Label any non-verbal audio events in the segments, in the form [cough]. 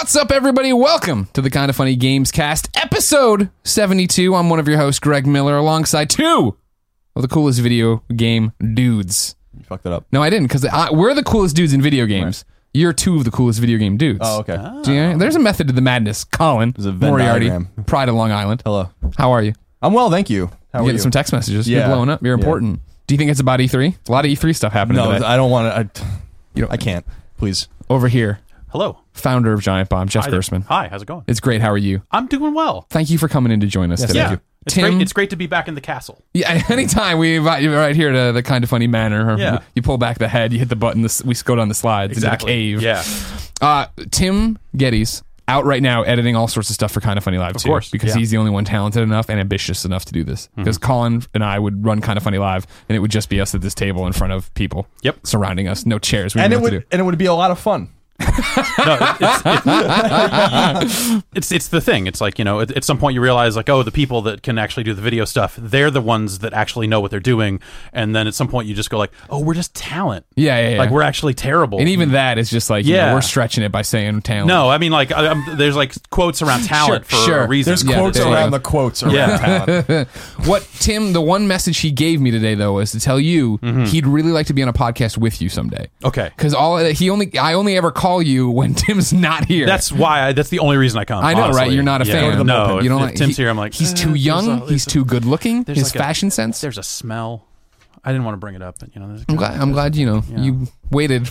What's up, everybody? Welcome to the Kinda Funny Gamescast, episode 72. I'm one of your hosts, Greg Miller, alongside two of the coolest video game dudes. You fucked it up. No, I didn't, because we're the coolest dudes in video games. You're two of the coolest video game dudes. Oh, okay. Do you- there's a method to the madness. Colin There's a Venn Moriarty, diagram. Pride of Long Island. Hello. How are you? I'm well, thank you. How You are getting you? some text messages. You're Yeah. blowing up. You're Yeah. important. Do you think it's about E3? A lot of E3 stuff happening no, today. I don't want to. I, You know- I can't. Please. Over here, Hello. founder of Giant Bomb, Jeff Hi, there. Gerstmann. Hi, how's it going? It's great. How are you? I'm doing well. Thank you for coming in to join us today. yeah. It's Tim? great. It's great to be back in the castle. Yeah, [laughs] anytime we invite you right here to the kind of funny manor, or Yeah. you pull back the head, you hit the button, this, we go down the slides into the cave. Yeah. Uh, Tim Gettys out right now editing all sorts of stuff for Kinda Funny Live Of too, course, because yeah. Mm-hmm. he's the only one talented enough and ambitious enough to do this. Because Colin and I would run Kinda Funny Live, and it would just be us at this table in front of people. Yep. surrounding us, no chairs. We And didn't it would to do. and it would be a lot of fun. No, it's, it's, it's it's the thing. It's like you know, at, at some point you realize like, oh, the people that can actually do the video stuff, they're the ones that actually know what they're doing. And then at some point you just go like, oh, we're just talent. Yeah, yeah, yeah. Like we're actually terrible. and even that is just like, you know, Yeah. we're stretching it by saying talent. no, I mean like I, I'm, there's like quotes around talent Sure, for sure. a reason. There's Yeah, quotes there around go. the quotes around Yeah. talent. [laughs] [laughs] What Tim, the one message he gave me today though was to tell you mm-hmm. he'd really like to be on a podcast with you someday. Okay. Because all he only, I only ever call you when [laughs] Tim's not here. That's why. I, that's the only reason I come. I know, honestly. right? You're not a Yeah. fan. No, you don't if, like. Tim's he- here. I'm like, he's eh, too there's young. a- he's there's too good looking. there's His like a- fashion sense. There's a smell. I didn't want to bring it up, but you know, there's I'm glad. I'm glad you know Yeah. you waited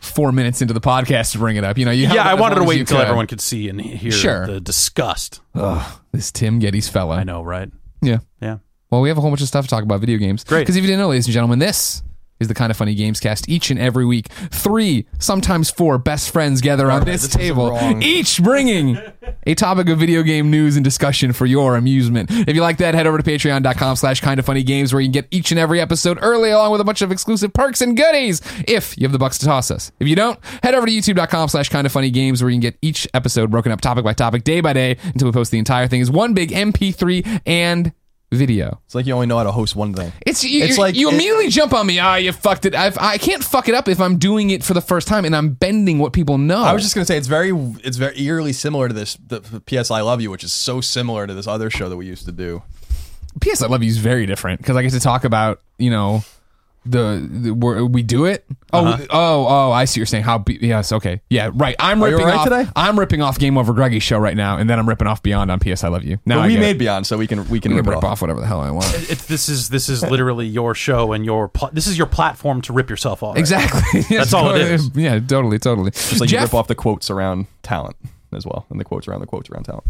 four minutes into the podcast to bring it up. You know, you held yeah, it I as wanted to long as wait you until could. everyone could see and hear Sure. the disgust. Ugh, this Tim Gettys fella. I know, right? Yeah. Yeah. Well, we have a whole bunch of stuff to talk about video games. Great. Because if you didn't know, ladies and gentlemen, this is the kind of funny games cast each and every week. Three, sometimes four best friends gather on this, this table, each bringing a topic of video game news and discussion for your amusement. If you like that, head over to patreon.com slash kind of funny games where you can get each and every episode early along with a bunch of exclusive perks and goodies if you have the bucks to toss us. If you don't, head over to youtube.com slash kind of funny games where you can get each episode broken up topic by topic, day by day, until we post the entire thing as one big MP3 and video. It's like you only know how to host one thing. It's you, It's like- you immediately jump on me. Ah, you fucked it. I've, I can't fuck it up if I'm doing it for the first time and I'm bending what people know. I was just gonna say it's very it's very eerily similar to this the, the PS I Love You, which is so similar to this other show that we used to do. P.S. I Love You is very different because I get to talk about you know the, the where we do it. Oh, Uh-huh. oh, oh! I see what you're saying. How? Be, yes, okay, yeah, right. I'm Are you ripping all right off. today? I'm ripping off Game Over Greggy's show right now, and then I'm ripping off Beyond on P.S. I Love You. Now But I we get made it. Beyond, so we can we can I'm rip it rip off. off whatever the hell I want. It, this is this is literally your show and your pl- this is your platform to rip yourself off. Exactly. [laughs] That's all it is. Yeah, totally, totally. Just like Jeff, you rip off the quotes around talent as well, and the quotes around the quotes around talent.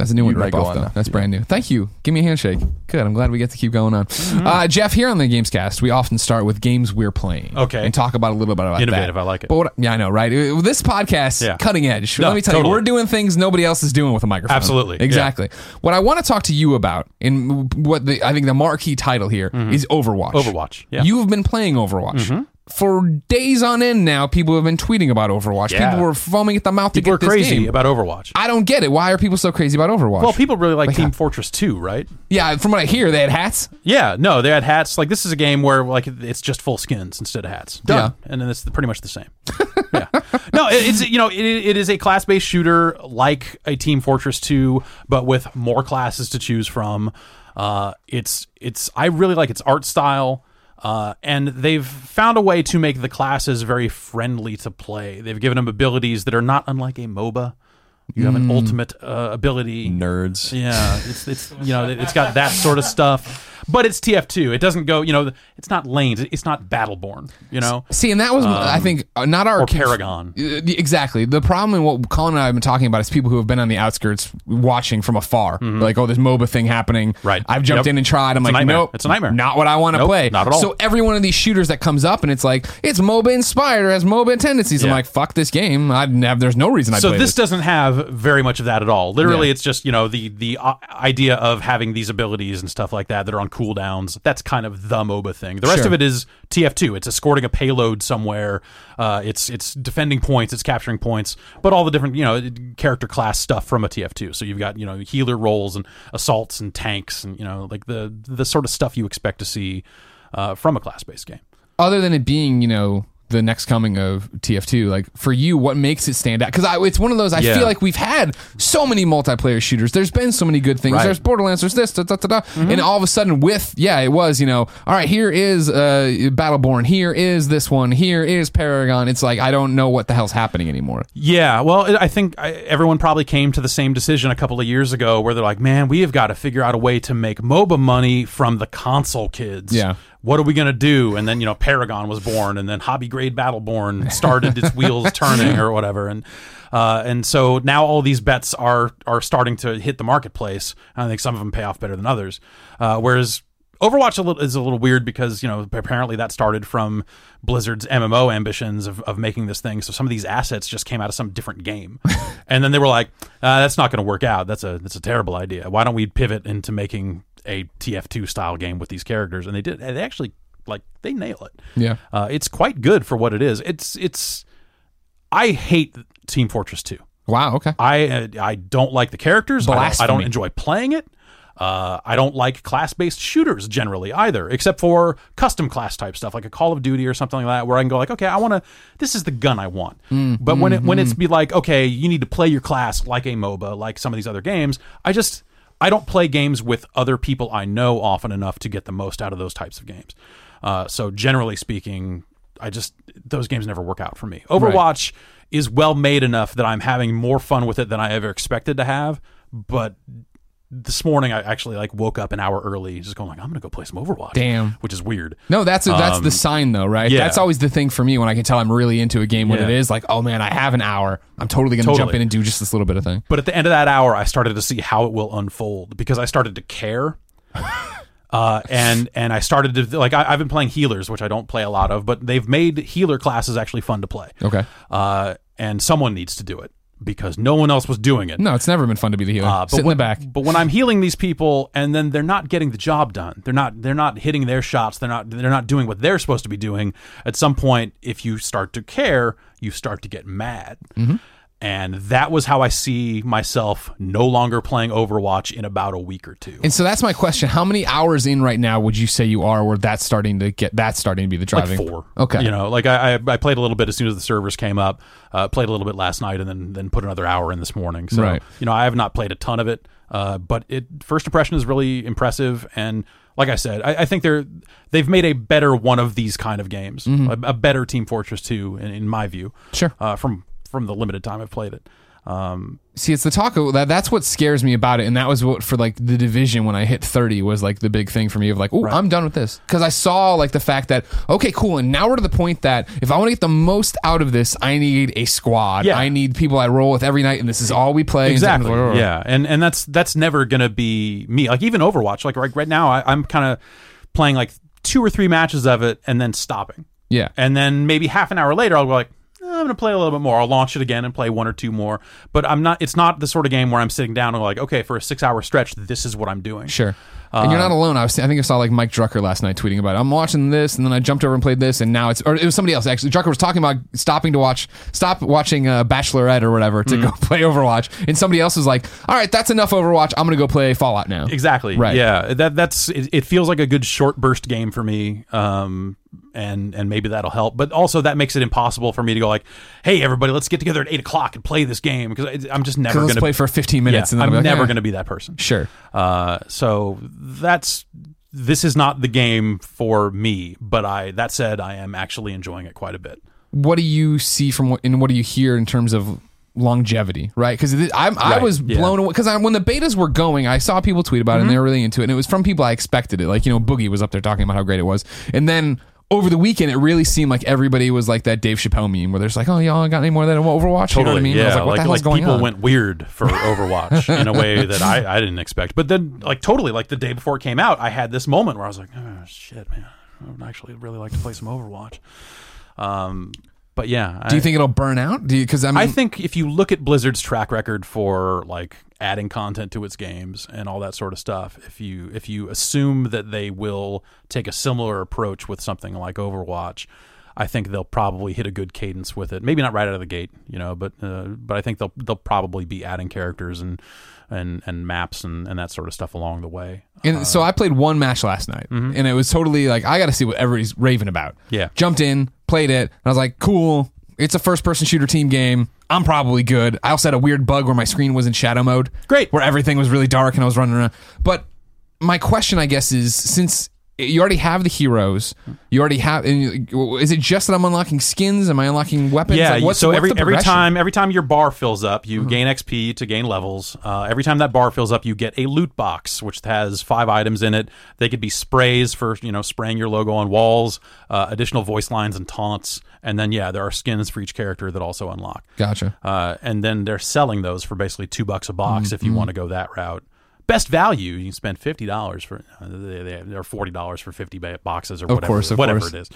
That's a new one You rip go off, though. now. That's Yeah. brand new. Thank you. Give me a handshake. Good. I'm glad we get to keep going on. Mm-hmm. Uh, Jeff, here on the Gamescast, we often start with games we're playing. Okay. And talk about a little bit about Innovative, that. I like it. But what, yeah, I know, right? Uh, This podcast, Yeah. cutting edge. No, Let me tell you, we're doing things nobody else is doing with a microphone. Absolutely, yeah. Exactly. What I want to talk to you about, and what the I think the marquee title here is Overwatch. Mm-hmm. Overwatch, yeah. Mm-hmm. You've been playing Overwatch. For days on end now, people have been tweeting about Overwatch. Yeah. People were foaming at the mouth People to are get this crazy game. about Overwatch. I don't get it. Why are people so crazy about Overwatch? well, people really like Like, Team uh, Fortress 2, right? Yeah, from what I hear, they had hats. Yeah, no, they had hats. Like this is a game where like it's just full skins instead of hats. Done, and then it's pretty much the same. [laughs] yeah, no, it, it's you know it, it is a class based shooter like a Team Fortress 2, but with more classes to choose from. Uh, it's it's I really like its art style. Uh, and they've found a way to make the classes very friendly to play. They've given them abilities that are not unlike a MOBA. You have an ultimate uh, ability. Nerds. Yeah, it's it's you know it's got that sort of stuff, but it's TF2. It doesn't go you know it's not lanes. It's not Battleborn. You know See, and that was, I think, uh, not our or Paragon. Exactly. The problem in what Colin and I have been talking about is people who have been on the outskirts watching from afar. Like, oh, this MOBA thing happening. Mm-hmm. Right. I've jumped Yep. in and tried. I'm It's like, nope. It's a nightmare. Not what I want to Nope, play. not at all. So every one of these shooters that comes up and it's like, it's MOBA inspired or has MOBA tendencies. I'm like, fuck this game. I'd have, there's no reason I'd So play this, doesn't have very much of that at all. Literally, Yeah. it's just you know the the uh, idea of having these abilities and stuff like that that are on cooldowns. That's kind of the MOBA thing. The rest Sure. of it is TF2. It's escorting a payload somewhere. Uh, it's it's defending points. It's capturing points. But all the different you know character class stuff from a TF2. So you've got you know healer roles and assaults and tanks and you know like the the sort of stuff you expect to see uh, from a class based game. other than it being, you know, the next coming of TF2. Like for you, what makes it stand out? Because it's one of those. I Yeah. feel like we've had so many multiplayer shooters. There's been so many good things. Right. There's Borderlands. There's this. Da, da, da, da. And all of a sudden, with yeah, it was you know. All right, here is uh, Battleborn. Here is this one. Here is Paragon. It's like I don't know what the hell's happening anymore. Yeah, well, I think I, everyone probably came to the same decision a couple of years ago where they're like, man, we have got to figure out a way to make MOBA money from the console kids. Yeah. What are we going to do? And then, you know, Paragon was born and then Hobby Grade Battleborn started its wheels [laughs] turning or whatever. And, uh, and so now all these bets are, are starting to hit the marketplace. I think some of them pay off better than others. Uh, whereas Overwatch a little, is a little weird because you know apparently that started from Blizzard's MMO ambitions of, of making this thing. So some of these assets just came out of some different game, [laughs] and then they were like, uh, "That's not going to work out. That's a that's a terrible idea. Why don't we pivot into making a TF2 style game with these characters?" And they did. And they actually like they nail it. Yeah. Uh, it's quite good for what it is. It's it's. I hate Team Fortress 2. Wow. Okay. I uh, I don't like the characters. I don't, I don't enjoy playing it. Uh, I don't like class-based shooters generally either, except for custom class type stuff like a Call of Duty or something like that, where I can go like, okay, I want to. This is the gun I want. but when it when it's be like, okay, you need to play your class like a MOBA, like some of these other games. I just I don't play games with other people I know often enough to get the most out of those types of games. Uh, so generally speaking, I just those games never work out for me. Overwatch is well made enough that I'm having more fun with it than I ever expected to have. But this morning I actually like woke up an hour early, just going like I'm gonna go play some Overwatch. Damn. which is weird. No, that's a, that's the sign though, right? Um, yeah. That's always the thing for me when I can tell I'm really into a game when Yeah. it is like, oh man, I have an hour. I'm totally going to jump in and do just this little bit of thing. But at the end of that hour, I started to see how it will unfold because I started to care. [laughs] Uh, and and I started to like I, I've been playing healers, which I don't play a lot of, but they've made healer classes actually fun to play. Okay. Uh, and someone needs to do it because no one else was doing it. No, it's never been fun to be the healer. Uh, but Sit in when, the back. But when I'm healing these people and then they're not getting the job done, they're not they're not hitting their shots, they're not they're not doing what they're supposed to be doing. At some point, if you start to care, you start to get mad. Mm-hmm. And that was how I see myself no longer playing Overwatch in about a week or two. And so that's my question. How many hours in right now would you say you are where that's starting to get that's starting to be the driving? like four. Okay. You know, like I, I played a little bit as soon as the servers came up. Uh, played a little bit last night, and then then put another hour in this morning. So Right. you know, I have not played a ton of it, uh, but it first impression is really impressive. And like I said, I, I think they're they've made a better one of these kind of games, a, a better Team Fortress Two, in, in my view. Mm-hmm. Sure. Uh, from from the limited time I've played it. Um, See, it's the talk of that. That's what scares me about it, and that was what for like the division when I hit thirty was like the big thing for me of like, oh, I'm done with this because I saw like the fact that okay, cool, and now we're to the point that if I want to get the most out of this, I need a squad. Yeah. I need people I roll with every night, and this is all we play. exactly yeah and and that's that's never gonna be me like even overwatch like right, right now I, i'm kind of playing like two or three matches of it and then stopping yeah. and then maybe half an hour later i'll go like "Eh, i'm gonna play a little bit more. I'll launch it again and play one or two more. But i'm not it's not the sort of game where i'm sitting down and like okay for a six hour stretch this is what i'm doing. Sure. And you're not alone. I was, I think I saw like Mike Drucker last night tweeting about it. I'm watching this, and then I jumped over and played this, and now it's or it was somebody else actually. Drucker was talking about stopping to watch, stop watching uh, Bachelorette or whatever to go [laughs] play Overwatch, and somebody else was like, "All right, that's enough Overwatch. I'm gonna go play Fallout now." Exactly. Right. Yeah. That that's it, it feels like a good short burst game for me. Um and and maybe that'll help. But also that makes it impossible for me to go like, hey everybody, let's get together at eight o'clock and play this game because I'm just never Let's gonna play for 15 yeah, minutes, and then I'm be like, never "Eh." gonna be that person. Sure. Uh so that's this is not the game for me, but I that said I am actually enjoying it quite a bit. What do you see from what and what do you hear in terms of longevity, right? Because I I Right, was yeah. blown away because when the betas were going, I saw people tweet about it Mm-hmm. and they were really into it, and it was from people I expected it. Like you know, Boogie was up there talking about how great it was, and then. Over the weekend, it really seemed like everybody was like that Dave Chappelle meme where there's like, oh, y'all got any more than Overwatch? You know what I mean? I was like, what the hell's like going people on? went weird for [laughs] Overwatch in a way that I, I didn't expect. But then, like totally, like the day before it came out, I had this moment where I was like, oh shit, man, I would actually really like to play some Overwatch. Um, but yeah, Do you I, think it'll burn out? Do you? Because I mean, I think if you look at Blizzard's track record for like adding content to its games and all that sort of stuff, if you if you assume that they will take a similar approach with something like Overwatch, I think they'll probably hit a good cadence with it. Maybe not right out of the gate, you know, but uh, but I think they'll they'll probably be adding characters and and and maps and, and that sort of stuff along the way. And so I played one match last night, and it was totally like I got to see what everybody's raving about. Yeah. jumped in, played it, and I was like, cool. It's a first person shooter team game. I'm probably good. I also had a weird bug where my screen was in shadow mode. Great. Where everything was really dark and I was running around. But my question, I guess, is since you already have the heroes, you already have. you- Is it just that I'm unlocking skins? Am I unlocking weapons? Yeah. Like, what's, so every every time every time your bar fills up, you gain XP to gain levels. Uh, every time that bar fills up, you get a loot box which has five items in it. They could be sprays for you know spraying your logo on walls, uh, additional voice lines and taunts, and then yeah, there are skins for each character that also unlock. Gotcha. Uh, and then they're selling those for basically two bucks a box Mm-hmm. if you want to go that route. Best value, you can spend fifty dollars for. Uh, they're forty dollars for fifty boxes or whatever, course, whatever course. it is.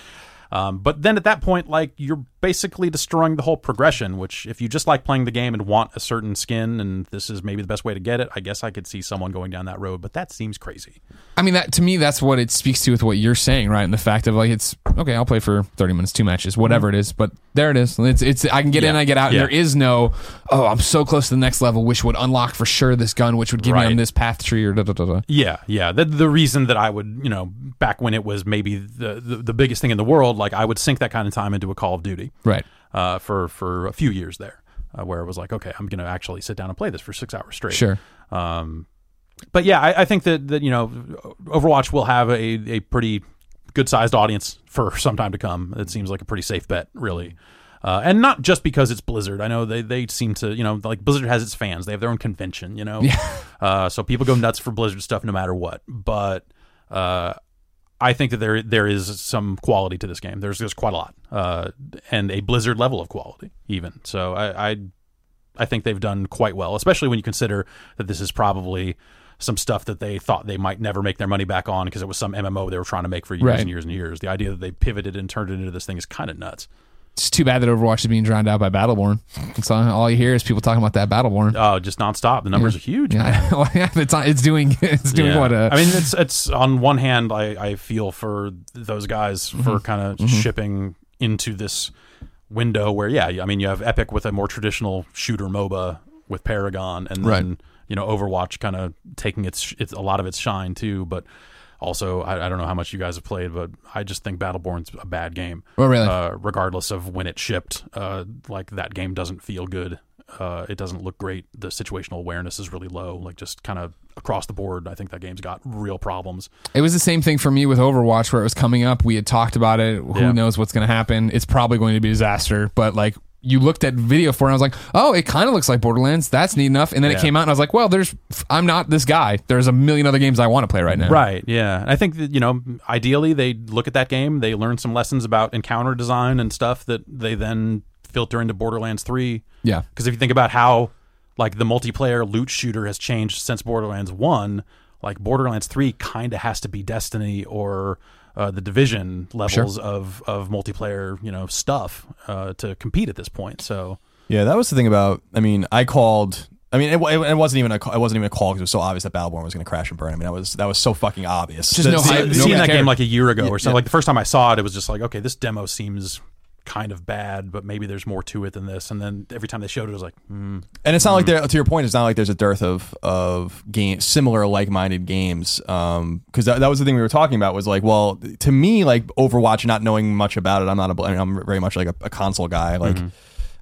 Um, but then at that point, like you're basically destroying the whole progression. Which, if you just like playing the game and want a certain skin, and this is maybe the best way to get it, I guess I could see someone going down that road. But that seems crazy. I mean, that to me, that's what it speaks to with what you're saying, right? And the fact of like, it's okay. I'll play for 30 minutes, two matches, whatever it is. But there it is. It's it's. I can get in, Mm-hmm. I get out, and Yeah. there is no. Oh, I'm so close to the next level, which would unlock for sure this gun, which would give me on this path tree or da da da da. Yeah, yeah. The, the reason that I would, you know, back when it was maybe the, the the biggest thing in the world, like I would sink that kind of time into a Call of Duty. Right. uh, for for a few years there, uh, where it was like, okay, I'm going to actually sit down and play this for six hours straight. Sure. Um, but yeah, I, I think that that you know, Overwatch will have a a pretty good sized audience for some time to come. It seems like a pretty safe bet, really. Uh, and not just because it's Blizzard. I know they, they seem to, you know, like Blizzard has its fans. They have their own convention, you know. Uh, so people go nuts for Blizzard stuff no matter what. But uh, I think that there there is some quality to this game. There's there's quite a lot, uh, and a Blizzard level of quality even. So I, I I think they've done quite well, especially when you consider that this is probably some stuff that they thought they might never make their money back on because it was some MMO they were trying to make for years Right. and years and years. The idea that they pivoted and turned it into this thing is kind of nuts. It's too bad that Overwatch is being drowned out by Battleborn. That's all, all you hear is people talking about that Battleborn. Oh, just nonstop. The numbers are huge. Yeah, [laughs] yeah, it's, it's doing [laughs] it's doing Yeah. what? Uh, I mean, it's it's on one hand, I, I feel for those guys Mm-hmm. for kind of shipping into this window where, yeah, I mean, you have Epic with a more traditional shooter MOBA with Paragon, and then Right. you know Overwatch kind of taking its its a lot of its shine too, but. Also, I, I don't know how much you guys have played, but I just think Battleborn's a bad game. Oh, really? Uh, regardless of when it shipped, uh, like that game doesn't feel good. Uh, it doesn't look great. The situational awareness is really low. Like just kind of across the board, I think that game's got real problems. It was the same thing for me with Overwatch, where it was coming up. We had talked about it. Who Yeah. knows what's going to happen? It's probably going to be a disaster. But like, you looked at video for it, and I was like, oh, it kind of looks like Borderlands. That's neat enough. And then it came out, and I was like, well, there's. I'm not this guy. There's a million other games I want to play right now. Right. Yeah. And I think that you know, ideally, they look at that game, they learn some lessons about encounter design and stuff that they then filter into Borderlands Three. Yeah. Because if you think about how like the multiplayer loot shooter has changed since Borderlands One, like Borderlands Three kind of has to be Destiny or uh, the Division levels of of multiplayer, you know, stuff uh, to compete at this point. So Yeah, that was the thing about. I mean, I called. I mean, it, it, it wasn't even a. ca- It wasn't even a call because it was so obvious that Battleborn was going to crash and burn. I mean, that was that was so fucking obvious. Just no The- I've no seen that cared. game like a year ago or something. yeah. Like the first time I saw it, it was just like, okay, this demo seems kind of bad, but maybe there's more to it than this. And then every time they showed it, it was like, hmm. And it's not like there. To your point, it's not like there's a dearth of of game similar like minded games. Um, because that, that was the thing we were talking about was like, well, to me, like Overwatch, not knowing much about it, I'm not a. I mean, I'm very much like a, a console guy. Like,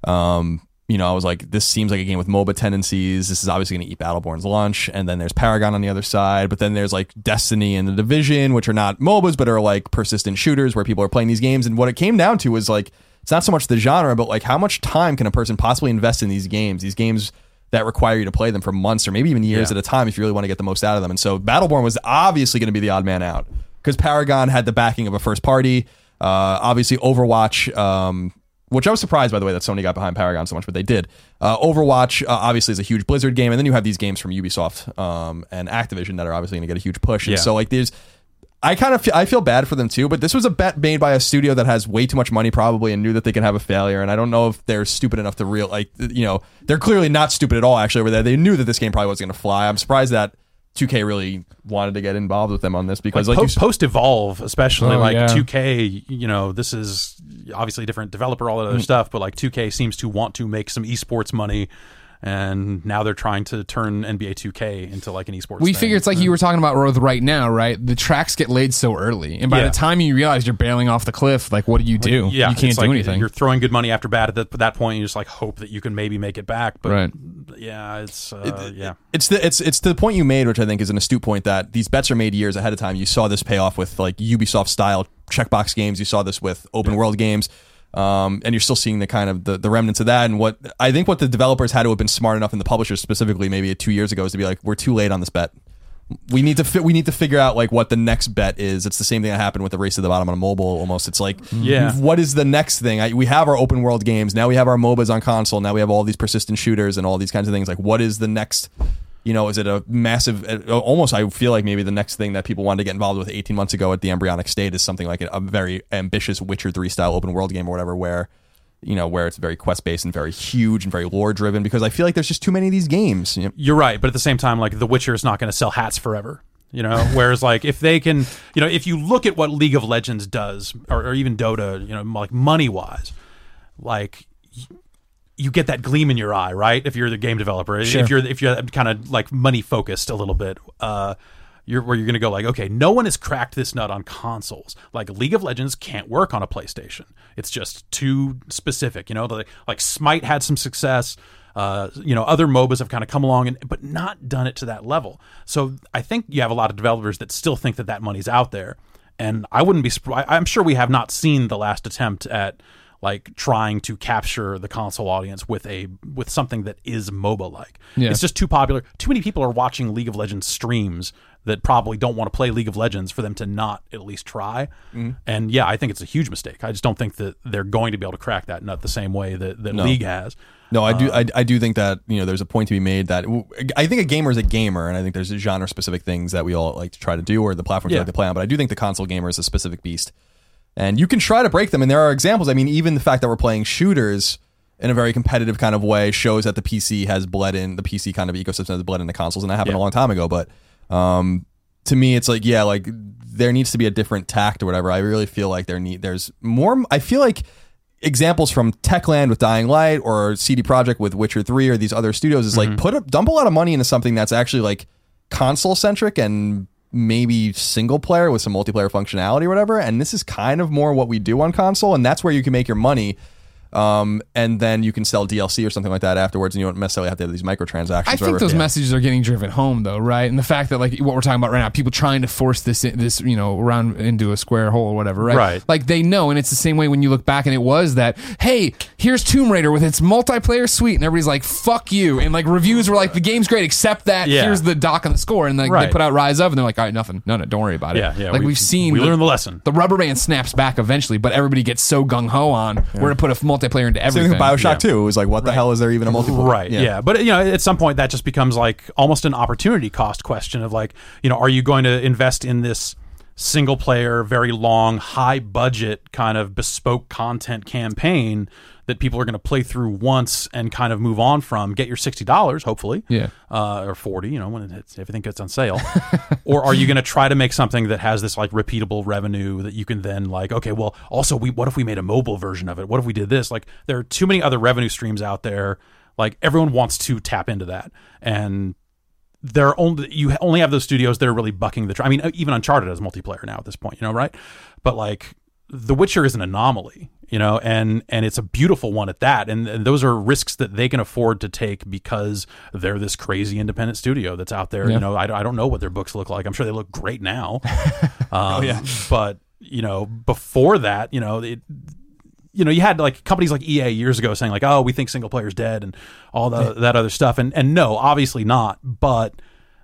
um, you know, I was like, this seems like a game with MOBA tendencies. This is obviously going to eat Battleborn's lunch, and then there's Paragon on the other side. But then there's like Destiny and the Division, which are not MOBAs, but are like persistent shooters where people are playing these games. And what it came down to was like, it's not so much the genre, but like how much time can a person possibly invest in these games? These games that require you to play them for months or maybe even years Yeah. at a time if you really want to get the most out of them. And so Battleborn was obviously going to be the odd man out because Paragon had the backing of a first party. Uh, obviously, Overwatch, um, which I was surprised by the way that Sony got behind Paragon so much, but they did. Uh, Overwatch uh, obviously is a huge Blizzard game, and then you have these games from Ubisoft um, and Activision that are obviously going to get a huge push. And Yeah. so like there's. I kind of feel, I feel bad for them too, but this was a bet made by a studio that has way too much money probably and knew that they can have a failure. And I don't know if they're stupid enough to real like you know they're clearly not stupid at all. Actually, over there, they knew that this game probably wasn't going to fly. I'm surprised that 2K really wanted to get involved with them on this because like, po- you, post evolve, especially Oh, like yeah. 2K, you know, this is obviously a different developer, all that Mm. other stuff, but like 2K seems to want to make some esports money. And now they're trying to turn NBA 2K into like an esports. We thing. figure it's like you were talking about with right now, right? The tracks get laid so early, and by Yeah. the time you realize you're bailing off the cliff, like what do you do? yeah, you can't do like anything. You're throwing good money after bad at that, that point. You just like hope that you can maybe make it back, but Right. yeah, it's uh, yeah. It's the it's it's the point you made, which I think is an astute point that these bets are made years ahead of time. You saw this pay off with like Ubisoft style checkbox games. You saw this with open world games. Um, and you're still seeing the kind of the, the remnants of that. And what I think what the developers had to have been smart enough, and the publishers specifically, maybe two years ago, is to be like, we're too late on this bet. We need to fit. We need to figure out like what the next bet is. It's the same thing that happened with the race to the bottom on mobile. Almost, it's like, Yeah. what is the next thing? I, we have our open world games now. We have our MOBAs on console. Now we have all these persistent shooters and all these kinds of things. Like, what is the next? You know, is it a massive? uh, Almost, I feel like maybe the next thing that people wanted to get involved with 18 months ago at the embryonic state is something like a, very ambitious Witcher 3 style open world game or whatever, where you know where it's very quest based and very huge and very lore driven. Because I feel like there's just too many of these games. You know, You're right, but at the same time, like The Witcher is not going to sell hats forever. You know, [laughs] whereas like if they can, you know, if you look at what League of Legends does, or, or even Dota, you know, like money wise, like you get that gleam in your eye, right? If you're the game developer, if you're if you're kind of like money focused a little bit, uh, you're where you're going to go like, okay, no one has cracked this nut on consoles. Like League of Legends can't work on a PlayStation. It's just too specific. You know, like, like Smite had some success. Uh, you know, other MOBAs have kind of come along, and but not done it to that level. So I think you have a lot of developers that still think that that money's out there, and I wouldn't be. surprised. I'm sure we have not seen the last attempt at like trying to capture the console audience with a with something that is MOBA like. Yeah. It's just too popular. Too many people are watching League of Legends streams that probably don't want to play League of Legends for them to not at least try. And yeah, I think it's a huge mistake. I just don't think that they're going to be able to crack that nut the same way that, that League has. No, I do. Uh, I, I do think that you know there's a point to be made that I think a gamer is a gamer, and I think there's genre specific things that we all like to try to do, or the platforms we like to play on. But I do think the console gamer is a specific beast, and you can try to break them. And there are examples. I mean, even the fact that we're playing shooters in a very competitive kind of way shows that the PC has bled in. The PC kind of ecosystem has bled into consoles, and that happened Yeah. a long time ago. But um, to me, it's like yeah, like there needs to be a different tact or whatever. I really feel like there need there's more. I feel like examples from Techland with Dying Light or CD Projekt with Witcher 3 or these other studios is like put a dump a lot of money into something that's actually like console centric and maybe single player with some multiplayer functionality or whatever and this is kind of more what we do on console and that's where you can make your money um, and then you can sell DLC or something like that afterwards and you don't necessarily have to have these microtransactions I think those messages are getting driven home, though, right? And the fact that like what we're talking about right now, people trying to force this this you know around into a square hole or whatever, right? Right. Like they know, and it's the same way when you look back, and it was that hey, here's Tomb Raider with its multiplayer suite, and everybody's like fuck you, and like reviews were like the game's great except that Yeah. here's the doc on the score, and like they put out Rise of, and they're like all right, nothing, no, no, don't worry about it. Yeah, yeah. Like we- we've seen we learned the lesson. the rubber band snaps back eventually, but everybody gets so gung ho on we're gonna put a multiplayer into Same everything. thing with Bioshock Yeah. too. It was like, what the hell is there even a multiplayer? Right. Yeah. But you know, at some point that just becomes like almost an opportunity cost question of like, you know, are you going to invest in this single player, very long, high budget kind of bespoke content campaign that people are going to play through once and kind of move on from, get your $60 hopefully. Yeah. Uh, or 40, you know, when it hits, everything gets on sale. [laughs] or are you going to try to make something that has this like repeatable revenue that you can then like, okay, well, also we what if we made a mobile version of it? What if we did this? Like there are too many other revenue streams out there. Like everyone wants to tap into that. And there are only you only have those studios that are really bucking the. Tr- I mean, even Uncharted has multiplayer now at this point, you know, right? But like, The Witcher is an anomaly, you know, and and it's a beautiful one at that. And, and those are risks that they can afford to take because they're this crazy independent studio that's out there. Yeah. You know, I, I don't know what their books look like. I'm sure they look great now. [laughs] um, yeah. but you know, before that, you know, it, you know, you had like companies like EA years ago saying like, "Oh, we think single player's dead" and all the, that other stuff, and and no, obviously not. But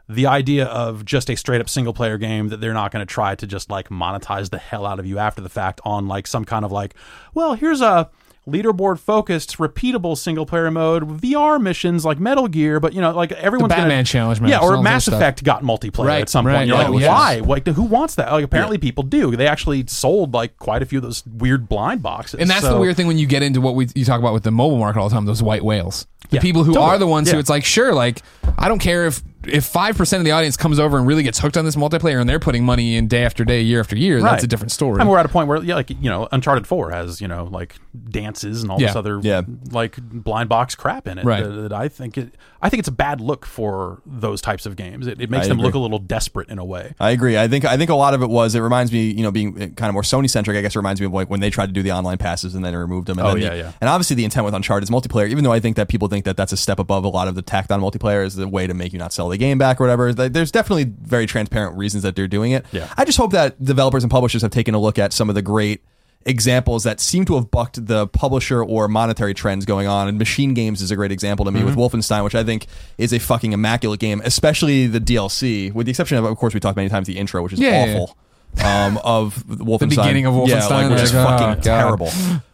the idea of just a straight up single player game that they're not going to try to just like monetize the hell out of you after the fact on like some kind of like, well, here's a leaderboard focused repeatable single player mode VR missions like Metal Gear, but you know, like everyone's Batman gonna, challenge maps, yeah, or Mass. Effect got multiplayer Right, at some right, point. You're yeah, like, why? Like, who wants that? Like, apparently people do. They actually sold like quite a few of those weird blind boxes, And that's So- the weird thing when you get into what we you talk about with the mobile market all the time, those white whales. The Yeah, people who totally. are the ones who it's like, sure, like I don't care if if five percent of the audience comes over and really gets hooked on this multiplayer and they're putting money in day after day, year after year. That's a different story. And we're at a point where, yeah, like you know, Uncharted Four has you know like dances and all Yeah. this other Yeah. like blind box crap in it. Right. That, that I think it, I think it's a bad look for those types of games. It, it makes I them agree. look a little desperate in a way. I agree. I think I think a lot of it was it reminds me, you know, being kind of more Sony centric. I guess it reminds me of like when they tried to do the online passes and then they removed them. And Oh, then yeah, the- yeah. And obviously the intent with Uncharted is multiplayer. Even though I think that people think that that's a step above a lot of the tacked on multiplayer is the way to make you not sell the game back or whatever. There's definitely very transparent reasons that they're doing it. Yeah. I just hope that developers and publishers have taken a look at some of the great examples that seem to have bucked the publisher or monetary trends going on. And Machine Games is a great example to me with Wolfenstein, which I think is a fucking immaculate game, especially the DLC, with the exception of, of course, we talked many times the intro, which is Yeah, yeah, awful. Um, of Wolfenstein, [laughs] the beginning of yeah, Wolfenstein, like, which is oh, fucking God. terrible.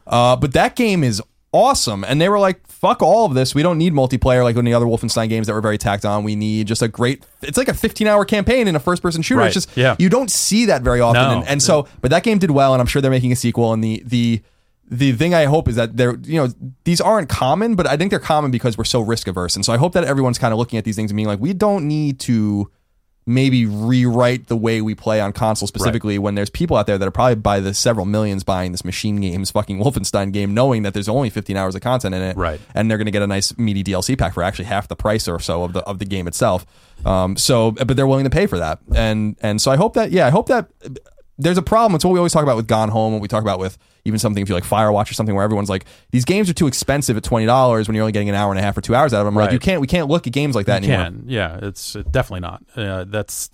Uh, but that game is awesome, and they were like, "Fuck all of this. We don't need multiplayer like any other Wolfenstein games that were very tacked on. We need just a great. It's like a 15 hour campaign in a first person shooter. It's just Yeah. you don't see that very often, No. and, and so but that game did well, and I'm sure they're making a sequel. And the the the thing I hope is that they're you know these aren't common, but I think they're common because we're so risk averse, and so I hope that everyone's kind of looking at these things and being like, we don't need to maybe rewrite the way we play on console specifically when there's people out there that are probably by the several millions buying this machine games fucking [laughs] Wolfenstein game knowing that there's only 15 hours of content in it Right. and they're going to get a nice meaty DLC pack for actually half the price or so of the of the game itself um so but they're willing to pay for that and and so I hope that yeah I hope that there's a problem. It's what we always talk about with Gone Home. What we talk about with even something if you like Firewatch or something where everyone's like, these games are too expensive at twenty dollars when you're only getting an hour and a half or two hours out of them. Like Right. you can't, we can't look at games like that anymore. Can yeah, it's uh, definitely not. Uh, that's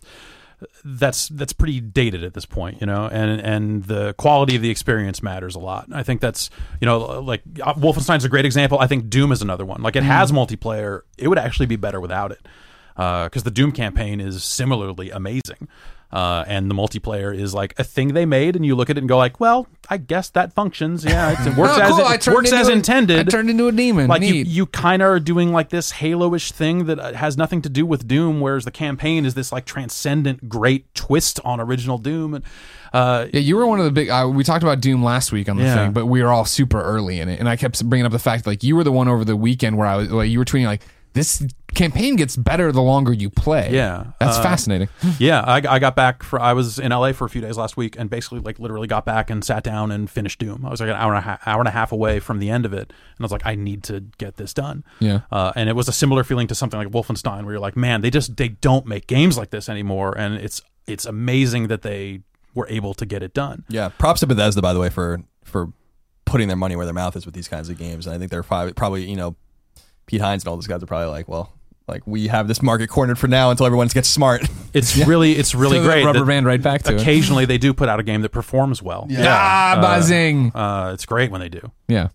that's that's pretty dated at this point, you know, and and the quality of the experience matters a lot. I think that's you know like uh, Wolfenstein's a great example. I think Doom is another one. Like it has multiplayer, it would actually be better without it because the Doom campaign is similarly amazing. Uh, and the multiplayer is like a thing they made, and you look at it and go like, "Well, I guess that functions. Yeah, it [laughs] works Oh, as it, works as a- intended. I turned into a demon. Like you, Neat. you kind of are doing like this Halo-ish thing that uh, has nothing to do with Doom, whereas the campaign is this like transcendent, great twist on original Doom. And uh, Yeah, you were one of the big. Uh, we talked about Doom last week on the Yeah. thing, but we were all super early in it, and I kept bringing up the fact like you were the one over the weekend where I was. Like, you were tweeting like this campaign gets better the longer you play. Yeah, that's uh, fascinating. [laughs] yeah, I, I got back for I was in LA for a few days last week, and basically like literally got back and sat down and finished Doom. I was like an hour and a half, hour and a half away from the end of it, and I was like, I need to get this done. Yeah. uh, and it was a similar feeling to something like Wolfenstein, where you're like, man, they just they don't make games like this anymore, and it's it's amazing that they were able to get it done. Yeah, props to Bethesda by the way for for putting their money where their mouth is with these kinds of games. And I think they're probably probably you know Pete Hines and all those guys are probably like, well, like we have this market cornered for now until everyone gets smart. It's [laughs] really it's really So great. Rubber band right back to it. occasionally they do put out a game that performs well. Ah, buzzing. Uh, it's great when they do. Yeah.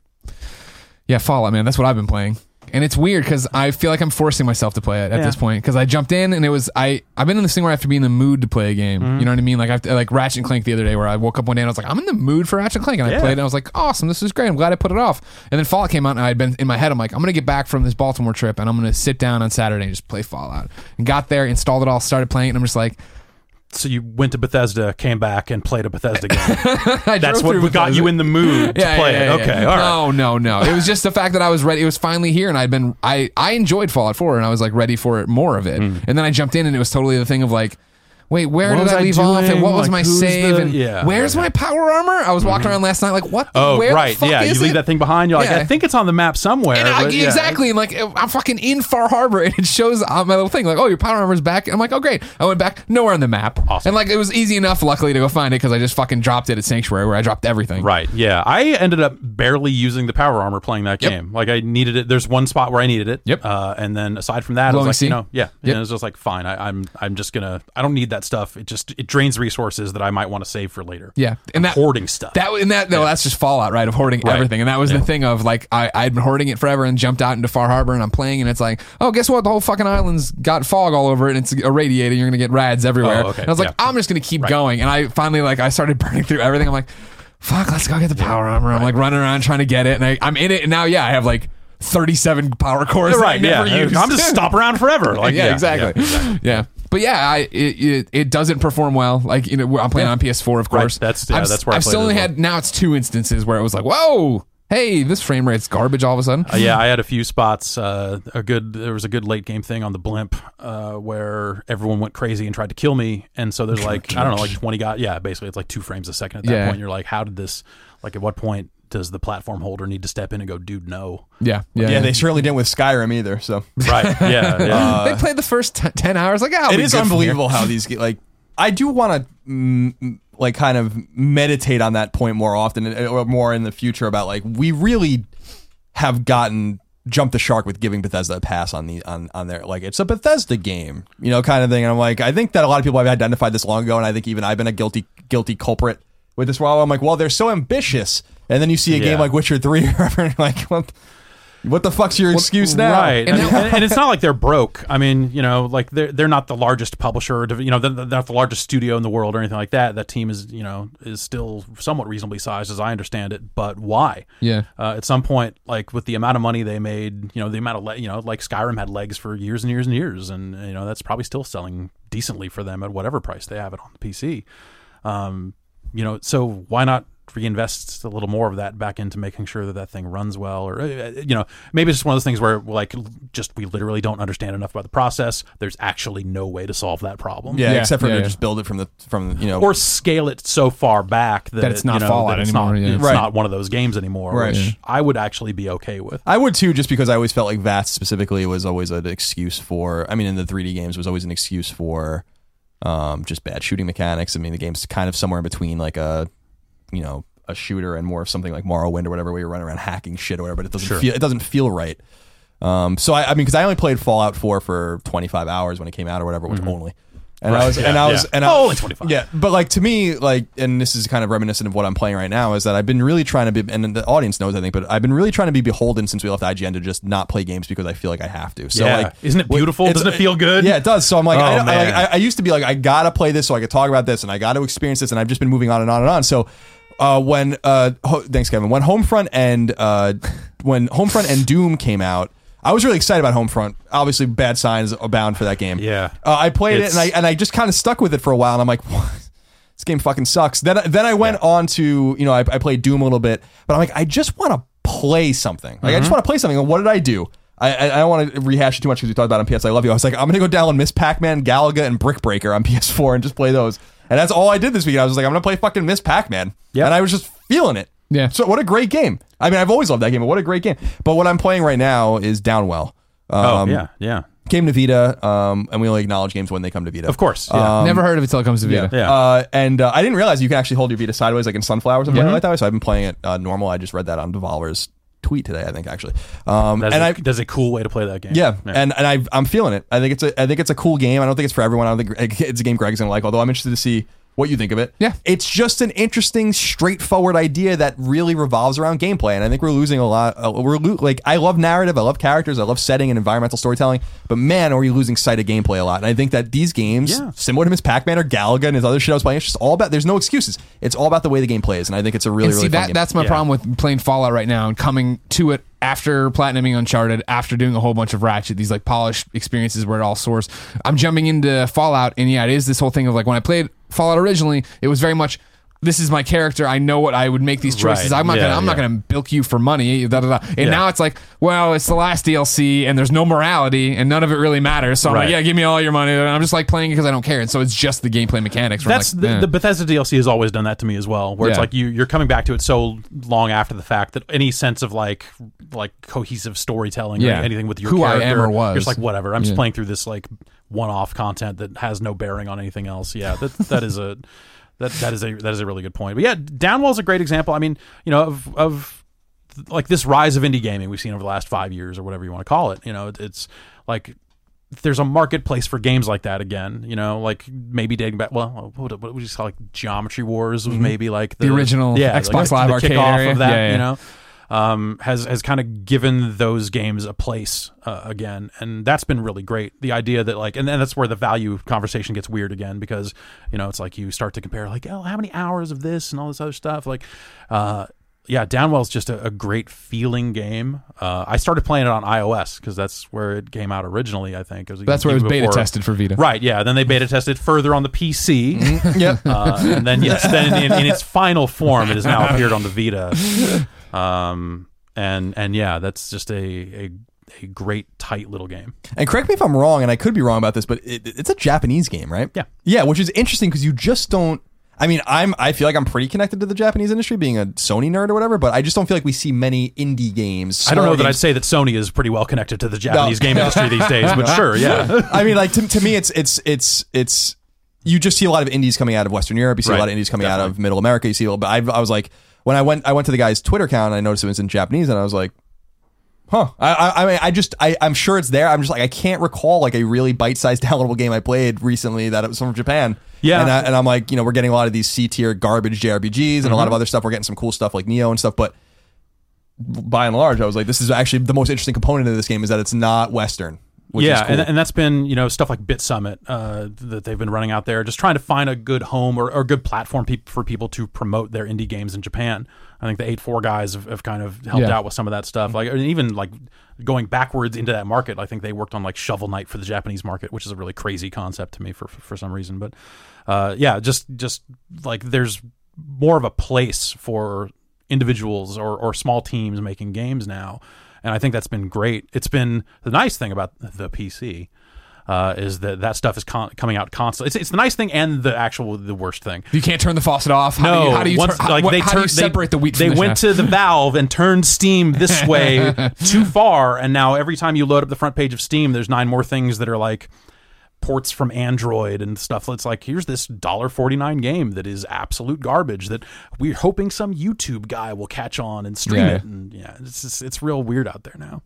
Yeah, Fallout, man. That's what I've been playing. And it's weird because I feel like I'm forcing myself to play it at Yeah. this point because I jumped in and it was I I've been in this thing where I have to be in the mood to play a game. Mm-hmm. You know what I mean? Like I have to, like Ratchet and Clank the other day where I woke up one day and I was like I'm in the mood for Ratchet and Clank and I Yeah. played it and I was like awesome this is great I'm glad I put it off. And then Fallout came out and I had been in my head I'm like I'm gonna get back from this Baltimore trip and I'm gonna sit down on Saturday and just play Fallout. And got there, installed it all, started playing it, and I'm just like So you went to Bethesda, came back, and played a Bethesda game. [laughs] That's what got Bethesda. you in the mood to play it. Okay, all right. No, no, no. It was just the fact that I was ready. It was finally here, and I'd been. I I enjoyed Fallout 4, and I was like ready for it, more of it. Hmm. And then I jumped in, and it was totally the thing of like. Wait, where Hmm. What did was I I leave off? And what was Like, my who's save? the- and yeah, where's my power armor? I was walking around last night, like what? Oh, where the right. fuck Yeah, you leave it? that thing behind. You're like, Yeah. I think it's on the map somewhere. And I, but yeah. exactly, and like I'm fucking in Far Harbor, [laughs] and it shows on my little thing, like, oh, your power armor's back. And I'm like, oh, great. I went back, nowhere on the map, Awesome. and like it was easy enough, luckily, to go find it because I just fucking dropped it at Sanctuary, where I dropped everything. Right. Yeah. I ended up barely using the power armor playing that Yep. game. Like I needed it. There's one spot where I needed it. Yep. Uh, and then aside from that, I Glowing was like, sea? you know, yeah. Yep. And it was just like, fine. I, I'm I'm just gonna. I don't need that stuff. It just it drains resources that I might want to save for later. Yeah, and that hoarding stuff. That and that no, that's just Fallout, right? Of hoarding Right. everything, and that was the thing of like I I'd been hoarding it forever and jumped out into Far Harbor and I'm playing and it's like oh guess what the whole fucking island's got fog all over it and it's irradiated you're gonna get rads everywhere. Oh, okay. And I was like Yeah. I'm just gonna keep going and I finally like I started [laughs] burning through everything. I'm like fuck, let's go get the power armor. I'm like running around trying to get it and I, I'm in it and now yeah I have like 37 power cores. that I right. Yeah. used. I'm just stop around forever. [laughs] Like yeah, exactly. Yeah, But yeah, I, it, it it doesn't perform well. Like you know, I'm playing Yeah. on PS4, of Right, course. that's- yeah, I've, that's where I I've still only well. had now it's two instances where it was like, whoa, hey, this frame rate's garbage all of a sudden. Uh, yeah, I had a few spots. Uh, a good there was a good late game thing on the blimp uh, where everyone went crazy and tried to kill me, and so there's [laughs] like I don't know, like twenty guys. Yeah, basically it's like two frames a second at that Yeah. point. You're like, how did this? Like, at what point does the platform holder need to step in and go, dude, no? Yeah, yeah, Yeah, they certainly didn't with Skyrim either. So [laughs] Right? Yeah, yeah. [laughs] they played the first t- ten hours. Like, oh, it is unbelievable how these get like. I do want to mm, like kind of meditate on that point more often uh, or more in the future about like we really have gotten jumped the shark with giving Bethesda a pass on the on on their like it's a Bethesda game, you know, kind of thing. And I'm like, I think that a lot of people have identified this long ago, and I think even I've been a guilty guilty culprit with this. While I'm like, well, they're so ambitious, and then you see a game like Witcher Three, or whatever, and you're like, what? What the fuck's your excuse now? Right, And and, and, and it's not like they're broke. I mean, you know, like they're they're not the largest publisher, or, you know, they're they're not the largest studio in the world or anything like that. That team is, you know, is still somewhat reasonably sized, as I understand it. But why? Yeah. Uh, at some point, like with the amount of money they made, you know, the amount of le- you know, like Skyrim had legs for years and years and years, and you know that's probably still selling decently for them at whatever price they have it on the PC. Um, you know, so why not reinvest a little more of that back into making sure that that thing runs well, or uh, you know, maybe it's just one of those things where like just we literally don't understand enough about the process. There's actually no way to solve that problem. Yeah, Yeah, except for yeah, to yeah. just build it from the from you know Or scale it so far back that, That it's not you know, Fallout it's anymore, Not, yeah. It's Right. not one of those games anymore, Right. which Yeah. I would actually be okay with. I would too, just because I always felt like VATS specifically was always an excuse for. I mean, in the 3D games, was always an excuse for um, just bad shooting mechanics. I mean, the game's kind of somewhere in between, like a you know a shooter and more of something like Morrowind or whatever, where you're running around hacking shit or whatever. But it doesn't Sure. feel it doesn't feel right. Um, so I, I mean, because I only played Fallout 4 for 25 hours when it came out or whatever, which only. And I was, yeah, and I was, yeah. and I, Oh, only 25. Yeah, but like to me, like, and this is kind of reminiscent of what I'm playing right now, is that I've been really trying to be, and the audience knows, I think, but I've been really trying to be beholden since we left IGN to just not play games because I feel like I have to. So Yeah. like, Isn't it beautiful? Doesn't it feel good? Yeah, it does. So I'm like, Oh, I, I, like. I, I used to be like, I gotta play this so I could talk about this, and I got to experience this, and I've just been moving on and on and on. So. Uh, when uh, ho- thanks Kevin. When Homefront and uh, when Homefront and Doom came out, I was really excited about Homefront. Obviously, bad signs abound for that game. Yeah. uh, I played It's- it and I and I just kind of stuck with it for a while, and I'm like, [laughs] what? this game fucking sucks. Then then I went on to you know I, I played Doom a little bit, but I'm like, I just want to play something. Like I just want to play something. And what did I do? I, I, I don't want to rehash it too much because we talked about it on PS. I love you. I was like, I'm gonna go download Miss Pac-Man, Galaga, and Brick Breaker on [laughs] PS4 and just play those. And that's all I did this week. I was like, I'm gonna play fucking Miss Pac-Man. Yep. And I was just feeling it. Yeah. So what a great game. I mean, I've always loved that game, but what a great game. But what I'm playing right now is Downwell. Oh Um, yeah, yeah. Came to Vita, um, and we only acknowledge games when they come to Vita. Of course. Yeah. Never heard of it till it comes to Vita. Yeah. Uh, and uh, I didn't realize you can actually hold your Vita sideways, like in Sunflowers and Yeah. playing it like that. So I've been playing it uh, normal. I just read that on Devolver's tweet today, I think actually. Um, that's, and a, I that's a cool way to play that game. yeah, and and I I'm feeling it. I think it's a I think it's a cool game. I don't think it's for everyone. I don't think it's a game Greg's gonna like. Although I'm interested to see what you think of it. Yeah. it's just an interesting, straightforward idea that really revolves around gameplay. And I think we're losing a lot. Uh, we're lo- like I love narrative, I love characters, I love setting and environmental storytelling. But man, are you losing sight of gameplay a lot? And I think that these games, Yeah. similar to Miss Pac-Man or Galaga and his other shit I was playing, it's just all about. There's no excuses. It's all about the way the game plays, and I think it's a really and see really fun that game. that's my Yeah. problem with playing Fallout right now and coming to it after platinuming Uncharted, after doing a whole bunch of Ratchet, these like polished experiences where it all soars. I'm jumping into Fallout, and yeah, it is this whole thing of like when I played Fallout originally, it was very much. This is my character. I know what I would make these choices. Right. I'm not Yeah, gonna. I'm not gonna bilk you for money. Da, da, da. And Yeah. now it's like, well, it's the last DLC, and there's no morality, and none of it really matters. So I'm like, yeah, give me all your money. And I'm just like playing it because I don't care. And so it's just the gameplay mechanics. That's like, the, eh. the Bethesda DLC has always done that to me as well, where it's like you you're coming back to it so long after the fact that any sense of like like cohesive storytelling Yeah. or anything with your Who I am character, or was. you're just like whatever. I'm just playing through this like one-off content that has no bearing on anything else. Yeah, that that is a that that is a that is a really good point. But yeah, Downwell's a great example. I mean, you know, of of like this rise of indie gaming we've seen over the last five years or whatever you want to call it. You know, it, it's like there's a marketplace for games like that again. You know, like maybe dating back. Well, what, what would you call like Geometry Wars was maybe like the, Mm-hmm. The original yeah, Xbox like Live the Arcade kickoff area. of that. Yeah, yeah. You know. Um, has has kind of given those games a place uh, again, and that's been really great. The idea that like, and then that's where the value conversation gets weird again because you know it's like you start to compare like, oh, how many hours of this and all this other stuff. Like, uh, yeah, Downwell's just a, a great feeling game. Uh, I started playing it on iOS because that's where it came out originally. I think was That's where it was even beta tested for Vita. Right, yeah. Then they beta tested further on the PC, yep. uh, and then yes, then in, in its final form, it has now [laughs] appeared on the Vita. Um, and and yeah, that's just a a, a great tight little game. And correct me if I'm wrong, and I could be wrong about this, but it, it's a Japanese game, right? Yeah. Yeah, which is interesting because you just don't. I mean, I'm I feel like I'm pretty connected to the Japanese industry, being a Sony nerd or whatever. But I just don't feel like we see many indie games. I don't know smaller that I'd say that Sony is pretty well connected to the Japanese No. game industry these days, but sure, [laughs] yeah. I mean, like to, to me, it's it's it's it's you just see a lot of indies coming out of Western Europe. You see a lot of indies coming out of Middle America. You see, a little, but I, I was like, when I went, I went to the guy's Twitter account and I noticed it was in Japanese, and I was like, huh. I, I, I mean, I just, I, I'm sure it's there. I'm just like, I can't recall like a really bite-sized [laughs] downloadable game I played recently that it was from Japan. Yeah. and, I, and I'm like, you know, we're getting a lot of these C tier garbage JRPGs and a lot mm-hmm. of other stuff. We're getting some cool stuff like Neo and stuff, but. By and large, I was like, "This is actually the most interesting component of this game is that it's not Western." Yeah, cool. and, and that's been you know stuff like BitSummit uh, that they've been running out there, just trying to find a good home or, or good platform peop for people to promote their indie games in Japan. I think the eight four guys have, have kind of helped Yeah. out with some of that stuff. Like and even like going backwards into that market, I think they worked on like Shovel Knight for the Japanese market, which is a really crazy concept to me for for, for some reason. But uh, yeah, just just like there's more of a place for individuals or, or small teams making games now. And I think that's been great. It's been the nice thing about the PC uh, is that that stuff is con- coming out constantly. It's, it's the nice thing and the actual the worst thing. You can't turn the faucet off. How No, do you, how do you, once, tur- like what- they how do you they- separate the wheat They from the went chaff? to the Valve and turned Steam this way [laughs] too far, and now every time you load up the front page of Steam, there's nine more things that are like ports from Android and stuff. It's like here's this dollar forty nine game that is absolute garbage that we're hoping some YouTube guy will catch on and stream Yeah. it. And yeah, it's just, it's real weird out there now.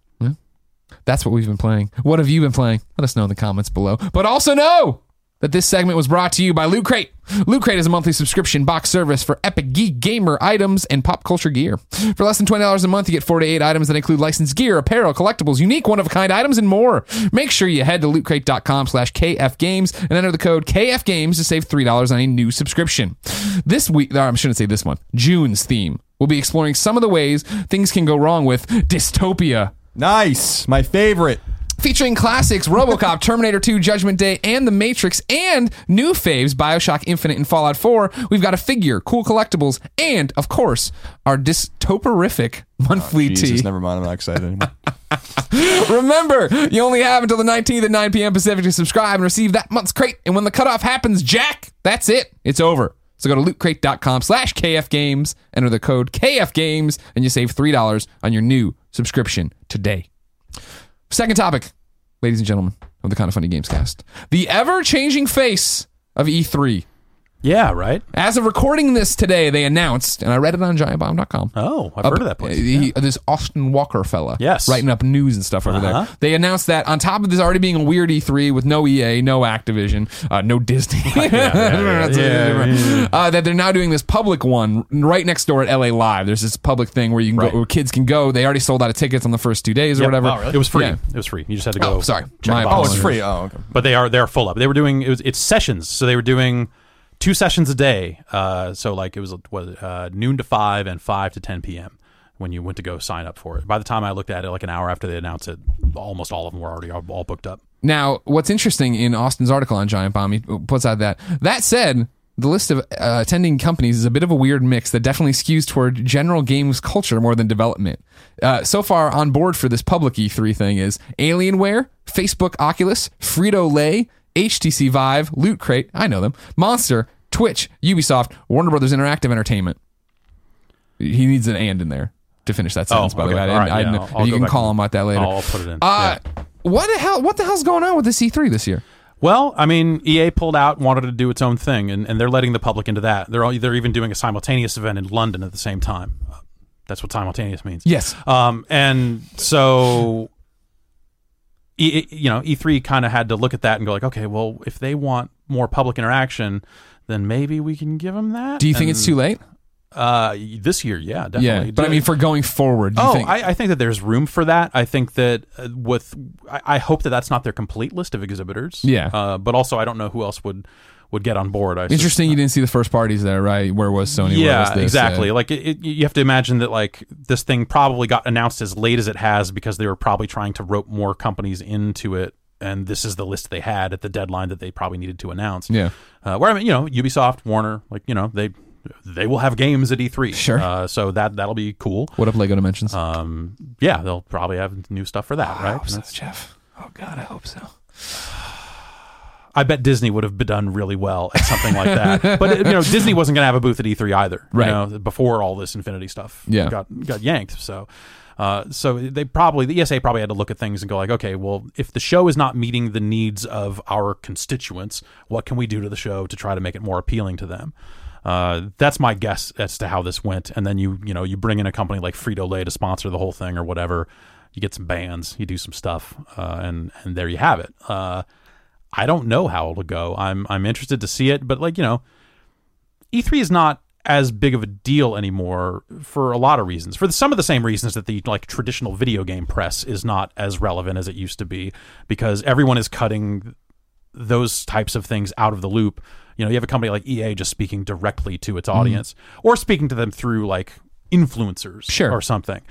That's what we've been playing. What have you been playing? Let us know in the comments below. But also know that this segment was brought to you by Loot Crate. Loot Crate is a monthly subscription box service for epic geek gamer items and pop culture gear. For less than $20 a month, you get four to eight items that include licensed gear, apparel, collectibles, unique one-of-a-kind items, and more. Make sure you head to lootcrate.com slash kfgames and enter the code kfgames to save $3 on a new subscription. This week, I shouldn't say this one, June's theme. We'll be exploring some of the ways things can go wrong with dystopia Nice. My favorite. Featuring classics RoboCop, [laughs] Terminator 2, Judgment Day, and The Matrix, and new faves BioShock Infinite and Fallout 4. We've got a figure, cool collectibles, and of course, our dystoperific [laughs] monthly oh, Jesus, tea. never mind. I'm not excited anymore. [laughs] Remember, you only have until the 19th at 9 p.m. Pacific to subscribe and receive that month's crate. And when the cutoff happens, Jack, that's it. It's over. So go to lootcrate.com slash kfgames, enter the code kfgames, and you save $3 on your new subscription today. Second topic, ladies and gentlemen of the Kinda Funny Gamescast. The ever-changing face of E3. Yeah, right. As of recording this today, they announced, and I read it on giantbomb.com. Oh, I've heard of that place. Uh, he- This Austin Walker fella. Yes. Writing up news and stuff over Uh-huh. there. They announced that on top of this already being a weird E3 with no EA, no Activision, uh, no Disney, [laughs] [laughs] yeah, yeah. Uh, that they're now doing this public one right next door at LA Live. There's this public thing where you can Right. go, where kids can go. They already sold out of tickets on the first two days or Yep. whatever. Oh, really? It was free. Yeah. It was free. You just had to go. Oh, sorry. check My Oh, it's free. Oh, okay. but they are they're full up. They were doing it was it's sessions, so they were doing two sessions a day. Uh, so like it was what uh, noon to five and five to ten p.m. when you went to go sign up for it. By the time I looked at it, like an hour after they announced it, almost all of them were already all, all booked up. Now, what's interesting in Austin's article on Giant Bomb, he puts out that that said, the list of uh, attending companies is a bit of a weird mix that definitely skews toward general games culture more than development. Uh, so far, on board for this public E3 thing is Alienware, Facebook Oculus, Frito Lay, HTC Vive, Loot Crate, I know them, Monster, Twitch, Ubisoft, Warner Brothers Interactive Entertainment. He needs an and in there to finish that sentence, by the Oh, okay. way. I right, I yeah. I'll- I'll you can call him about that later. I'll, I'll put it in. Uh, Yeah. what the hell? What the hell's going on with the E3 this year? Well, I mean, EA pulled out, wanted to do its own thing, and, and they're letting the public into that. They're all, they're even doing a simultaneous event in London at the same time. That's what simultaneous means. Yes. Um, and so, e, you know, E3 kind of had to look at that and go like, okay, well, if they want more public interaction, then maybe we can give them that. Do you think it's too late? Uh, this year, yeah, definitely. Yeah, but I mean, for going forward, do you Oh, think? I, I think that there's room for that. I think that uh, with, I, I hope that that's not their complete list of exhibitors. Yeah. Uh, but also, I don't know who else would would get on board. I Interesting, you didn't see the first parties there, right? Where was Sony? Where yeah, was exactly. Uh, Like it, it, you have to imagine that like this thing probably got announced as late as it has because they were probably trying to rope more companies into it, and this is the list they had at the deadline that they probably needed to announce. yeah. Uh, where I mean, you know, Ubisoft, Warner, like you know, they they will have games at E3. Sure. Uh, so that that'll be cool. What up, Lego Dimensions? Um, yeah, they'll probably have new stuff for that, I right? hope so, Jeff. Oh God, I hope so. I bet Disney would have done really well at something like that. [laughs] But you know, Disney wasn't going to have a booth at E3 either, you Right. know, before all this Infinity stuff Yeah. got got yanked. So, uh, so they probably the ESA probably had to look at things and go like, okay, well, if the show is not meeting the needs of our constituents, what can we do to the show to try to make it more appealing to them? Uh, that's my guess as to how this went. And then you you know you bring in a company like Frito Lay to sponsor the whole thing or whatever. You get some bands, you do some stuff, uh, and and there you have it. I don't know how it'll go. I'm I'm interested to see it, but like you know, E3 is not as big of a deal anymore for a lot of reasons. For the, some of the same reasons that the like traditional video game press is not as relevant as it used to be, because everyone is cutting those types of things out of the loop. You know, you have a company like EA just speaking directly to its audience, or speaking to them through like influencers, Sure. or something.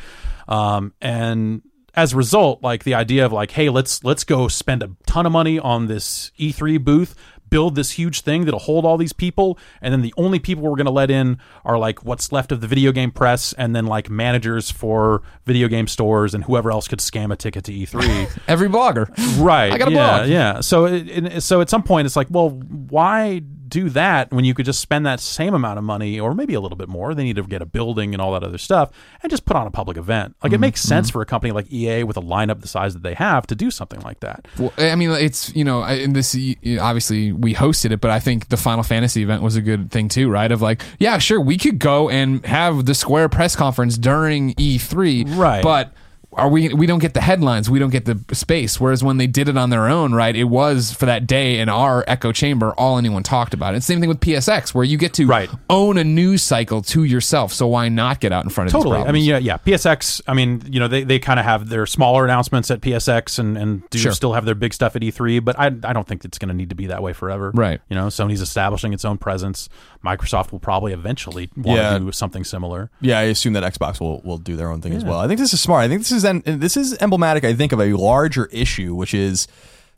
Um, and as a result, like the idea of like, hey, let's let's go spend a ton of money on this E3 booth, build this huge thing that'll hold all these people, and then the only people we're going to let in are like what's left of the video game press, and then like managers for video game stores and whoever else could scam a ticket to E3. [laughs] Every blogger. right? I got a yeah, blog. Yeah. So it, it, so at some point, it's like, well, why do that when you could just spend that same amount of money, or maybe a little bit more? They need to get a building and all that other stuff, and just put on a public event. Like Mm-hmm. it makes sense for a company like EA with a lineup the size that they have to do something like that. Well, I mean, it's you know, I- and this obviously we hosted it, but I think the Final Fantasy event was a good thing too, right? Of like, yeah, sure, we could go and have the Square press conference during E3, Right. But are we? We don't get the headlines, we don't get the space. Whereas when they did it on their own, right, it was for that day in our echo chamber, all anyone talked about. And same thing with PSX, where you get to Right. own a news cycle to yourself. So why not get out in front of Totally. I mean, yeah, yeah. PSX. I mean, you know, they, they kind of have their smaller announcements at PSX and and do Sure. still have their big stuff at E3. But I I don't think it's going to need to be that way forever. Right. You know, Sony's establishing its own presence. Microsoft will probably eventually want Yeah. to do something similar. Yeah, I assume that Xbox will, will do their own thing as well. I think this is smart. I think this is this is emblematic. I think of a larger issue, which is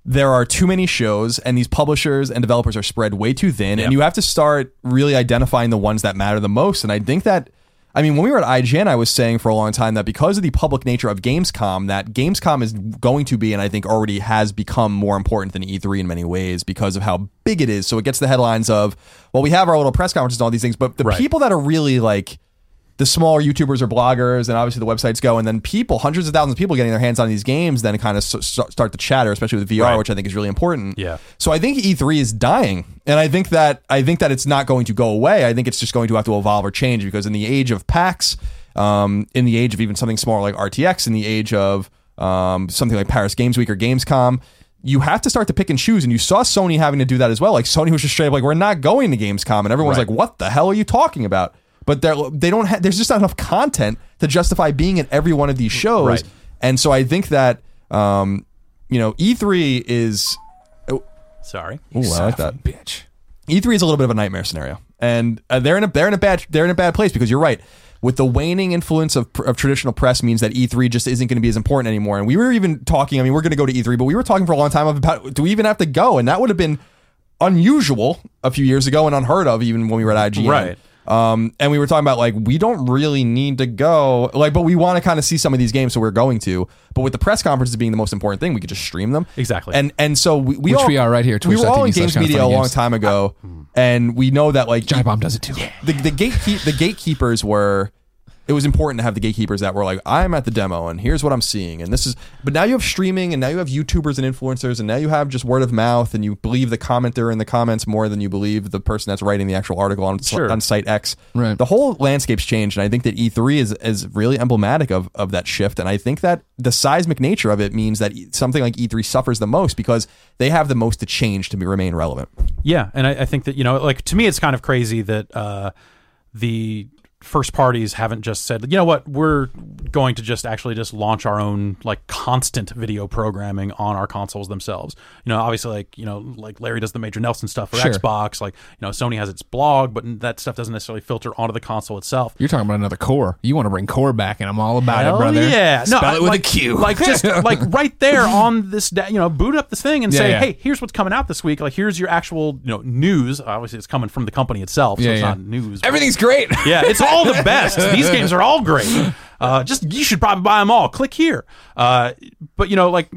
there are too many shows, and these publishers and developers are spread way too thin, Yeah. and you have to start really identifying the ones that matter the most. And I think that. I mean, when we were at IGN, I was saying for a long time that because of the public nature of Gamescom, that Gamescom is going to be, and I think already has become more important than E3 in many ways because of how big it is. So it gets the headlines of, well, we have our little press conferences and all these things, but the Right. people that are really like the smaller YouTubers or bloggers, and obviously the websites go, and then people, hundreds of thousands of people getting their hands on these games, then kind of s- start to chatter, especially with VR, Right. which I think is really important. Yeah. So I think E3 is dying, and I think that I think that it's not going to go away. I think it's just going to have to evolve or change because in the age of PAX, um, in the age of even something smaller like RTX, in the age of um, something like Paris Games Week or Gamescom. You have to start to pick and choose, and you saw Sony having to do that as well. Like Sony was just straight up like, "We're not going to Gamescom," and everyone was Right. like, "What the hell are you talking about?" But they're, they don't. Ha- there's just not enough content to justify being at every one of these shows, Right. and so I think that um, you know E3 is. Oh, Sorry. Ooh, I like that. bitch. E3 is a little bit of a nightmare scenario, and uh, they're in a they're in a bad they're in a bad place because you're right. With the waning influence of, of traditional press means that E3 just isn't going to be as important anymore. And we were even talking. I mean, we're going to go to E3, but we were talking for a long time about do we even have to go? And that would have been unusual a few years ago and unheard of even when we were at IGN. Right. Um, and we were talking about like we don't really need to go, like, but we want to kind of see some of these games, so we're going to. But with the press conferences being the most important thing, we could just stream them Exactly. And and so we, we Which all, we are right here, We were all in twitch.tv games media a Funny long Games. time ago, and we know that like Giant Bomb does it too. the the gatekeep the gatekeepers were it was important to have the gatekeepers that were like I'm at the demo and here's what I'm seeing and this is but now you have streaming and now you have YouTubers and influencers and now you have just word of mouth and you believe the commenter in the comments more than you believe the person that's writing the actual article on Sure. on site X. Right. The whole landscape's changed and I think that E3 is is really emblematic of of that shift and I think that the seismic nature of it means that something like E3 suffers the most because they have the most to change to be, remain relevant. Yeah, and I, I think that you know, like to me, it's kind of crazy that uh, the first parties haven't just said, you know what, we're going to just actually just launch our own like constant video programming on our consoles themselves. You know, obviously like, you know, like Larry does the Major Nelson stuff for Sure. Xbox, like, you know, Sony has its blog, but that stuff doesn't necessarily filter onto the console itself. You're talking about another Qore. You want to bring Qore back, and I'm all about Hell it, brother. Yeah, Spell I- it with like, a Q. like just [laughs] like right there on this, you know, boot up this thing and Yeah, say, yeah. hey, here's what's coming out this week. Like, here's your actual, you know, news. Obviously, it's coming from the company itself, so Yeah, it's not news. Everything's great. yeah, it's all [laughs] the best. These games are all great. Uh, just you should probably buy them all. Click here. Uh, but you know, like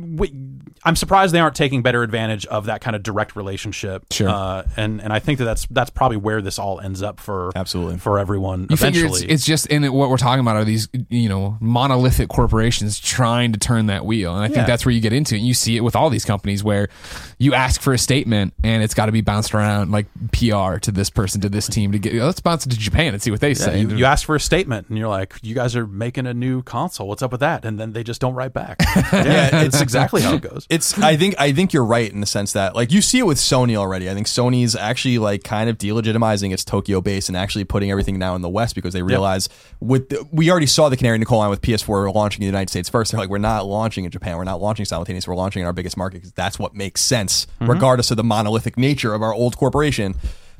I'm surprised they aren't taking better advantage of that kind of direct relationship. Sure. Uh, and and I think that that's that's probably where this all ends up for Absolutely. for everyone You figure eventually. it's, it's just in what we're talking about are these you know monolithic corporations trying to turn that wheel, and I think Yeah. that's where you get into it. And you see it with all these companies where you ask for a statement and it's got to be bounced around like PR to this person to this team to get. Let's bounce it to Japan and see what they Yeah, say. you, you ask for a statement and you're like, you guys are making a new console. What's up with that? And then they just don't write back. [laughs] yeah, it's exactly how it goes. It's. I think. I think you're right in the sense that, like, you see it with Sony already. I think Sony's actually like kind of delegitimizing its Tokyo base and actually putting everything now in the West because they realize with the, we already saw the canary in the coal line with PS4 launching in the United States first. They're like, we're not launching in Japan. We're not launching simultaneously. We're launching in our biggest market because that's what makes sense, regardless of the monolithic nature of our old corporation.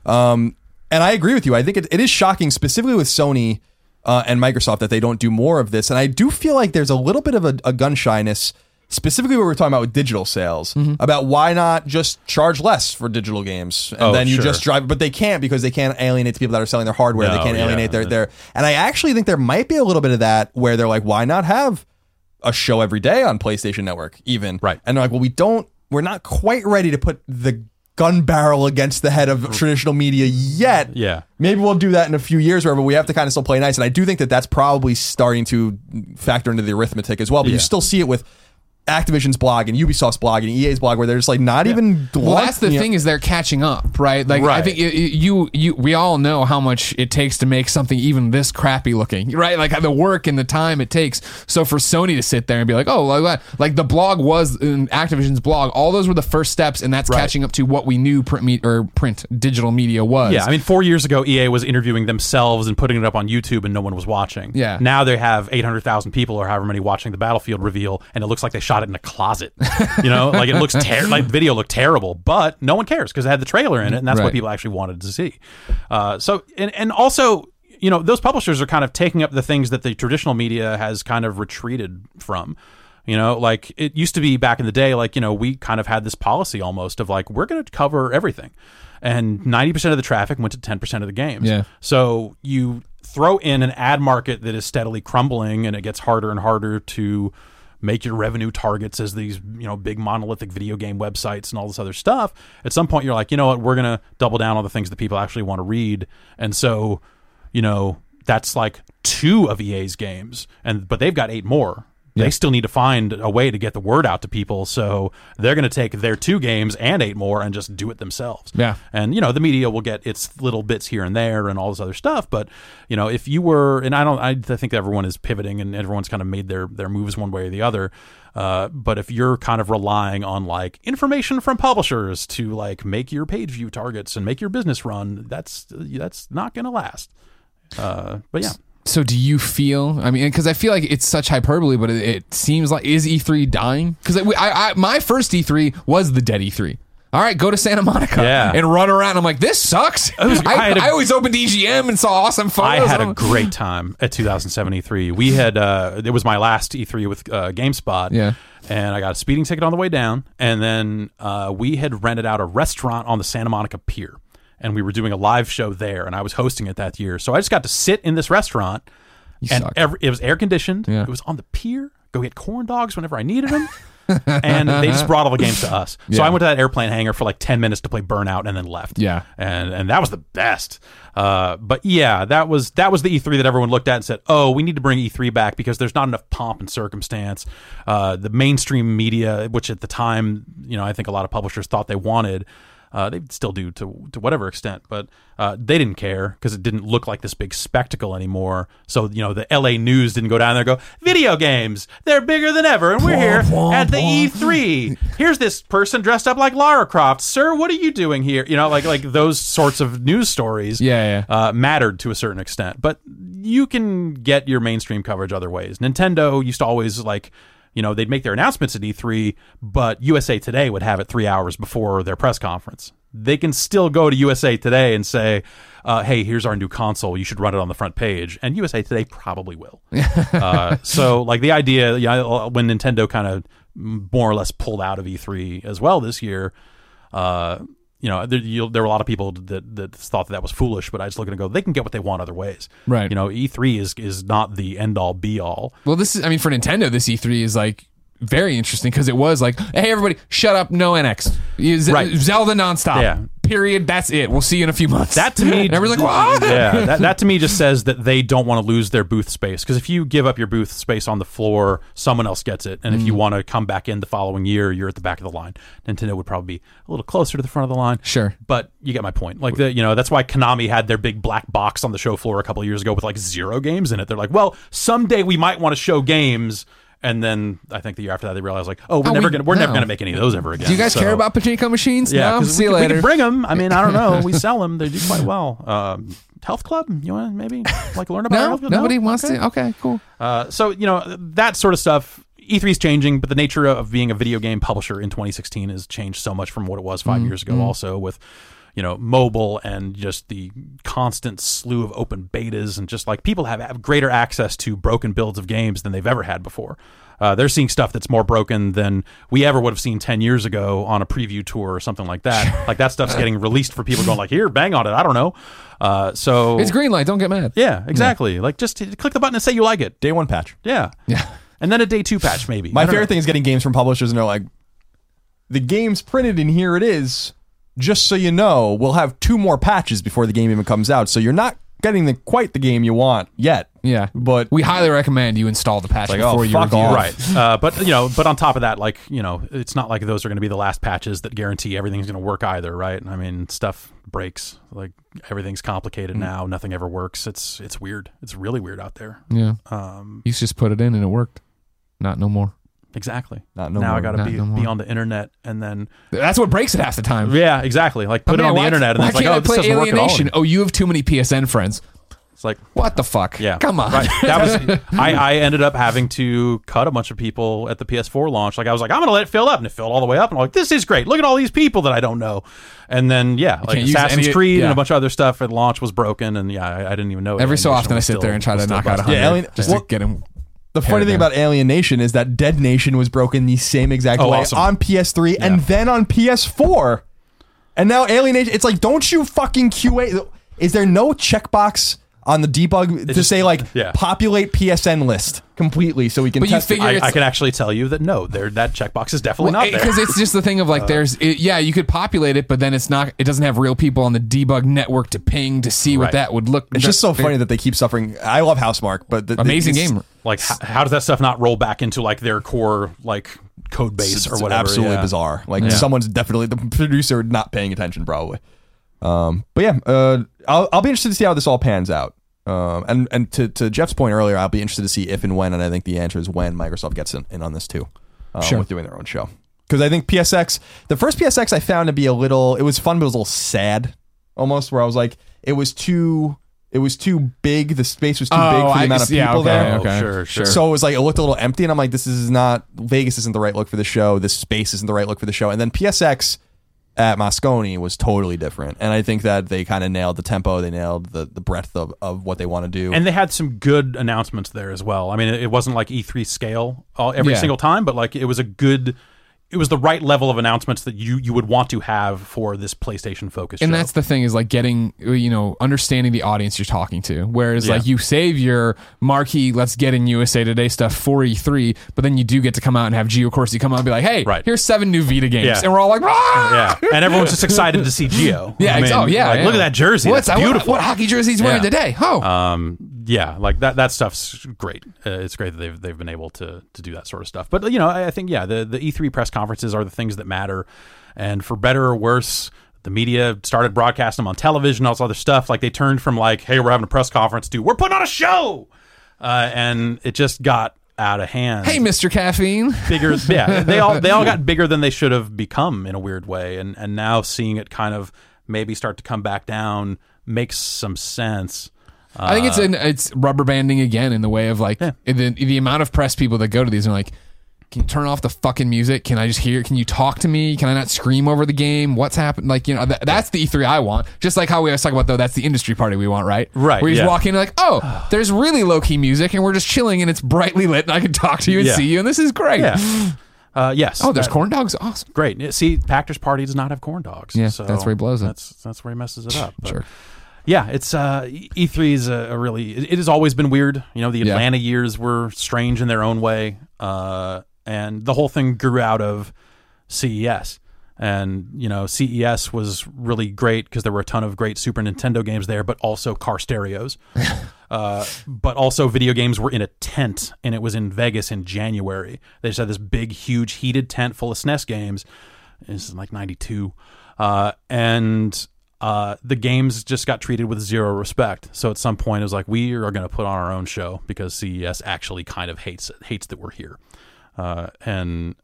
Um, and I agree with you. I think it, it is shocking, specifically with Sony uh, and Microsoft, that they don't do more of this. And I do feel like there's a little bit of a, a gun shyness, specifically what we're talking about with digital sales, mm-hmm. about why not just charge less for digital games, and Oh, then you sure. just drive. But they can't because they can't alienate the people that are selling their hardware. they can't yeah. alienate their their. And I actually think there might be a little bit of that where they're like, why not have a show every day on PlayStation Network, even Right. And they're like, well, we don't. We're not quite ready to put the gun barrel against the head of traditional media yet. Yeah. Maybe we'll do that in a few years, where we have to kind of still play nice. And I do think that that's probably starting to factor into the arithmetic as well. But you still see it with Activision's blog and Ubisoft's blog and EA's blog, where they're just like not even. Well, that's the thing is they're catching up, right? Like I think it, it- you you we all know how much it takes to make something even this crappy looking, [laughs] right? Like the work and the time it takes. So for Sony to sit there and be like, oh, like, like the blog was in Activision's blog, all those were the first steps, and that's Right. catching up to what we knew print me- or print digital media was. Yeah, I mean, four years ago, EA was interviewing themselves and putting it up on YouTube, and no one was watching. Yeah. Now they have 800,000 people or however many watching the Battlefield reveal, and it looks like they shot it in a closet. you know, like it looks ter- like the video looked terrible, but no one cares because it had the trailer in it, and that's Right. what people actually wanted to see. Uh, so, and, and also, you know, those publishers are kind of taking up the things that the traditional media has kind of retreated from. You know, like it used to be back in the day, like, you know, we kind of had this policy almost of like, we're going to cover everything. And 90% of the traffic went to 10% of the games. Yeah. So you throw in an ad market that is steadily crumbling and it gets harder and harder to make your revenue targets as these, you know, big monolithic video game websites and all this other stuff. At some point you're like, you know what, we're going to double down on the things that people actually want to read. And so, you know, that's like two of EA's games and but they've got eight more. They still need to find a way to get the word out to people, so they're going to take their two games and eight more and just do it themselves. Yeah. And you know, the media will get its little bits here and there and all this other stuff. But you know, if you were, and I don't, I think everyone is pivoting and everyone's kind of made their their moves one way or the other. Uh, but if you're kind of relying on like information from publishers to like make your page view targets and make your business run, that's that's not going to last. Uh, but yeah. So do you feel? I mean, because I feel like it's such hyperbole, but it, it seems like is E3 dying? Because I, I, my first E3 was the dead E3. All right, go to Santa Monica Yeah. and run around. I'm like, this sucks. was- I, I a- I always opened EGM and saw awesome photos. I had a great time at 2073. We had uh, it was my last E3 with uh, GameSpot. Yeah. and I got a speeding ticket on the way down, and then uh, we had rented out a restaurant on the Santa Monica Pier, and we were doing a live show there, and I was hosting it that year. So I just got to sit in this restaurant, and every, it was air conditioned. Yeah. It was on the pier. Go get corn dogs whenever I needed them. [laughs] and they just brought all the games to us. So Yeah. I went to that airplane hangar for like ten minutes to play Burnout, and then left. Yeah. and and that was the best. Uh, but yeah, that was that was the E3 that everyone looked at and said, "Oh, we need to bring E3 back because there's not enough pomp and circumstance." Uh, the mainstream media, which at the time, you know, I think a lot of publishers thought they wanted. Uh, they still do to to whatever extent, but uh, they didn't care because it didn't look like this big spectacle anymore. So you know, the L.A. News didn't go down there and go, "Video games, they're bigger than ever, and we're here at the E3. Here's this person dressed up like Lara Croft, sir. What are you doing here?" You know, like like those sorts of news stories Yeah, uh, mattered to a certain extent. But you can get your mainstream coverage other ways. Nintendo used to always like you know, they'd make their announcements at E3, but USA Today would have it three hours before their press conference. They can still go to USA Today and say, uh, "Hey, here's our new console. You should run it on the front page." And USA Today probably will. [laughs] uh, so, like the idea, yeah, uh, when Nintendo kind of more or less pulled out of E3 as well this year, uh, you know, there, you, there, were a lot of people that, that thought that, that was foolish, but I just look at it and go, they can get what they want other ways. Right. You know, E3 is is not the end all be all. Well, this is, I mean, for Nintendo, this E3 is like very interesting because it was like, hey, everybody, shut up, no NX. Right. Zelda nonstop. Yeah. Period. That's it. We'll see you in a few months. That to me, [laughs] and everyone's like, what? [laughs] yeah, that, that to me just says that they don't want to lose their booth space because if you give up your booth space on the floor, someone else gets it, and if you mm. want to come back in the following year, you're at the back of the line. Nintendo would probably be a little closer to the front of the line. Sure, but you get my point. Like the, you know, that's why Konami had their big black box on the show floor a couple years ago with like zero games in it. They're like, well, someday we might want to show games and then I think the year after that they realized like, oh, we're oh, never we, gonna we're no. never gonna make any of those ever again. Do you guys so, care about pachinko machines? Yeah, no? see we, you later. We can bring them. I mean, I don't know. [laughs] We sell them. They do quite well. Um, health club. You want to maybe like learn about? no, health club? nobody no? wants okay. to. Okay, cool. Uh, so you know that sort of stuff. E3 is changing, but the nature of being a video game publisher in 2016 has changed so much from what it was 5 mm-hmm. years ago. Mm-hmm. Also with you know mobile and just the constant slew of open betas and just like people have, have greater access to broken builds of games than they've ever had before uh, they're seeing stuff that's more broken than we ever would have seen 10 years ago on a preview tour or something like that. like that stuff's [laughs] getting released for people going like, here, bang on it. I don't know. Uh, so it's green light. Don't get mad. Yeah, exactly. Yeah. Like just click the button and say you like it. Day one patch. Yeah. Yeah. And then a day two patch, maybe. My favorite know. thing is getting games from publishers and they're like, the game's printed and here it is. Just so you know, we'll have two more patches before the game even comes out. So you're not getting the quite the game you want yet. Yeah, but we highly recommend you install the patch like, before oh, you review. Off. Right, uh, but you know, but on top of that, like you know, it's not like those are going to be the last patches that guarantee everything's going to work either. Right? I mean, stuff breaks. Like everything's complicated mm. now. Nothing ever works. It's it's weird. It's really weird out there. Yeah. Um, you just put it in and it worked. Not no more. Exactly. Not no now more. I got to be, no be on the internet and then that's what breaks it half the time. Yeah, exactly. Like put I mean, it on the internet and it's like, oh, this doesn't Alienation? Oh, you have too many PSN friends. It's like what the fuck? Yeah, come on. Right. That was [laughs] I, I ended up having to cut a bunch of people at the PS4 launch. Like I was like, I'm gonna let it fill up, and it filled all the way up, and I'm like, this is great. Look at all these people that I don't know. And then yeah, like Assassin's any, Creed yeah. and a bunch of other stuff at launch was broken, and yeah, I, I didn't even know. Every so often, I sit there and try to knock out a hundred yeah, Alien, just well, to get him. The funny thing about Alienation is that Dead Nation was broken the same exact oh, way awesome. on PS3 yeah. and then on PS4. And now Alienation, it's like, don't you fucking QA. Is there no checkbox on the debug to just, say like yeah. populate PSN list completely so we can. But test you figure I, I, can actually tell you that no, there that checkbox is definitely well, not there because it's just the thing of like uh, there's it, yeah you could populate it, but then it's not it doesn't have real people on the debug network to ping to see what that would look. It's just so funny that they keep suffering. I love Housemarque, but the, amazing game. Like how, how, does that stuff not roll back into like their core like code base it's or whatever? Absolutely yeah. bizarre. Like yeah. someone's definitely the producer not paying attention probably. Um, but yeah, uh, I'll, I'll be interested to see how this all pans out. Um, and and to, to Jeff's point earlier, I'll be interested to see if and when, and I think the answer is when Microsoft gets in, in on this too, um, sure. with doing their own show. Because I think PSX, the first PSX I found to be a little, it was fun, but it was a little sad, almost. Where I was like, it was too, it was too big. The space was too oh, big for the I, amount of yeah, people okay, there. Okay. Sure, sure. So it was like it looked a little empty, and I'm like, this is not Vegas isn't the right look for the show. This space isn't the right look for the show. And then PSX at Moscone was totally different. And I think that they kind of nailed the tempo, they nailed the, the breadth of, of what they want to do. And they had some good announcements there as well. I mean, it, wasn't like E3 scale all, every yeah. single time, but like it was a good it was the right level of announcements that you you would want to have for this PlayStation focus. And show. that's the thing is like getting you know understanding the audience you're talking to. Whereas yeah. like you save your marquee let's get in USA Today stuff for E3, but then you do get to come out and have Gio Corsi come out and be like, hey, right. here's seven new Vita games, yeah. and we're all like, ah! yeah, and everyone's just excited to see Gio. [laughs] Yeah, I mean, oh yeah, like, yeah, look at that jersey. What's That's beautiful. What, what hockey jersey he's wearing today? Oh, um, yeah, like that that stuff's great. Uh, it's great that they've they've been able to to do that sort of stuff. But you know, I, I think yeah, the the E3 press conferences are the things that matter, and for better or worse. The media started broadcasting them on television, all this other stuff. Like they turned from like, "Hey, we're having a press conference," to "We're putting on a show," uh, and it just got out of hand. Hey, Mister Caffeine. [laughs] Bigger, yeah. They all they all got [laughs] bigger than they should have become in a weird way, and and now seeing it kind of maybe start to come back down makes some sense. I think it's an, it's rubber banding again in the way of like the the amount of press people that go to these and are like, can you turn off the fucking music? Can I just hear? Can you talk to me? Can I not scream over the game? What's happened? Like you know, th- that's the E3 I want. Just like how we always talk about though, that's the industry party we want, right? Right, Where you just yeah. walk in like, oh, [sighs] there's really low key music, and we're just chilling, and it's brightly lit, and I can talk to you and Yeah. see you, and this is great. Yeah. [gasps] Uh, yes. Oh, there's that- corn dogs. Awesome. Great. Yeah, See, Pachter's Party does not have corn dogs. Yeah, so that's where he blows it. That's that's where he messes it up. But, Sure. Yeah, it's uh, E three is a, a really. It, it has always been weird. You know, the Yeah. Atlanta years were strange in their own way, uh, and the whole thing grew out of CES. And you know, CES was really great because there were a ton of great Super Nintendo games there, but also car stereos. [laughs] uh, but also, video games were in a tent, and it was in Vegas in January. They just had this big, huge, heated tent full of SNES games. This is like '92, uh, and uh, the games just got treated with zero respect. So at some point, it was like we are going to put on our own show because CES actually kind of hates hates that we're here, uh, and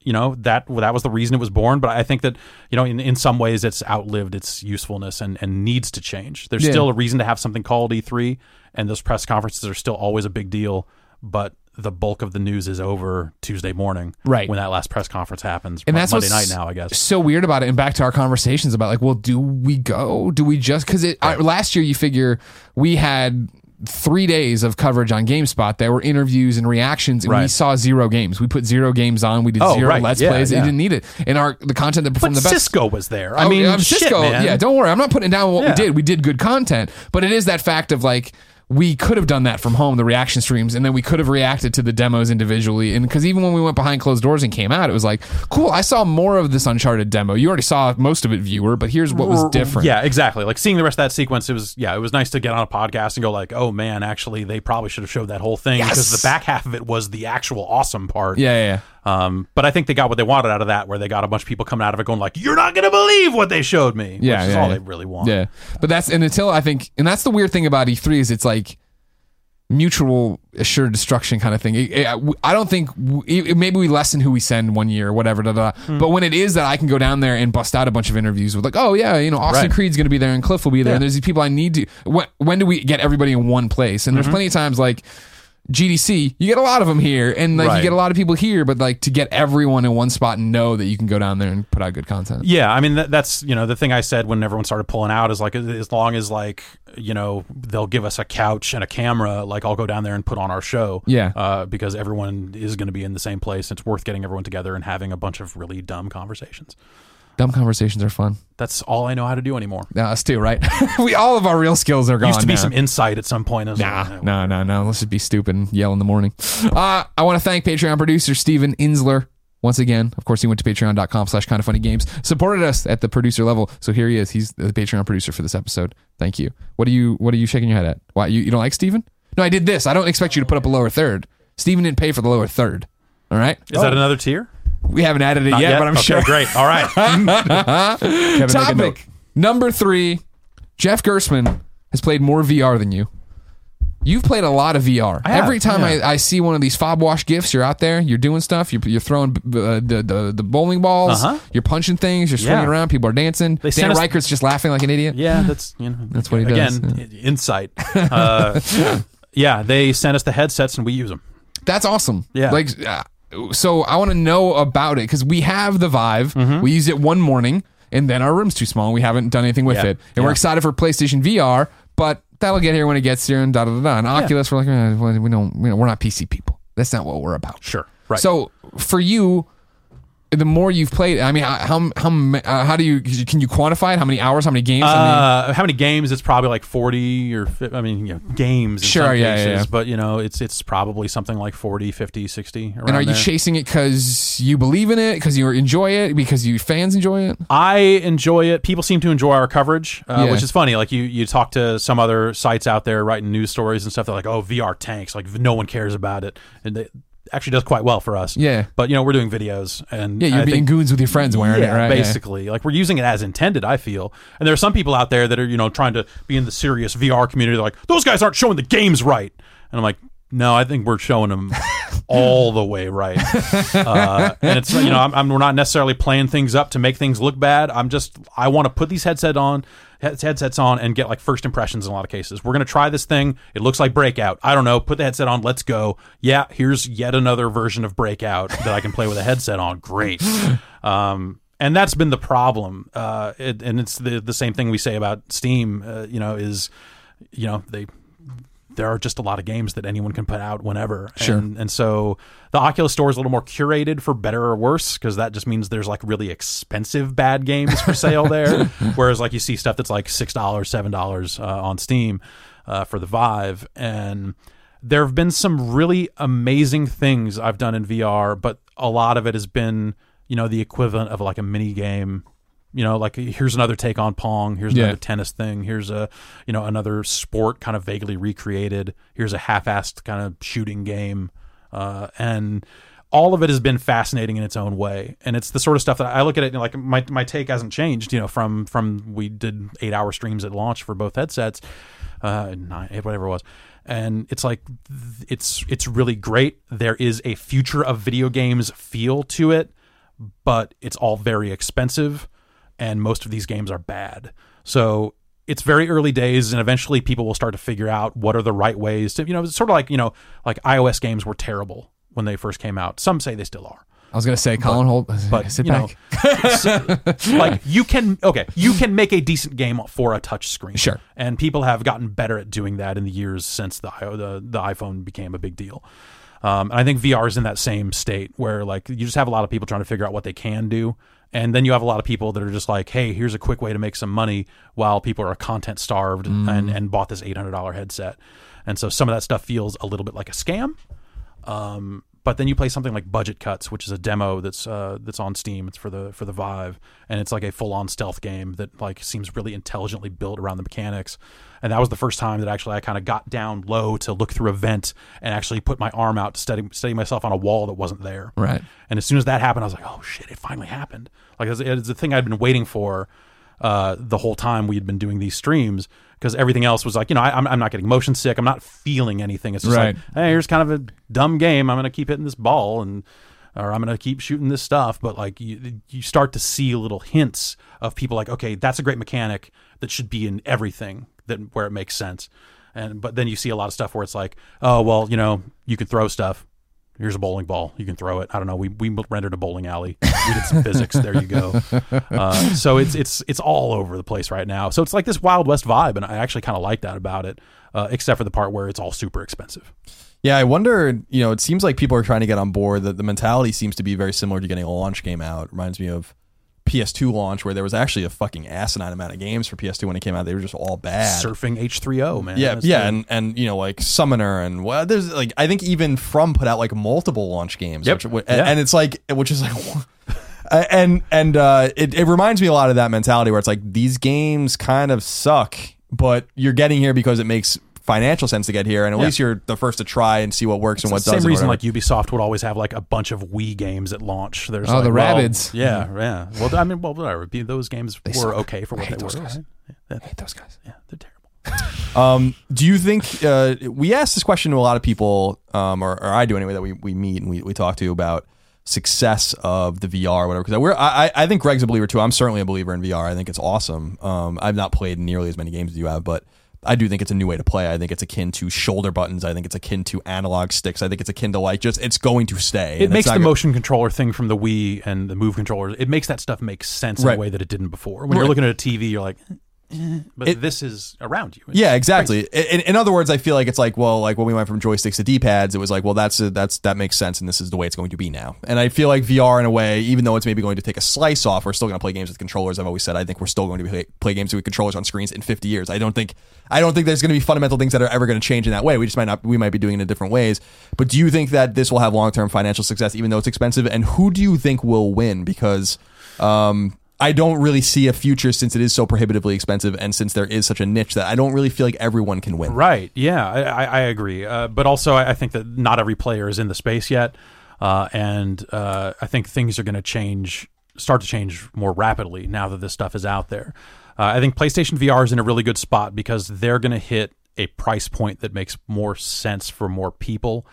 you know that that was the reason it was born. But I think that you know in, in some ways it's outlived its usefulness and, and needs to change. There's Yeah. still a reason to have something called E3, and those press conferences are still always a big deal. But the bulk of the news is over Tuesday morning, Right. when that last press conference happens. and that's Monday what's night now, I guess. so weird about it. And back to our conversations about like, well, do we go? Do we just because it I, last year? You figure we had three days of coverage on GameSpot. There were interviews and reactions, and we saw zero games. We put zero games on. We did Oh, zero right. let's Yeah, plays. It yeah. didn't need it. And our the content that But the best. Cisco was there. I Oh, mean, yeah, shit, Cisco. Yeah, don't worry. I'm not putting down what we did. We did good content, but it is that fact of like we could have done that from home, the reaction streams, and then we could have reacted to the demos individually. And because even when we went behind closed doors and came out, it was like, cool. I saw more of this Uncharted demo. You already saw most of it, viewer, but here's what was different. Yeah, exactly. Like seeing the rest of that sequence, it was yeah, it was nice to get on a podcast and go like, oh man, actually, they probably should have showed that whole thing because Yes. the back half of it was the actual awesome part. yeah, yeah. Um, but I think they got what they wanted out of that, where they got a bunch of people coming out of it going like, "You're not gonna believe what they showed me." Yeah, which is yeah, all yeah. they really want. Yeah, but that's and until I think, and that's the weird thing about E3 is it's like mutual assured destruction kind of thing. It- it- I don't think it, maybe we lessen who we send one year or whatever. Da, da, da. Hmm. But when it is that I can go down there and bust out a bunch of interviews with like, oh yeah, you know, Austin Right. Creed's going to be there and Cliff will be there. Yeah. And there's these people I need to. When, when do we get everybody in one place? And there's Mm-hmm. plenty of times like. GDC, you get a lot of them here, and like you Right. get a lot of people here, but like to get everyone in one spot and know that you can go down there and put out good content. Yeah, I mean that, that's you know the thing I said when everyone started pulling out is like as long as like you know they'll give us a couch and a camera, like I'll go down there and put on our show. Yeah. uh, because everyone is going to be in the same place. It's worth getting everyone together and having a bunch of really dumb conversations. Dumb conversations are fun. That's all I know how to do anymore. Yeah, us too, right? [laughs] we all of our real skills are gone. Used to be now. some insight at some point. Nah, like, no, no, no. Let's just be stupid and yell in the morning. Uh, I want to thank Patreon producer Steven Insler. Once again, of course, he went to patreon.com slash kind of funny games, supported us at the producer level. So here he is. He's the Patreon producer for this episode. Thank you. What are you what are you shaking your head at? Why you, you don't like Steven? No, I did this. I don't expect you to put up a lower third. Steven didn't pay for the lower third. All right. Is that another tier? We haven't added it Not yet, but I'm Okay, sure. Great. All right. [laughs] Kevin, make a note. Topic number three. Jeff Gerstmann has played more VR than you. You've played a lot of VR. have, Every time yeah. I, I see one of these fob wash gifts, you're out there, you're doing stuff, you're, you're throwing uh, the, the the bowling balls, Uh-huh. you're punching things, you're swinging Yeah. around, people are dancing. They Dan us- Ryckert's just laughing like an idiot. Yeah, that's you know That's what he does, Again, i- insight. [laughs] Uh, yeah, they sent us the headsets and we use them. That's awesome. Yeah. Like, uh, so I want to know about it because we have the Vive. Mm-hmm. We used it one morning, and then our room's too small. and We haven't done anything with Yeah. it, and we're excited for PlayStation VR, but that'll get here when it gets here, and da da da da. And Oculus, we're like, eh, well, we don't, we don't, we're not PC people. That's not what we're about. Sure. Right. So for you, the more you've played, I mean, how how uh, how do you can you quantify it? How many hours? How many games? How many- Uh, how many games? It's probably like forty or I mean, you know, games. In Sure, yeah, yeah, cases, yeah. But you know, it's it's probably something like 40, 50, 60. Around and are you there. chasing it because you believe in it, because you enjoy it, because you fans enjoy it? I enjoy it. People seem to enjoy our coverage, uh, Yeah. which is funny. Like you, you talk to some other sites out there writing news stories and stuff. They're like, "Oh, VR tanks. Like no one cares about it," and it actually does quite well for us. Yeah. But you know, we're doing videos, and Yeah, you're I being think- goons with your friends wearing yeah, it, right? Yeah. Basically, like we're using it as intended. I feel, and there are some people out there that are you know trying to be in the serious VR community. They're like, those guys aren't showing the games right, and I'm like, no, I think we're showing them [laughs] all the way right. Uh, and it's you know, I'm, I'm we're not necessarily playing things up to make things look bad. I'm just I want to put these headset on headsets on and get like first impressions in a lot of cases. We're going to try this thing. It looks like Breakout. I don't know. Put the headset on. Let's go. Yeah, here's yet another version of Breakout that I can play with a headset on. Great. [laughs] Um, and that's been the problem. Uh, it, and it's the the same thing we say about Steam. Uh, you know, is you know they there are just a lot of games that anyone can put out whenever. Sure. And, and so the Oculus store is a little more curated for better or worse because that just means there's like really expensive bad games for sale there. [laughs] Whereas like you see stuff that's like $6, $7 uh, on Steam uh, for the Vive. And there have been some really amazing things I've done in VR, but a lot of it has been, you know, the equivalent of like a mini game you know like here's another take on pong here's Yeah. another tennis thing here's a you know another sport kind of vaguely recreated here's a half-assed kind of shooting game uh, and all of it has been fascinating in its own way. And it's the sort of stuff that i look at it and like my, my take hasn't changed you know from from we did eight hour streams at launch for both headsets uh nine whatever it was. And it's like it's it's really great. There is a future of video games feel to it but it's all very expensive and most of these games are bad. So it's very early days and eventually people will start to figure out what are the right ways to you know it's sort of like you know like iOS games were terrible when they first came out. Some say they still are. I was gonna say, Colin Holt, [laughs] But sit you back. [laughs] know, like you can okay, you can make a decent game for a touch screen. Sure. And people have gotten better at doing that in the years since the the, the iPhone became a big deal. Um, and I think VR is in that same state where like you just have a lot of people trying to figure out what they can do, and then you have a lot of people that are just like, hey, here's a quick way to make some money while people are content starved and and bought this eight hundred dollar headset, and so some of that stuff feels a little bit like a scam. Um, but then you play something like Budget Cuts, which is a demo that's uh, that's on Steam. It's for the for the Vive, and it's like a full on stealth game that like seems really intelligently built around the mechanics. And that was the first time that actually I kind of got down low to look through a vent and actually put my arm out to steady, steady myself on a wall that wasn't there. Right. And as soon as that happened, I was like, oh shit, it finally happened. Like it's, the thing I'd been waiting for uh, the whole time we'd been doing these streams because everything else was like, you know, I, I'm, I'm not getting motion sick. I'm not feeling anything. It's just Right. like, hey, here's kind of a dumb game. I'm going to keep hitting this ball and or I'm going to keep shooting this stuff. But like you, you start to see little hints of people like, okay, that's a great mechanic that should be in everything that where it makes sense. And but then you see a lot of stuff where it's like, oh well, you know, you can throw stuff. Here's a bowling ball. You can throw it. I don't know. We we rendered a bowling alley. We did some [laughs] physics. There you go. Uh, so it's it's it's all over the place right now. So it's like this Wild West vibe, and I actually kind of like that about it. Uh, except for the part where it's all super expensive. Yeah, I wonder. You know, it seems like people are trying to get on board. That the mentality seems to be very similar to getting a launch game out. Reminds me of PS2 launch, where there was actually a fucking asinine amount of games for PS2 when it came out. They were just all bad. Surfing H3O, man. yeah, That's yeah, the- and and you know like Summoner and well, there's like I think even From put out like multiple launch games. Yep. Which, Yeah. and it's like which is like. [laughs] And and uh, it, it reminds me a lot of that mentality where it's like these games kind of suck, but you're getting here because it makes financial sense to get here, and at Yeah. least you're the first to try and see what works and what It's the doesn't. same reason whatever. like Ubisoft would always have like a bunch of Wii games at launch. There's Oh, like, the well, Rabbids. Yeah, yeah. Well, I mean, well, whatever. Those games were suck. okay for I what hate they those were. guys. right? Yeah, I hate those guys. yeah, they're terrible. [laughs] [laughs] Um, do you think uh, we asked this question to a lot of people, um, or, or I do anyway, that we, we meet and we, we talk to about success of the VR or whatever? Because we're I, I I think Greg's a believer too. I'm certainly a believer in VR. I think it's awesome. Um, I've not played nearly as many games as you have, but I do think it's a new way to play. I think it's akin to shoulder buttons. I think it's akin to analog sticks. I think it's akin to like just it's going to stay. It makes the not go- motion controller thing from the Wii and the Move controllers. It makes that stuff make sense in a way that it didn't before. When you're looking at a TV, you're like, [laughs] but It- this is around you. It's Yeah, exactly. In, in other words, I feel like it's like, well, like when we went from joysticks to D-pads, it was like, well, that's a, that's that makes sense, and this is the way it's going to be now. And I feel like VR, in a way, even though it's maybe going to take a slice off, we're still going to play games with controllers. I've always said I think we're still going to play, play games with controllers on screens in 50 years. I don't think I don't think there's going to be fundamental things that are ever going to change in that way. We just might not we might be doing it in different ways. But do you think that this will have long term financial success, even though it's expensive? And who do you think will win? Because um, I don't really see a future since it is so prohibitively expensive, and since there is such a niche that I don't really feel like everyone can win. Right. Yeah, I, I, agree. Uh, but also, I, I think that not every player is in the space yet, uh, and uh, I think things are going to change, start to change more rapidly now that this stuff is out there. Uh, I think PlayStation VR is in a really good spot because they're going to hit a price point that makes more sense for more people,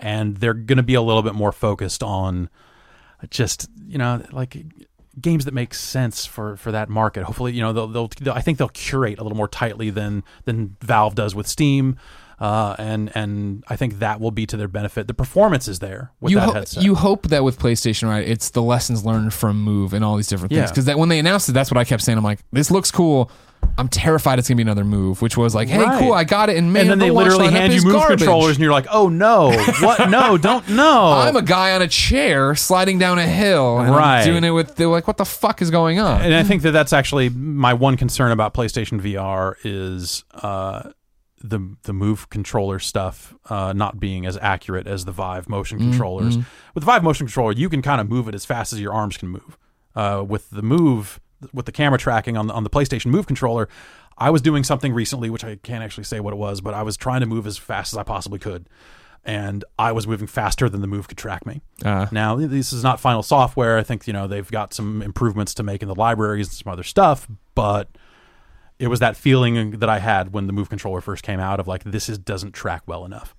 and they're going to be a little bit more focused on just you know like games that make sense for for that market. Hopefully, you know they'll, they'll, they'll I think they'll curate a little more tightly than than Valve does with Steam. Uh, and and I think that will be to their benefit. The performance is there with you, that ho- headset. you hope that with PlayStation, right? It's the lessons learned from Move and all these different things. Yeah. Because that when they announced it, that's what I kept saying. I'm like, this looks cool. I'm terrified it's gonna be another Move, which was like, hey, Right. cool, I got it. And man, and then the they literally hand you move garbage. controllers, and you're like, "Oh no, what? No, don't no." [laughs] I'm a guy on a chair sliding down a hill, and Right. I'm doing it with. They're like, what the fuck is going on? and I think that that's actually my one concern about PlayStation VR is uh, the the Move controller stuff uh, not being as accurate as the Vive motion controllers. With the Vive motion controller, you can kind of move it as fast as your arms can move. Uh, with the Move, with the camera tracking on the, on the PlayStation Move controller, I was doing something recently, which I can't actually say what it was, but I was trying to move as fast as I possibly could. And I was moving faster than the move could track me. Uh, Now, this is not final software. I think you know they've got some improvements to make in the libraries and some other stuff, but it was that feeling that I had when the Move controller first came out of like this is doesn't track well enough,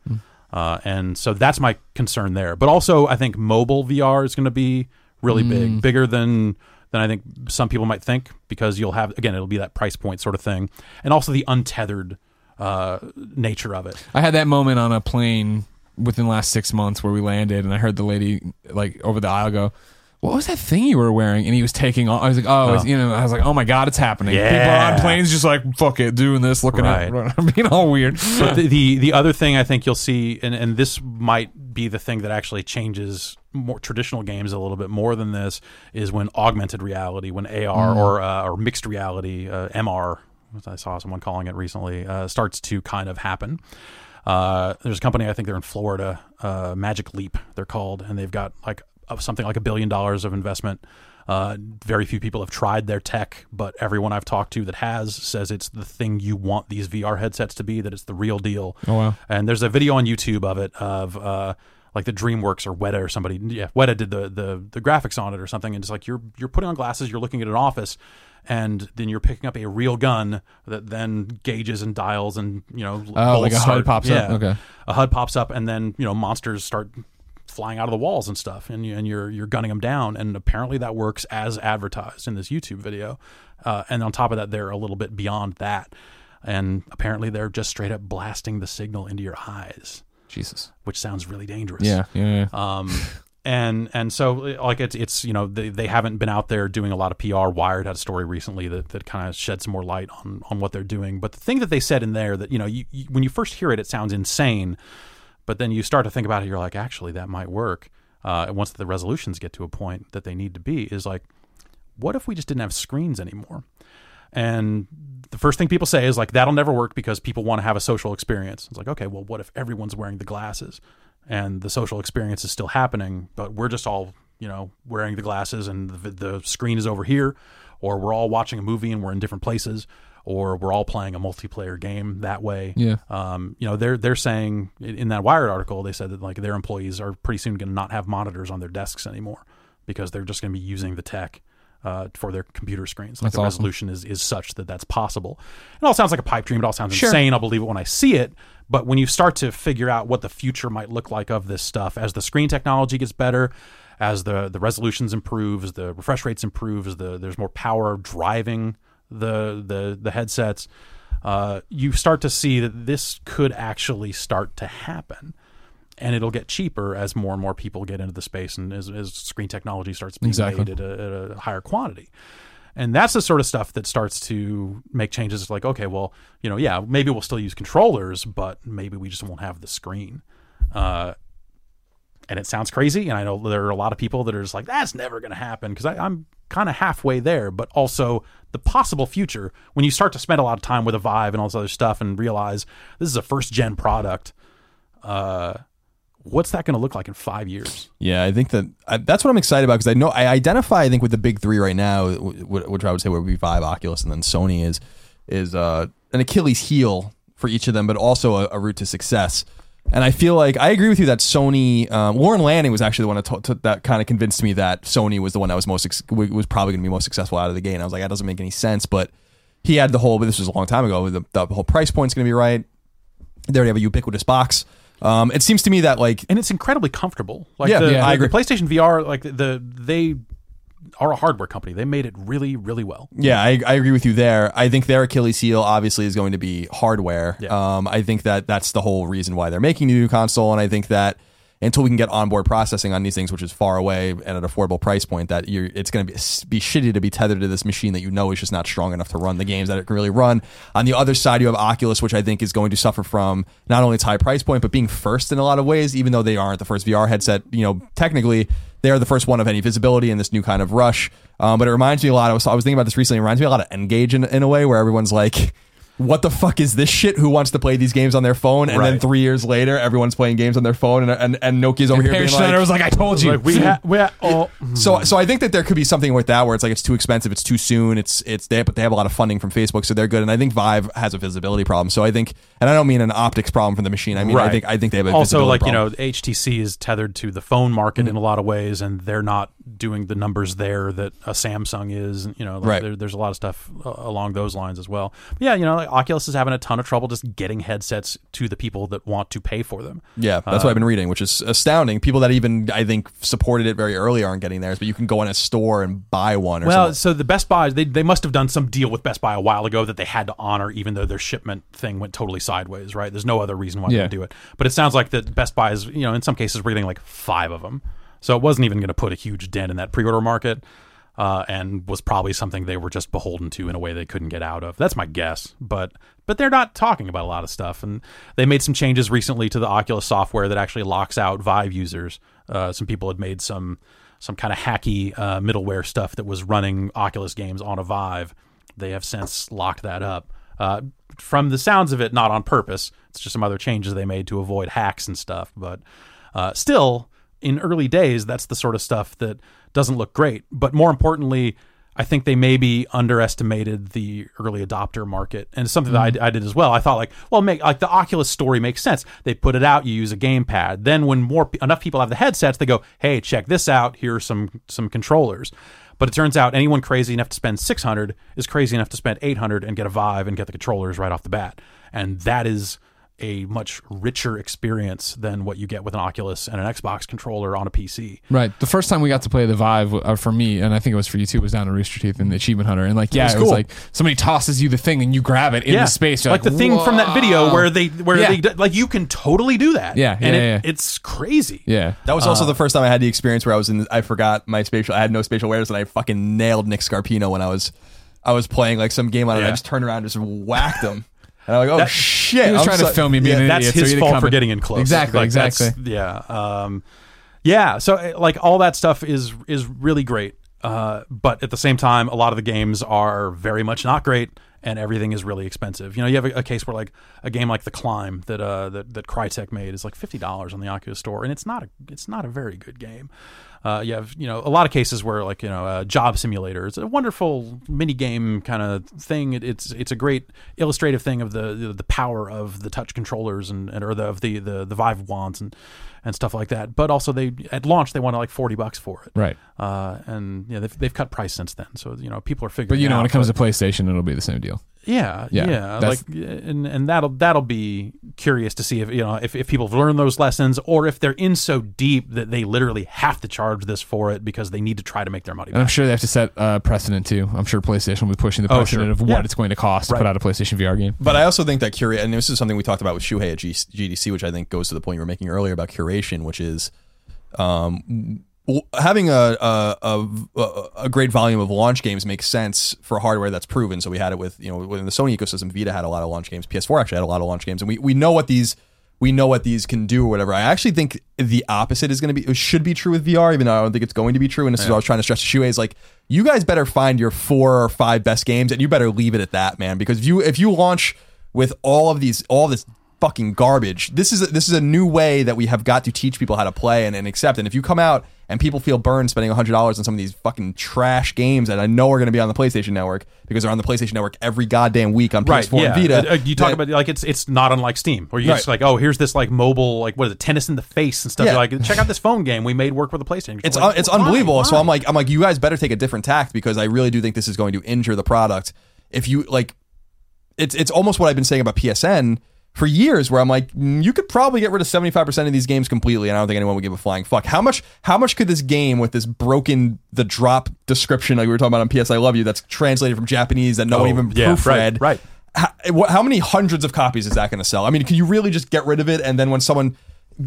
uh, and so that's my concern there. But also, I think mobile VR is going to be really big, bigger than than I think some people might think because you'll have again it'll be that price point sort of thing, and also the untethered uh, nature of it. I had that moment on a plane within the last six months where we landed, and I heard the lady like over the aisle go. What was that thing you were wearing? And he was taking off. I was like, oh, it's- you know, I was like, oh my god, it's happening. People Yeah. on planes just like, fuck it, doing this, looking Right. at, [laughs] I'm being all weird. but the, the the other thing I think you'll see, and, and this might be the thing that actually changes more traditional games a little bit more than this, is when augmented reality, when AR or uh, or mixed reality, uh, MR, as I saw someone calling it recently, uh, starts to kind of happen. Uh, there's a company I think they're in Florida, uh, Magic Leap, they're called, and they've got like something like a billion dollars of investment. Uh, very few people have tried their tech, but everyone I've talked to that has says it's the thing you want these VR headsets to be. That it's the real deal. Oh, wow. And there's a video on YouTube of it of uh, like the DreamWorks or Weta or somebody. Yeah, Weta did the the the graphics on it or something, and it's like you're you're putting on glasses, you're looking at an office, and then you're picking up a real gun that then gauges and dials and you know Oh, like a HUD start- pops up? yeah. Okay. a HUD pops up, and then you know monsters start flying out of the walls and stuff, and, you, and you're you're gunning them down, and apparently that works as advertised in this YouTube video. Uh, and on top of that, they're a little bit beyond that, and apparently they're just straight up blasting the signal into your eyes, Jesus. which sounds really dangerous. Yeah, yeah, yeah. Um, and and so like it's it's you know they, they haven't been out there doing a lot of PR. Wired had a story recently that, that kind of shed some more light on on what they're doing. But the thing that they said in there that you know you, you, when you first hear it, it sounds insane, but then you start to think about it, you're like, actually, that might work. Uh, once the resolutions get to a point that they need to be, is like, what if we just didn't have screens anymore? And the first thing people say is like that'll never work because people want to have a social experience. It's like, okay, well, what if everyone's wearing the glasses and the social experience is still happening, but we're just all, you know, wearing the glasses and the, the screen is over here, or we're all watching a movie and we're in different places, or we're all playing a multiplayer game that way. Yeah. Um, you know, they're they're saying in that Wired article, they said that like their employees are pretty soon going to not have monitors on their desks anymore because they're just going to be using the tech uh, for their computer screens. Like That's the awesome. resolution is is such that that's possible. It all sounds like a pipe dream. It all sounds Sure. insane. I'll believe it when I see it. But when you start to figure out what the future might look like of this stuff, as the screen technology gets better, as the the resolutions improves, the refresh rates improves, the there's more power driving the the the headsets, uh, you start to see that this could actually start to happen. And it'll get cheaper as more and more people get into the space, and as, as screen technology starts being Exactly. made at a, at a higher quantity. And that's the sort of stuff that starts to make changes. It's like, okay, well, you know, yeah, maybe we'll still use controllers, but maybe we just won't have the screen. Uh, and it sounds crazy. And I know there are a lot of people that are just like, that's never going to happen because I'm kind of halfway there. But also the possible future when you start to spend a lot of time with a Vive and all this other stuff and realize this is a first gen product. Uh, what's that going to look like in five years? Yeah, I think that I, that's what I'm excited about because I know I identify. I think with the big three right now, wh- wh- which I would say would be Vive, Oculus, and then Sony is is uh, an Achilles heel for each of them, but also a, a route to success. And I feel like I agree with you that Sony, um, Lorne Lanning was actually the one that, to, to- that kind of convinced me that Sony was the one that was most ex- was probably going to be most successful out of the gate. And I was like, that doesn't make any sense. But he had the whole, but this was a long time ago. The, the whole price point's going to be right. They already have a ubiquitous box. Um, it seems to me that like and it's incredibly comfortable. Like Yeah, the, yeah, I agree. the PlayStation VR, like the they are a hardware company. They made it really, really well. Yeah, I, I agree with you there. I think their Achilles heel obviously is going to be hardware. Yeah. Um, I think that that's the whole reason why they're making the new console, and I think that until we can get onboard processing on these things, which is far away and at an affordable price point, that you're it's going to be, be shitty to be tethered to this machine that you know is just not strong enough to run the games that it can really run. On the other side, you have Oculus, which I think is going to suffer from not only its high price point, but being first in a lot of ways, even though they aren't the first VR headset. You know, technically they are the first one of any visibility in this new kind of rush. Um, but it reminds me a lot. I was I was thinking about this recently. It reminds me a lot of N-Gage in, in a way where everyone's like. What the fuck is this shit? Who wants to play these games on their phone? And then Right. three years later, everyone's playing games on their phone, and and, and Nokia's over here Perry being Schneider like, was like, I told you. Like we ha- we ha- oh, hmm. so so I think that there could be something with that where it's like it's too expensive, it's too soon, it's it's they but they have a lot of funding from Facebook, so they're good. And I think Vive has a visibility problem. So I think, and I don't mean an optics problem from the machine. I mean I Right. think I think they have a also visibility like problem. you know HTC is tethered to the phone market mm-hmm. in a lot of ways, and they're not doing the numbers there that a Samsung is. You know, like Right. there, there's a lot of stuff uh, along those lines as well. But yeah, you know, like Oculus is having a ton of trouble just getting headsets to the people that want to pay for them. Yeah, that's what I've been reading, which is astounding. People that even I think supported it very early aren't getting theirs, but you can go in a store and buy one. Or Well, something. so the Best Buy they they must have done some deal with Best Buy a while ago that they had to honor, even though their shipment thing went totally sideways. Right? There's no other reason why Yeah. they would do it. But it sounds like that Best Buy is, you know, in some cases we're getting like five of them, so it wasn't even going to put a huge dent in that pre-order market. Uh, and was probably something they were just beholden to in a way they couldn't get out of. That's my guess, but but they're not talking about a lot of stuff, and they made some changes recently to the Oculus software that actually locks out Vive users. Uh, some people had made some some kind of hacky uh, middleware stuff that was running Oculus games on a Vive. They have since locked that up. Uh, from the sounds of it, not on purpose. It's just some other changes they made to avoid hacks and stuff. But uh, still, in early days, that's the sort of stuff that doesn't look great. But more importantly, I think they maybe underestimated the early adopter market, and it's something that mm-hmm. I, I did as well. I thought like, well, make like the Oculus story makes sense. They put it out, you use a gamepad. Then when more enough people have the headsets, they go, hey, check this out. Here are some some controllers. But it turns out anyone crazy enough to spend 600 is crazy enough to spend 800 and get a Vive and get the controllers right off the bat. And that is a much richer experience than what you get with an Oculus and an Xbox controller on a PC. Right. The first time we got to play the Vive uh, for me, and I think it was for you too, was down at Rooster Teeth in the Achievement Hunter. And like, yeah, was it was like somebody tosses you the thing and you grab it into space. You're like, the thing from that video where they where Yeah. they like you can totally do that. Yeah, and yeah, it, yeah. it's crazy. Yeah. That was also the first time I had the experience where I was in. I forgot my spatial. I had no spatial awareness, and I fucking nailed Nick Scarpino when I was, I was playing like some game on it. I just turned around and just whacked him, and I'm like, oh shit! He was I'm trying so- to film you being Yeah, an that's idiot, so his didn't fault for in. getting in close. Exactly, Like, exactly. Yeah, um, yeah. So uh, like all that stuff is is really great, uh, but at the same time, a lot of the games are very much not great, and everything is really expensive. You know, you have a, a case where like a game like The Climb that uh, that that Crytek made is like fifty dollars on the Oculus Store, and it's not a it's not a very good game. Uh, you have you know a lot of cases where like you know a job simulator is a wonderful mini game kind of thing. It, it's it's a great illustrative thing of the the, the power of the touch controllers and, and or the of the, the the Vive wands and and stuff like that. But also they at launch they wanted like forty bucks for it, Right. Uh, and yeah, they've, they've cut price since then. So you know people are figuring. But you know, when it comes but- to PlayStation, it'll be the same deal. Yeah, Yeah, yeah, like and and that'll that'll be curious to see if you know if, if people have learned those lessons or if they're in so deep that they literally have to charge this for it because they need to try to make their money And I'm sure they have to set uh, precedent too. I'm sure PlayStation will be pushing the Oh, precedent sure. of what Yeah. it's going to cost to put out a PlayStation VR game. But I also think that curate, and this is something we talked about with Shuhei at G- GDC, which I think goes to the point you were making earlier about curation, which is um, w- having a, a a a great volume of launch games makes sense for hardware that's proven. So we had it with you know within the Sony ecosystem, Vita had a lot of launch games, PS4 actually had a lot of launch games, and we we know what these. We know what these can do or whatever. I actually think the opposite is going to be should be true with VR, even though I don't think it's going to be true. And this is what I was trying to stress to Shuhei is like you guys better find your four or five best games, and you better leave it at that, man. Because if you if you launch with all of these all this fucking garbage. This is a, this is a new way that we have got to teach people how to play and, and accept. And if you come out and people feel burned spending hundred dollars on some of these fucking trash games that I know are going to be on the PlayStation Network because they're on the PlayStation Network every goddamn week on Right, PS4 yeah. and Vita. Uh, you talk then- about like it's it's not unlike Steam, where you just Right. like, oh, here's this like mobile, like what is it, tennis in the face and stuff. Yeah. You're like, check out this phone game we made work with the PlayStation. it's Like, un- it's why? unbelievable. So I'm like I'm like you guys better take a different tact because I really do think this is going to injure the product. If you like, it's it's almost what I've been saying about PSN. For years where I'm like, mm, you could probably get rid of 75% of these games completely, and I don't think anyone would give a flying fuck. How much how much could this game with this broken the drop description like we were talking about on PS I Love You that's translated from Japanese that no one Oh, even yeah, proofread? right, right. How, how many hundreds of copies is that going to sell? I mean, can you really just get rid of it and then when someone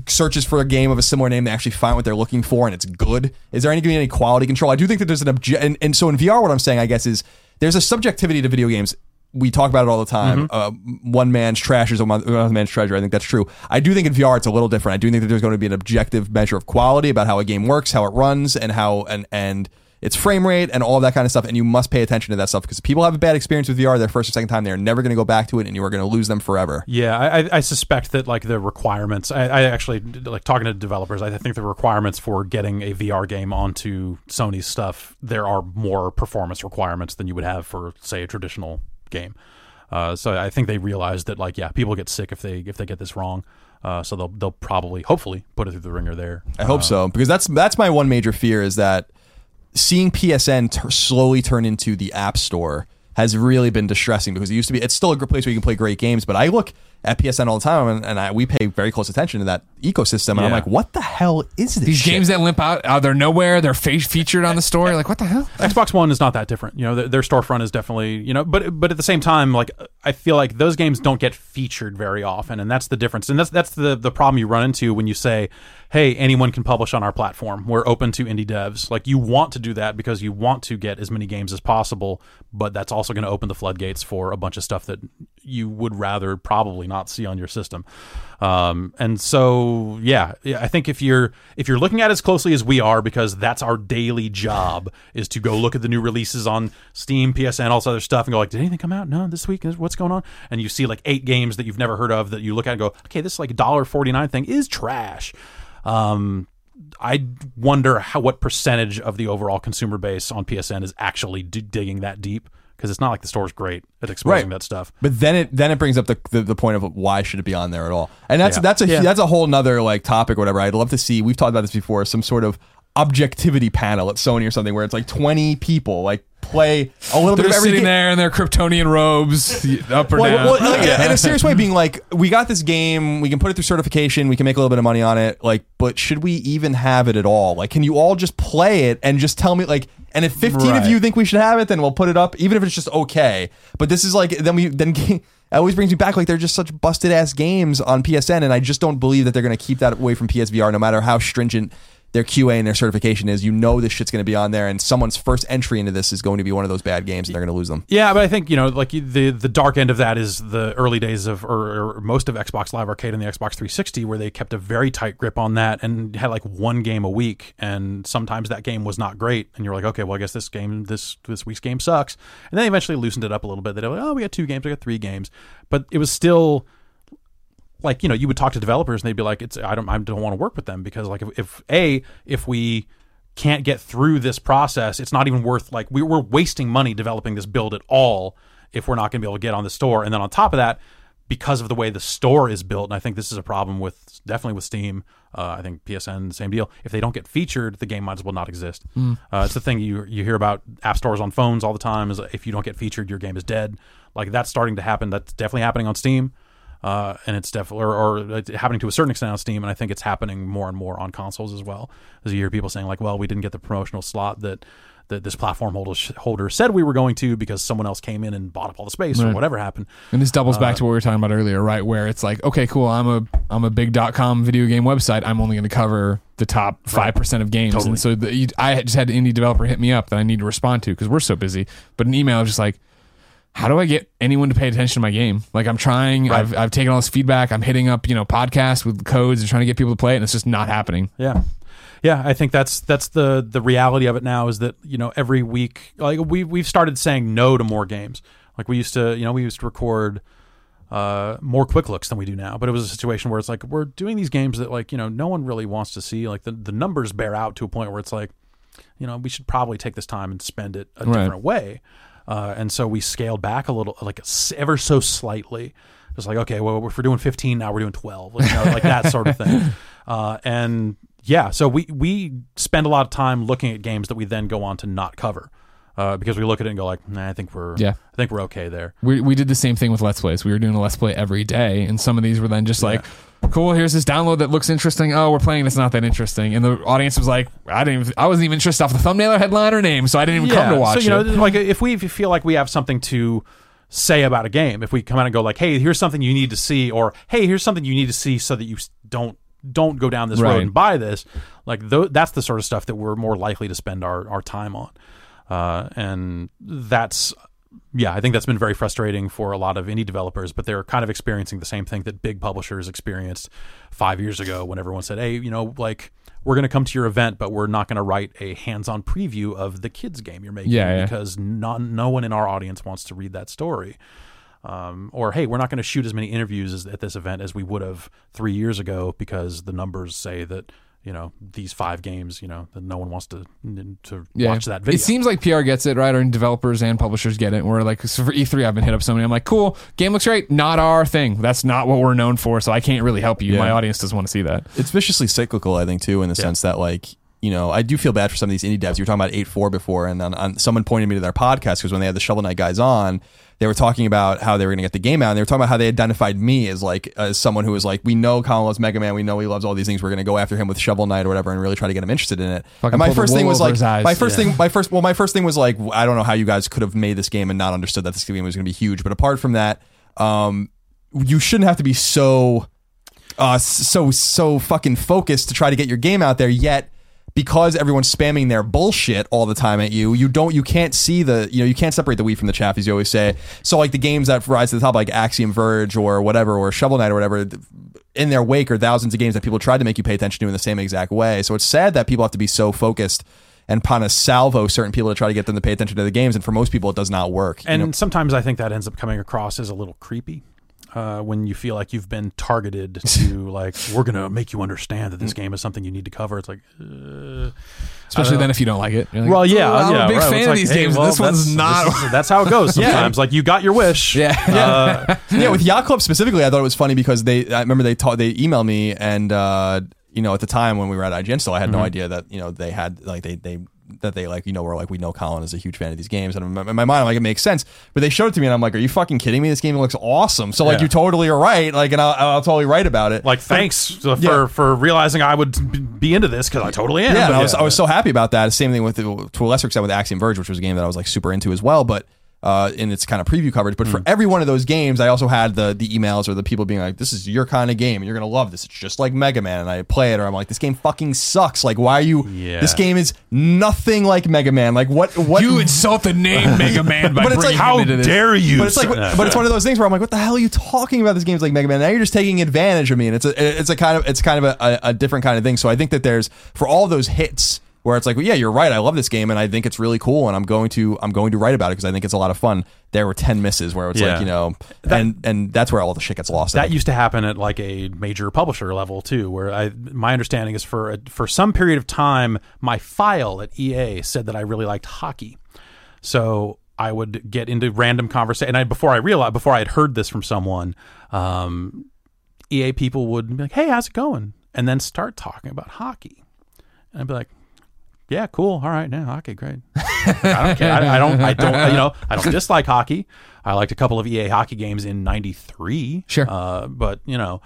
searches for a game of a similar name, they actually find what they're looking for and it's good? Is there any going to be any quality control? I do think that there's an obje- and, and so in VR, what I'm saying, I guess, is there's a subjectivity to video games. We talk about it all the time. Uh, one man's trash is another man's treasure. I think that's true. I do think in VR it's a little different. I do think that there's going to be an objective measure of quality about how a game works, how it runs, and how and and its frame rate and all that kind of stuff. And you must pay attention to that stuff because if people have a bad experience with VR their first or second time, they're never going to go back to it, and you are going to lose them forever. Yeah, I, I- I suspect that like the requirements. I, I actually like talking to developers. I think the requirements for getting a VR game onto Sony's stuff there are more performance requirements than you would have for say a traditional game. Uh, so I think they realize that like yeah, people get sick if they if they get this wrong. Uh, so they'll they'll probably hopefully put it through the ringer there. I hope so because that's that's my one major fear is that seeing PSN t- slowly turn into the App Store has really been distressing because it used to be it's still a good place where you can play great games, but I look at PSN all the time and, and I, we pay very close attention to that ecosystem, and I'm like, what the hell is this? These shit? games that limp out, out they're nowhere. They're fe- featured on the store. Like what the hell? Xbox One is not that different. You know, their, their storefront is definitely, you know, but but at the same time, like I feel like those games don't get featured very often, and that's the difference. And that's that's the the problem you run into when you say, "Hey, anyone can publish on our platform. We're open to indie devs." Like you want to do that because you want to get as many games as possible, but that's also going to open the floodgates for a bunch of stuff that you would rather probably not see on your system. Um, and so, yeah, I think if you're if you're looking at it as closely as we are, because that's our daily job, is to go look at the new releases on Steam, PSN, all this other stuff, and go like, did anything come out? No, this week. What's going on? And you see like eight games that you've never heard of that you look at and go, okay, this like dollar forty nine thing is trash. Um, I wonder how what percentage of the overall consumer base on PSN is actually d- digging that deep because it's not like the store's great at exposing Right. that stuff. But then it then it brings up the, the, the point of why should it be on there at all? And that's Yeah. that's a Yeah. that's a whole nother like topic or whatever. I'd love to see. We've talked about this before. Some sort of objectivity panel at Sony or something where it's like twenty people like play a little bit They're of every sitting there in their Kryptonian robes, up or down. well, like, in a [laughs] serious way, being like, we got this game, we can put it through certification, we can make a little bit of money on it. Like, but should we even have it at all? Like, can you all just play it and just tell me, like, and if fifteen of you think we should have it, then we'll put it up, even if it's just okay. But this is like, then we then. [laughs] It always brings me back like they're just such busted ass games on PSN, and I just don't believe that they're going to keep that away from PSVR, no matter how stringent their QA and their certification is. You know this shit's going to be on there, and someone's first entry into this is going to be one of those bad games, and they're going to lose them. Yeah, but I think you know, like the the dark end of that is the early days of or, or most of Xbox Live Arcade and the Xbox 360, where they kept a very tight grip on that and had like one game a week, and sometimes that game was not great, and you're like, okay, well, I guess this game this this week's game sucks, and then they eventually loosened it up a little bit. They're like, oh, we got two games, we got three games, but it was still like you know you would talk to developers and they'd be like it's i don't i don't want to work with them because like if, if a if we can't get through this process it's not even worth like we, we're wasting money developing this build at all if we're not going to be able to get on the store. And then on top of that because of the way the store is built and i think this is a problem with definitely with steam uh, i think psn same deal if they don't get featured the game might as well not exist. Uh, it's the thing you you hear about app stores on phones all the time is if you don't get featured your game is dead. Like that's starting to happen. That's definitely happening on steam uh, and it's definitely or, or it's happening to a certain extent on Steam, and I think it's happening more and more on consoles as well. As you hear people saying like, "Well, we didn't get the promotional slot that that this platform holder, holder said we were going to because someone else came in and bought up all the space or whatever happened." And this doubles back to what we were talking about earlier, right? Where it's like, okay, cool, I'm a I'm a big dot com video game website. I'm only going to cover the top five percent of games, Totally. and so the, you, I just had an indie developer hit me up that I need to respond to because we're so busy. But an email is just like, how do I get anyone to pay attention to my game? Like I'm trying, Right. I've I've taken all this feedback, I'm hitting up you know podcasts with codes and trying to get people to play it, and it's just not happening. Yeah. Yeah, I think that's that's the the reality of it now is that, you know, every week like we we've started saying no to more games. Like we used to, you know, we used to record uh more quick looks than we do now, but it was a situation where it's like we're doing these games that like, you know, no one really wants to see. Like the the numbers bear out to a point where it's like, you know, we should probably take this time and spend it a Right. different way. Uh, and so we scaled back a little, like ever so slightly. Just like, okay, well, if we're doing 15 now, we're doing 12, like, you know, like that sort of thing. [laughs] Uh, and yeah, so we we spend a lot of time looking at games that we then go on to not cover. uh, because we look at it and go like, nah, I think we're Yeah. I think we're okay there. we, we did the same thing with let's plays we were doing a let's play every day and some of these were then just like cool here's this download that looks interesting oh we're playing it's not that interesting and the audience was like i didn't even, i wasn't even interested off the thumbnail or headline or name so i didn't even come to watch so you know, it like if we feel like we have something to say about a game, if we come out and go like, "Hey, here's something you need to see," or "Hey, here's something you need to see so that you don't don't go down this Right. road and buy this," like th- that's the sort of stuff that we're more likely to spend our our time on, uh, and that's. Yeah, I think that's been very frustrating for a lot of indie developers, but they're kind of experiencing the same thing that big publishers experienced five years ago when everyone said, "Hey, you know, like we're going to come to your event, but we're not going to write a hands-on preview of the kids game you're making Yeah, yeah. because no, no one in our audience wants to read that story." Um, or hey, we're not going to shoot as many interviews as, at this event as we would have three years ago because the numbers say that you know these five games, you know, that no one wants to to watch that video. It seems like PR gets it, right? Or developers and publishers get it. Where like so for E3, I've been hit up so many. I'm like, cool, game looks great. Not our thing. That's not what we're known for. So I can't really help you. Yeah. My audience doesn't want to see that. it's viciously cyclical, I think, too, in the sense that like you know, I do feel bad for some of these indie devs. You were talking about eight four before, and then on, someone pointed me to their podcast because when they had the Shovel Knight guys on, they were talking about how they were going to get the game out, and they were talking about how they identified me as like as someone who was like, we know Colin loves Mega Man, we know he loves all these things, we're going to go after him with Shovel Knight or whatever, and really try to get him interested in it. Fucking and my first thing was like, my first Yeah. thing, my first, well, my first thing was like, I don't know how you guys could have made this game and not understood that this game was going to be huge, but apart from that, um, you shouldn't have to be so uh, so so fucking focused to try to get your game out there yet because everyone's spamming their bullshit all the time at you you don't you can't see the you know you can't separate the wheat from the chaff as you always say so like the games that rise to the top like axiom verge or whatever or shovel knight or whatever in their wake are thousands of games that people tried to make you pay attention to in the same exact way so it's sad that people have to be so focused and kind of salvo certain people to try to get them to pay attention to the games and for most people it does not work you and know? sometimes I think that ends up coming across as a little creepy. Uh, when you feel like you've been targeted [laughs] to like we're gonna make you understand that this Mm. game is something you need to cover it's like uh, Especially then if you don't like it. You're like, well yeah, "Oh, I'm yeah a big right. fan of like, these hey, games. well, this one's not. this is- [laughs] that's how it goes [laughs] sometimes like you got your wish Yeah. Uh, yeah, with Yacht Club specifically, I thought it was funny because they. I remember they taught, they emailed me, and uh, you know, at the time when we were at IGN, still, I had no idea that you know they had like they they that they like you know were like we know Colin is a huge fan of these games, and in my, mind, I'm like it makes sense. But they showed it to me, and I'm like, are you fucking kidding me? This game looks awesome. So like Yeah. you totally are right. Like, and I'll, I'll totally write about it. like thanks for Yeah. for realizing I would be into this because I totally am yeah, I was I was so happy about that. Same thing with to a lesser extent with Axiom Verge, which was a game that I was like super into as well. But uh, in its kind of preview coverage, but for every one of those games, I also had the the emails or the people being like, "This is your kind of game, you're gonna love this. It's just like Mega Man." And I play it, or I'm like, "This game fucking sucks. Like, why are you? Yeah. This game is nothing like Mega Man. Like, what? What? You insult the name [laughs] Mega Man by But it's bringing like, him how into dare you but it's like, but it's one of those things where I'm like, what the hell are you talking about? This game's like Mega Man. Now you're just taking advantage of me, and it's a, it's a kind of, it's kind of a, a, a different kind of thing. So I think that there's for all those hits where it's like, well, yeah, you're right. I love this game, and I think it's really cool, and I'm going to, I'm going to write about it because I think it's a lot of fun. There were ten misses where it's Yeah. like, you know, and and that's where all the shit gets lost. That used to happen at like a major publisher level too where i my understanding is for a, for some period of time my file at ea said that i really liked hockey so i would get into random conversation and I, before i realized before i had heard this from someone um, ea people would be like hey how's it going and then start talking about hockey and i'd be like yeah, cool. All right, yeah, hockey, great. I don't care. I, I don't. I don't. You know, I don't dislike hockey. I liked a couple of EA hockey games in '93. Sure. Uh, but you know,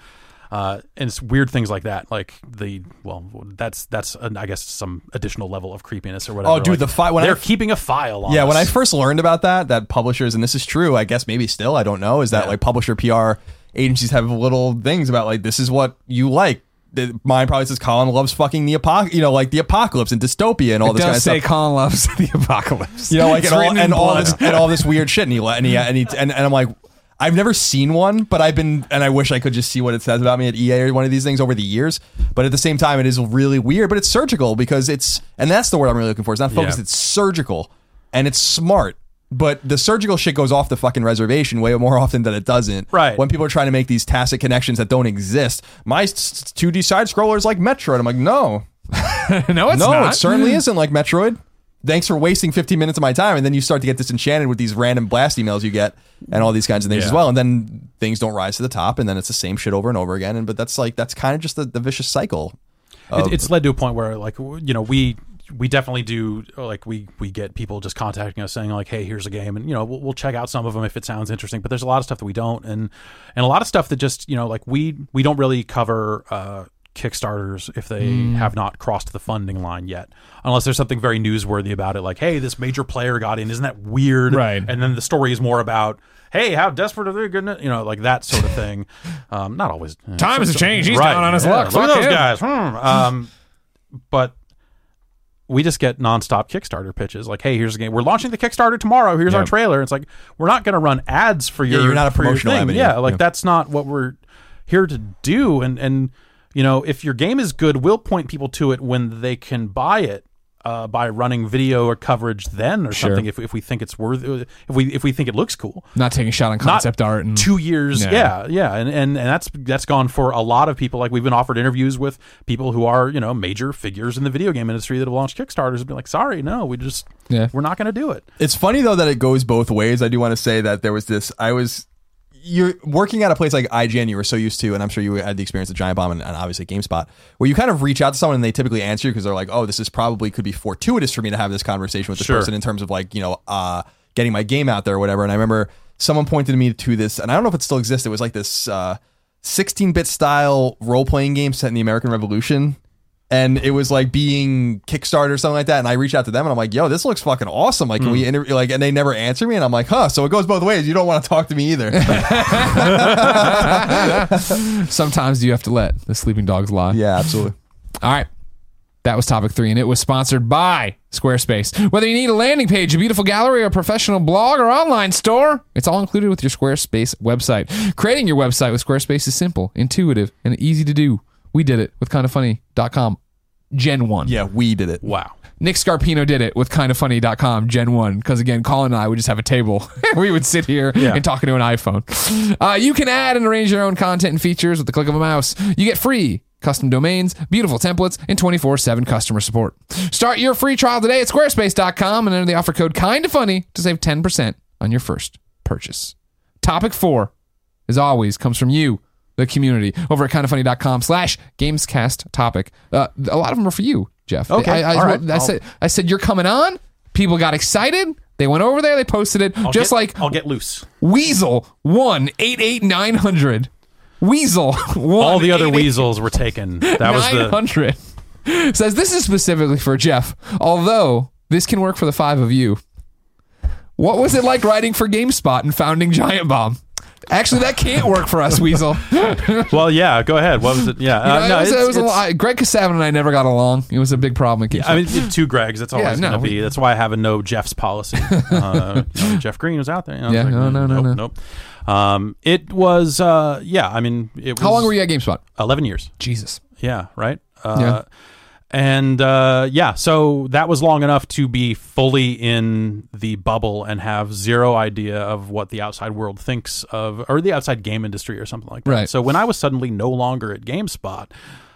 uh, and it's weird things like that. Like the well, that's that's uh, I guess some additional level of creepiness or whatever. Oh, dude, Like, the fi- when I they're f- keeping a file on. Yeah, when I first learned about that, that publishers, and this is true, I guess maybe still, I don't know, is that Yeah. like publisher PR agencies have little things about like this is what you like. The- Mine probably says Colin loves fucking the apoc, you know, like the apocalypse and dystopia and all It this kind does of say stuff. Colin loves the apocalypse. You know, like and all, and all this and all this weird shit, and he and he and he and, and I'm like. I've never seen one, but I've been, and I wish I could just see what it says about me at EA or one of these things over the years. But at the same time, it is really weird, but it's surgical because it's, and that's the word I'm really looking for. It's not focused, Yeah. it's surgical and it's smart. But the surgical shit goes off the fucking reservation way more often than it doesn't. Right. When people are trying to make these tacit connections that don't exist. My 2D side scrollers like Metroid. I'm like, no, [laughs] no, it's not. no, not. it certainly isn't like Metroid. Thanks for wasting 15 minutes of my time. And then you start to get disenchanted with these random blast emails you get and all these kinds of things Yeah. as well. And then things don't rise to the top. And then it's the same shit over and over again. And but that's like, that's kind of just the, the vicious cycle. it, it's led to a point where like you know we we definitely do like we we get people just contacting us saying like hey here's a game and you know we'll, we'll check out some of them if it sounds interesting but there's a lot of stuff that we don't and and a lot of stuff that just you know like we we don't really cover uh kickstarters if they Mm. have not crossed the funding line yet unless there's something very newsworthy about it like hey this major player got in isn't that weird Right. and then the story is more about hey how desperate are they gonna you know like that sort of thing um not always Times have changed. He's Right. down on his Yeah, luck. Look at those him. guys. Hmm. Um, but we just get nonstop Kickstarter pitches. Like, hey, here's a game. We're launching the Kickstarter tomorrow. Here's our trailer. It's like we're not going to run ads for your. you're not a promotional thing. avenue. Yeah, like Yeah. that's not what we're here to do. And and you know, if your game is good, we'll point people to it when they can buy it. Uh, by running video or coverage then or Sure. something if, if we think it's worth if we if we think it looks cool Not taking a shot on concept art and two years Yeah. yeah yeah, And, and and that's that's gone for a lot of people like we've been offered interviews with people who are you know major figures in the video game industry that have launched kickstarters and be like sorry no we just Yeah. we're not going to do it It's funny though that it goes both ways. I do want to say that there was this. I was you're working at a place like IGN. You were so used to, and I'm sure you had the experience at Giant Bomb and, and obviously GameSpot, where you kind of reach out to someone and they typically answer you because they're like, "Oh, this is probably could be fortuitous for me to have this conversation with this Sure. person in terms of like you know uh, getting my game out there or whatever." And I remember someone pointed me to this, and I don't know if it still exists. It was like this uh, 16-bit style role playing game set in the American Revolution. And it was like being Kickstarter or something like that. And I reached out to them and I'm like, yo, this looks fucking awesome. Like, can we hmm. interview? Like, and they never answer me. And I'm like, huh. So it goes both ways. You don't want to talk to me either. [laughs] sometimes you have to let the sleeping dogs lie. yeah, absolutely. All right. That was topic three, and it was sponsored by Squarespace. Whether you need a landing page, a beautiful gallery, or a professional blog or online store, it's all included with your Squarespace website. Creating your website with Squarespace is simple, intuitive, and easy to do. We did it with kindafunny.com Gen 1. Yeah, we did it. wow Nick Scarpino did it with kindafunny.com Gen 1 because again, Colin and I would just have a table. [laughs] we would sit here Yeah. and talk into an iPhone. Uh, you can add and arrange your own content and features with the click of a mouse. You get free custom domains, beautiful templates, and 24-7 customer support. Start your free trial today at squarespace.com and enter the offer code kindafunny to save 10% on your first purchase. Topic four, as always, comes from you, the community, over at kindafunny.com slash gamescast topic. Uh, a lot of them are for you, Jeff. Okay, I, I, all right. I said, I said, you're coming on. People got excited. They went over there. They posted it. I'll just get- like i'll get loose Weasel one eight eight nine hundred. Weasel [laughs] one. all the other weasels were taken that was the hundred. Says this is specifically for Jeff. Although this can work for the five of you. What was it like writing for GameSpot and founding Giant Bomb? Actually, that can't work for us, Weasel. [laughs] well yeah go ahead what was it yeah You uh, know, no, it was, it's- it was a it's- lot. Greg Kasavin and I never got along. It was a big problem. at. I mean, it's two Gregs. That's always Yeah, no, going to we- be. That's why I have a no Jeff's policy. [laughs] Uh, you know, Jeff Green was out there. You know, Yeah, no, no, no, nope, no. nope. Um, it was, uh, yeah. I mean, it was How long were you at GameSpot? Eleven years. Jesus. Yeah, right. Uh, Yeah. And uh, yeah, so that was long enough to be fully in the bubble and have zero idea of what the outside world thinks of, or the outside game industry, or something like that. Right. So when I was suddenly no longer at GameSpot,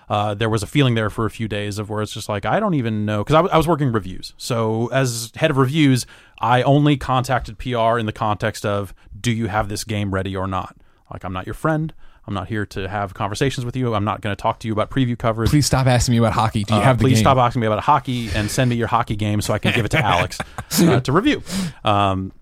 uh, there was a feeling there for a few days of where it's just like I don't even know because I, w- I was working reviews. So as head of reviews, I only contacted PR in the context of do you have this game ready or not? Like I'm not your friend. I'm not here to have conversations with you. I'm not going to talk to you about preview coverage. Please stop asking me about hockey. Do you Uh, have the please game? stop asking me about hockey and send me your hockey game so I can give it to [laughs] Alex uh, to review. Um,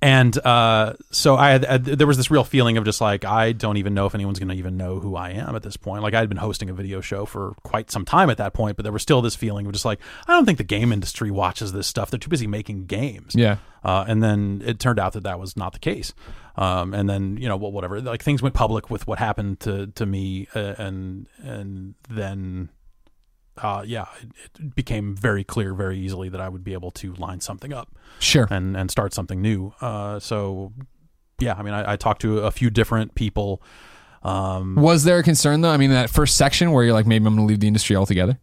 and uh, so I had, uh, there was this real feeling of just like I don't even know if anyone's going to even know who I am at this point. Like I had been hosting a video show for quite some time at that point, but there was still this feeling of just like I don't think the game industry watches this stuff. They're too busy making games. Yeah. Uh, and then it turned out that that was not the case. Um, and then you know whatever like things went public with what happened to to me uh, and and then uh, yeah it, it became very clear very easily that I would be able to line something up Sure. and and start something new. Uh, so yeah, I mean I, I talked to a few different people. Um, Was there a concern though? I mean, that first section where you're like, maybe I'm going to leave the industry altogether.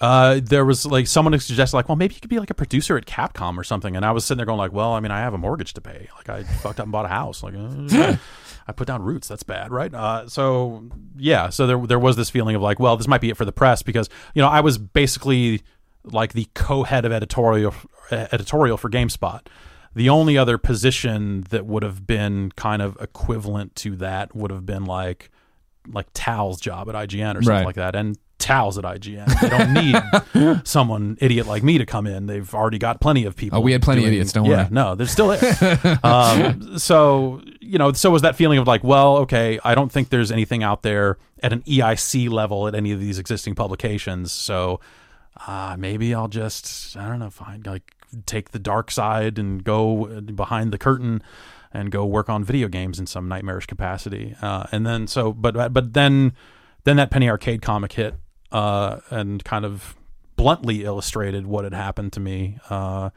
Uh, there was like someone who suggested like, well, maybe you could be like a producer at Capcom or something, and I was sitting there going like, well, I mean, I have a mortgage to pay. Like, I [laughs] fucked up and bought a house. Like, uh, [laughs] I put down roots. That's bad, right? Uh, so yeah, so there there was this feeling of like, well, this might be it for the press because you know I was basically like the co-head of editorial editorial for GameSpot. The only other position that would have been kind of equivalent to that would have been like like Tal's job at IGN or something Right. like that. And Tal's at IGN. They don't need [laughs] someone idiot like me to come in. They've already got plenty of people. Oh, we had plenty of idiots, don't yeah, worry. No, they're still there. [laughs] um, so you know, so was that feeling of like, well, okay, I don't think there's anything out there at an EIC level at any of these existing publications. So uh, maybe I'll just I don't know, find like take the dark side and go behind the curtain and go work on video games in some nightmarish capacity. Uh, and then so, but but then then that Penny Arcade comic hit uh, and kind of bluntly illustrated what had happened to me. Uh,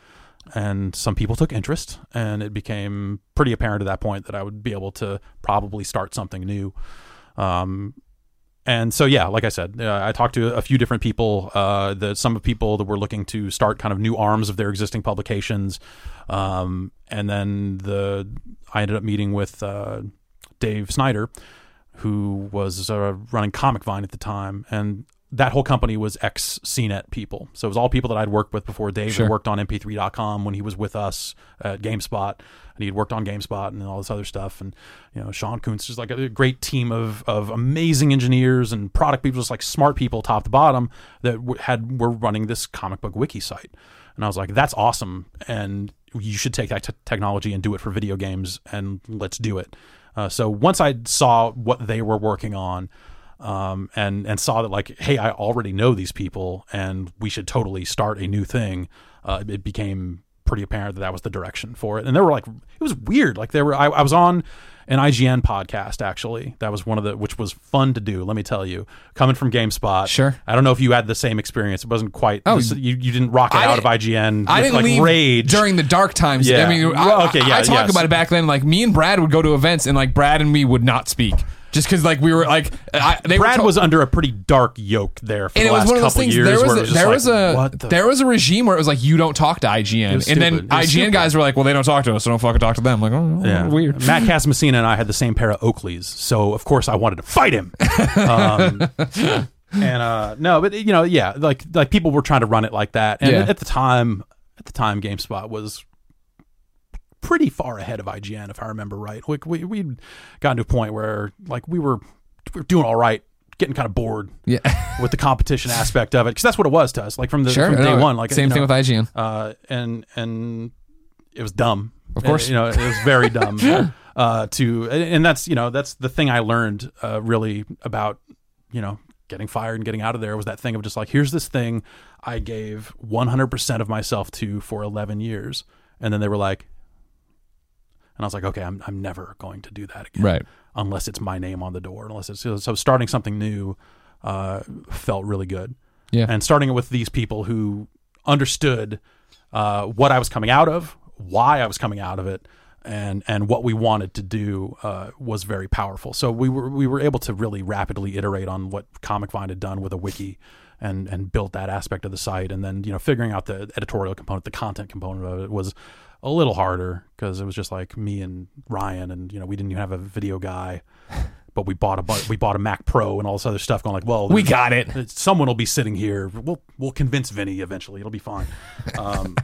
and some people took interest, and it became pretty apparent at that point that I would be able to probably start something new. Um, and so yeah, like I said, uh, I talked to a few different people. Uh, that some of people that were looking to start kind of new arms of their existing publications, um, and then the I ended up meeting with uh, Dave Snider, who was uh, running Comic Vine at the time, and that whole company was ex CNET people. So it was all people that I'd worked with before. Dave Sure. had worked on MP3.com when he was with us at GameSpot, and he'd worked on GameSpot and all this other stuff. And you know, Sean Kuntz is like a great team of of amazing engineers and product people, just like smart people, top to bottom, that had were running this comic book wiki site. And I was like, that's awesome, and you should take that t- technology and do it for video games, and let's do it. Uh, so once I saw what they were working on, um, and and saw that like, hey, I already know these people, and we should totally start a new thing. Uh, it became pretty apparent that that was the direction for it. And there were like, it was weird. Like there were, I, I was on an IGN podcast actually. That was one of the, which was fun to do. Let me tell you, coming from GameSpot. Sure. I don't know if you had the same experience. It wasn't quite. Oh, this- you you didn't rock it I out of IGN. I with, didn't like leave rage during the dark times. Yeah. I mean, I, Well, okay, yeah, I, I talk yes. about it back then. Like me and Brad would go to events, and like Brad and me would not speak just because like we were like I, they were Brad to- was under a pretty dark yoke there for and the it was last one of those couple things. years. There was a, just there like, was a the there was a regime where it was like you don't talk to IGN, and then was IGN stupid. guys were like, well, they don't talk to us, so don't fucking talk to them. Like, oh, Yeah. weird. [laughs] Matt Casamassina and I had the same pair of Oakleys, so of course I wanted to fight him. Um, [laughs] and uh, no, but you know, yeah, like like people were trying to run it like that, and Yeah. at the time, at the time, GameSpot was pretty far ahead of IGN, if I remember right. Like we we'd gotten to a point where like we were we were doing all right, getting kind of bored Yeah, [laughs] with the competition aspect of it, because that's what it was to us. Like from the sure. from day no, one, like same you thing with IGN. uh, and and it was dumb. Of course. You know, it was very dumb. [laughs] uh, to and that's you know that's the thing I learned uh, really about you know getting fired and getting out of there was that thing of just like here's this thing I gave 100% of myself to for 11 years, and then they were like, and I was like, okay, I'm I'm never going to do that again, Right. Unless it's my name on the door, unless it's so, starting something new uh, felt really good Yeah. and starting it with these people who understood uh, what I was coming out of, why I was coming out of it, and and what we wanted to do uh, was very powerful. So we were we were able to really rapidly iterate on what Comic Vine had done with a wiki. And, and built that aspect of the site, and then you know figuring out the editorial component, the content component of it was a little harder because it was just like me and Ryan, and you know we didn't even have a video guy, [laughs] but we bought a we bought a Mac Pro and all this other stuff. Going like, well, We got it. uh, someone will be sitting here. We'll we'll convince Vinny eventually. It'll be fine. Um,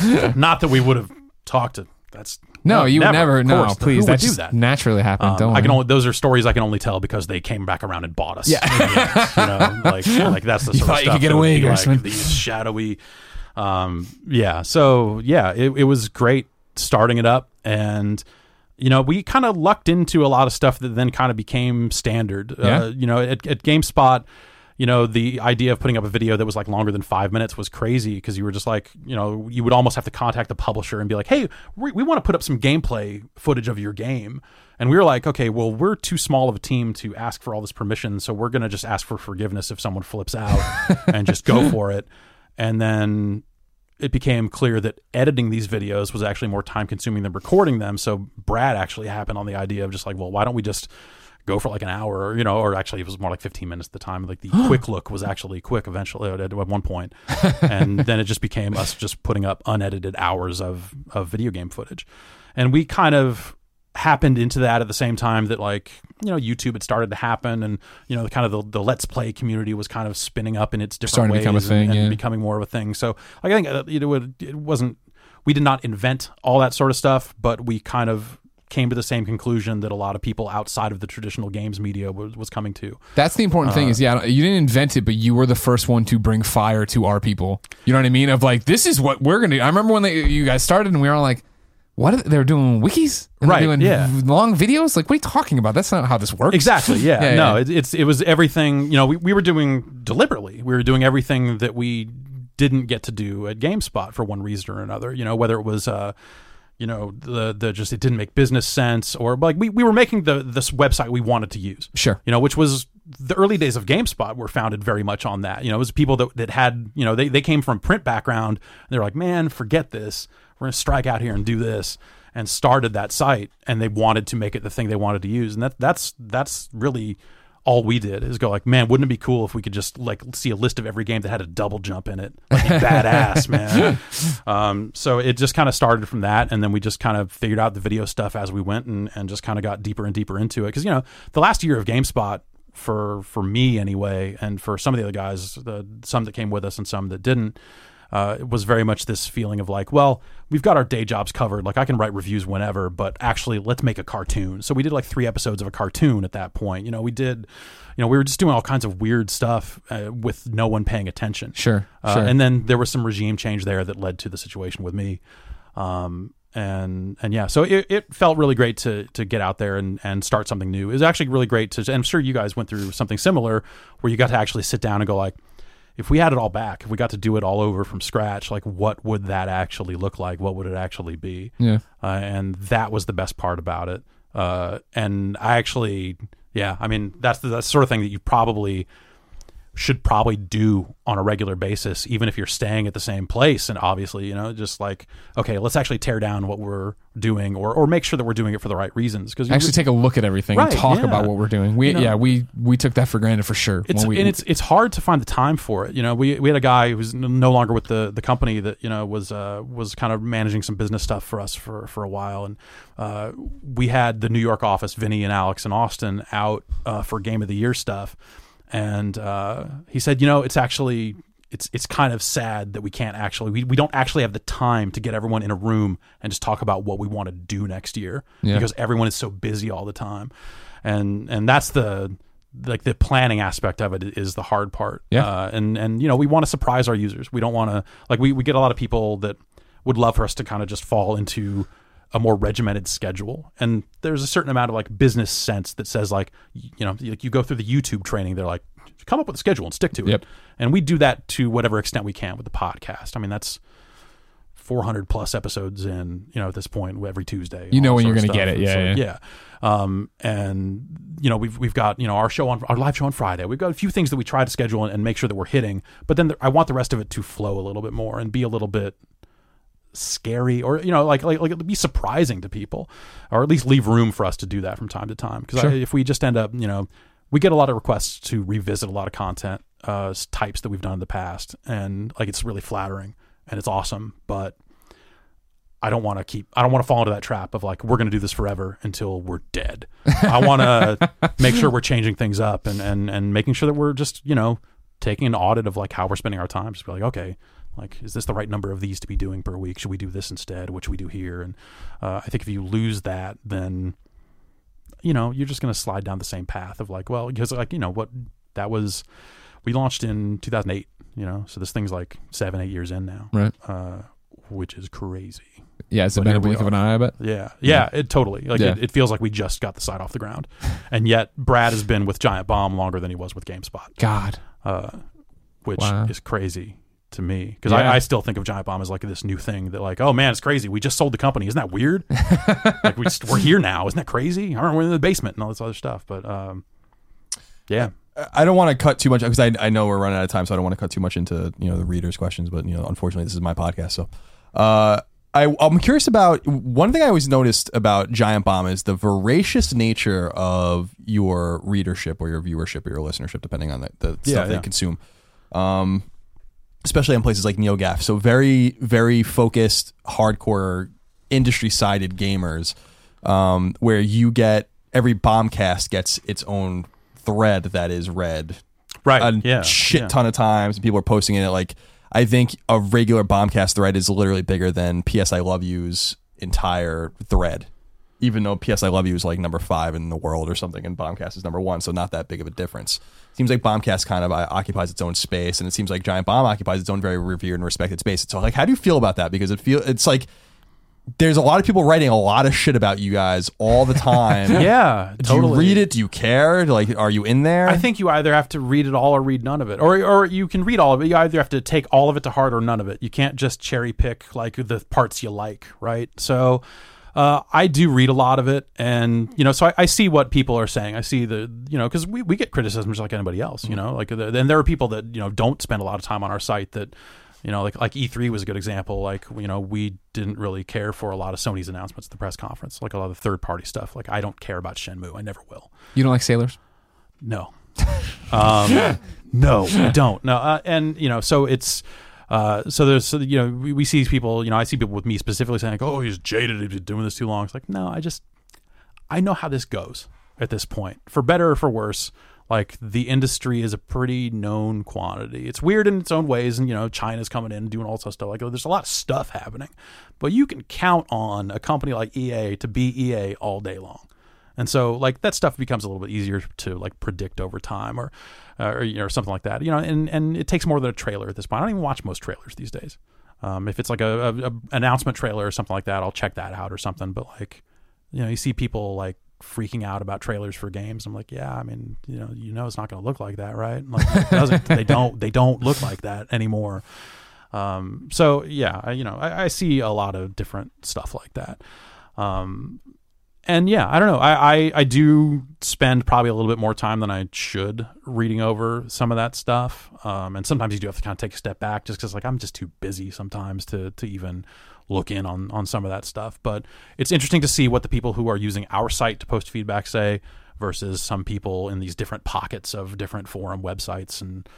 [laughs] not that we would have talked to. That's No, you would never. of No, course. please. That do just that? naturally happened. Um, Don't I can only those are stories I can only tell because they came back around and bought us. Yeah. in the end, you know, like like that's the [laughs] You sort thought of you could get away, like these shadowy. Um, yeah. So yeah, it, it was great starting it up and. You know, we kind of lucked into a lot of stuff that then kind of became standard. Yeah. Uh, you know, at, at GameSpot, you know, the idea of putting up a video that was like longer than five minutes was crazy because you were just like, you know, you would almost have to contact the publisher and be like, hey, we, we want to put up some gameplay footage of your game. And we were like, okay, well, we're too small of a team to ask for all this permission. So we're going to just ask for forgiveness if someone flips out [laughs] and just go for it. And then it became clear that editing these videos was actually more time consuming than recording them. So Brad actually happened on the idea of just like, well, why don't we just go for like an hour or, you know, or actually it was more like 15 minutes at the time. Like the [gasps] quick look was actually quick eventually at, at one point. [laughs] and then it just became us just putting up unedited hours of, of video game footage. And we kind of happened into that at the same time that like you know YouTube had started to happen and you know the kind of the, the let's play community was kind of spinning up in its different Starting to ways become a and- thing, and, yeah. becoming more of a thing so like, I think uh, it, would, it wasn't we did not invent all that sort of stuff but we kind of came to the same conclusion that a lot of people outside of the traditional games media was, was coming to. That's the important thing is yeah, you didn't invent it, but you were the first one to bring fire to our people. You know what I mean? Of like, this is what we're gonna. do. I remember when they, you guys started, and we were all like, "What? Are they, they're doing wikis, and Right, Doing yeah. long videos. Like, what are you talking about? That's not how this works." Exactly. [laughs] Yeah. Yeah, no, yeah. It, it's it was everything. You know, we, we were doing deliberately. We were doing everything that we didn't get to do at GameSpot for one reason or another. You know, whether it was. Uh, you know the the just it didn't make business sense or like we, we were making the this website we wanted to use Sure. you know which was the early days of GameSpot were founded very much on that you know it was people that, that had you know they, they came from print background and they're like man forget this we're gonna strike out here and do this and started that site and they wanted to make it the thing they wanted to use. And that that's that's really all we did is go like man wouldn't it be cool if we could just like see a list of every game that had a double jump in it? Like [laughs] badass man. Um, so it just kind of started from that and then we just kind of figured out the video stuff as we went and, and just kind of got deeper and deeper into it. Because you know the last year of gamespot for for me anyway and for some of the other guys the some that came with us and some that didn't uh, it was very much this feeling of like, well, we've got our day jobs covered. Like I can write reviews whenever, but actually, let's make a cartoon. So we did like three episodes of a cartoon at that point. You know, we did, you know, we were just doing all kinds of weird stuff uh, with no one paying attention. Sure, Uh, sure. And then there was some regime change there that led to the situation with me. Um, and and yeah, so it, it felt really great to to get out there and, and start something new. It was actually really great to, and I'm sure you guys went through something similar where you got to actually sit down and go like, if we had it all back, if we got to do it all over from scratch, like what would that actually look like? What would it actually be? Yeah. Uh, and that was the best part about it. Uh, and I actually, yeah, I mean, that's the, that's the sort of thing that you probably should probably do on a regular basis, even if you're staying at the same place. And obviously, you know, just like, okay, let's actually tear down what we're doing or, or make sure that we're doing it for the right reasons. Because Actually, take a look at everything and talk yeah. about what we're doing. We You know- yeah we we took that for granted for sure. it's we, and it's it's hard to find the time for it. You know, we we had a guy who's n- no longer with the the company that you know was uh was kind of managing some business stuff for us for for a while, and uh, we had the New York office, Vinny and Alex and Austin, out uh, for Game of the Year stuff, and uh, he said, you know, it's actually. It's, it's kind of sad that we can't actually we, we don't actually have the time to get everyone in a room and just talk about what we want to do next year Yeah. because everyone is so busy all the time and and that's the like the planning aspect of it is the hard part Yeah. uh, and and you know we want to surprise our users we don't want to like we, we get a lot of people that would love for us to kind of just fall into a more regimented schedule and there's a certain amount of like business sense that says like you know like you go through the youtube training they're like come up with a schedule and stick to it Yep. and we do that to whatever extent we can with the podcast i mean that's 400 plus episodes in you know at this point every tuesday You know when you're gonna get it. Yeah, So, yeah. yeah um and you know we've we've got you know our show on our live show on friday we've got a few things that we try to schedule and, and make sure that we're hitting but then the, i want the rest of it to flow a little bit more and be a little bit scary or you know like like, like it'd be surprising to people or at least leave room for us to do that from time to time because Sure. if we just end up you know we get a lot of requests to revisit a lot of content uh types that we've done in the past and like it's really flattering and it's awesome but I don't want to keep. I don't want to fall into that trap of like we're going to do this forever until we're dead. I want to [laughs] make sure we're changing things up and and and making sure that we're just you know taking an audit of like how we're spending our time. Just be like, okay, like is this the right number of these to be doing per week? Should we do this instead? What should we do here? And uh, I think if you lose that, then you know you're just going to slide down the same path of like, well, because like you know what that was. We launched in 2008. You know, so this thing's like seven, eight years in now, right. uh, which is crazy. Yeah, it's But been a blink of an eye. I bet. Yeah, yeah, it totally. Like Yeah. it, it feels like we just got the site off the ground, [laughs] and yet Brad has been with Giant Bomb longer than he was with GameSpot, God. uh, which Wow. is crazy to me because Yeah. I, I still think of Giant Bomb as like this new thing that like, oh man, it's crazy. We just sold the company. Isn't that weird? [laughs] like we just, we're here now. Isn't that crazy? I don't we're in the basement and all this other stuff, but um, yeah, I don't want to cut too much because I, I know we're running out of time, so I don't want to cut too much into you know the readers' questions. But you know, unfortunately, this is my podcast, so uh, I I'm curious about one thing I always noticed about Giant Bomb is the voracious nature of your readership or your viewership or your listenership, depending on the, the Yeah, stuff they consume. Um, especially in places like NeoGaf, so very very focused, hardcore, industry sided gamers, um, where you get every bombcast gets its own thread that is read right, a yeah, shit yeah. ton of times. and People are posting in it. Like I think a regular bombcast thread is literally bigger than PS I Love You's entire thread. Even though PS I Love You is like number five in the world or something, and Bombcast is number one, so not that big of a difference. Seems like Bombcast kind of uh, occupies its own space, and it seems like Giant Bomb occupies its own very revered and respected space. So, like, how do you feel about that? Because it feel it's like there's a lot of people writing a lot of shit about you guys all the time. [laughs] Yeah, Do totally. you read it? Do you care? Like, are you in there? I think you either have to read it all or read none of it, or or you can read all of it. You either have to take all of it to heart or none of it. You can't just cherry pick like the parts you like, right? So. Uh, I do read a lot of it, and you know, so I, I see what people are saying. I see the, you know, because we, we get criticisms like anybody else, you know, like and there are people that you know don't spend a lot of time on our site that, you know, like like E3 was a good example. Like you know, we didn't really care for a lot of Sony's announcements at the press conference, like a lot of the third party stuff. Like I don't care about Shenmue, I never will. You don't like sailors? No. [laughs] Um, [laughs] no, I don't. No, uh, and you know, so it's uh, so there's you know we, we see people. You know, I see people with me specifically saying, like, "Oh, he's jaded. He's been doing this too long." It's like, no, I just I know how this goes at this point, for better or for worse. Like the industry is a pretty known quantity. It's weird in its own ways, and you know China's coming in and doing all this stuff. Like there's a lot of stuff happening, but you can count on a company like EA to be EA all day long. And so like that stuff becomes a little bit easier to like predict over time or uh, or, you know, or something like that. You know, and and it takes more than a trailer at this point. I don't even watch most trailers these days. Um, if it's like a, a, a announcement trailer or something like that, I'll check that out or something. But like, you know, you see people like freaking out about trailers for games. I'm like, yeah, I mean, you know, you know, it's not going to look like that, right? Like, doesn't they don't they don't look like that anymore. Um, so yeah, I, you know, I, I see a lot of different stuff like that. Um, and yeah, I don't know. I, I, I do spend probably a little bit more time than I should reading over some of that stuff. Um, and sometimes you do have to kind of take a step back just because like I'm just too busy sometimes to to even look in on on some of that stuff. But it's interesting to see what the people who are using our site to post feedback say versus some people in these different pockets of different forum websites and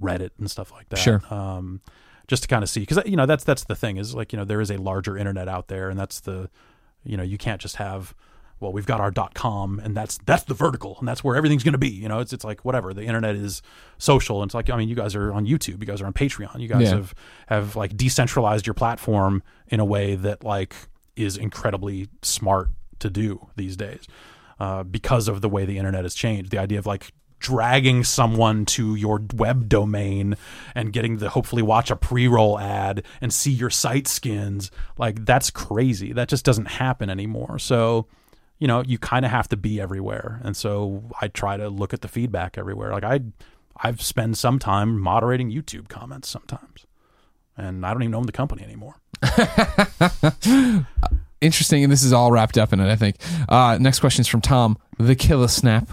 Reddit and stuff like that. Sure. Um, just to kind of see because you know that's that's the thing is like you know there is a larger internet out there and that's the you know you can't just have well we've got our dot com and that's that's the vertical and that's where everything's going to be you know it's it's like whatever the internet is social and it's like i mean you guys are on youtube you guys are on patreon you guys Yeah. have have like decentralized your platform in a way that like is incredibly smart to do these days uh, because of the way the internet has changed the idea of like dragging someone to your web domain and getting to hopefully watch a pre-roll ad and see your site skins like that's crazy. That just doesn't happen anymore. So you know you kind of have to be everywhere. And so i try to look at the feedback everywhere. Like i i've spent some time moderating youtube comments sometimes. And i don't even own the company anymore. [laughs] Interesting, and this is all wrapped up in it, I think. Uh, next question is from Tom, the Killer Snap.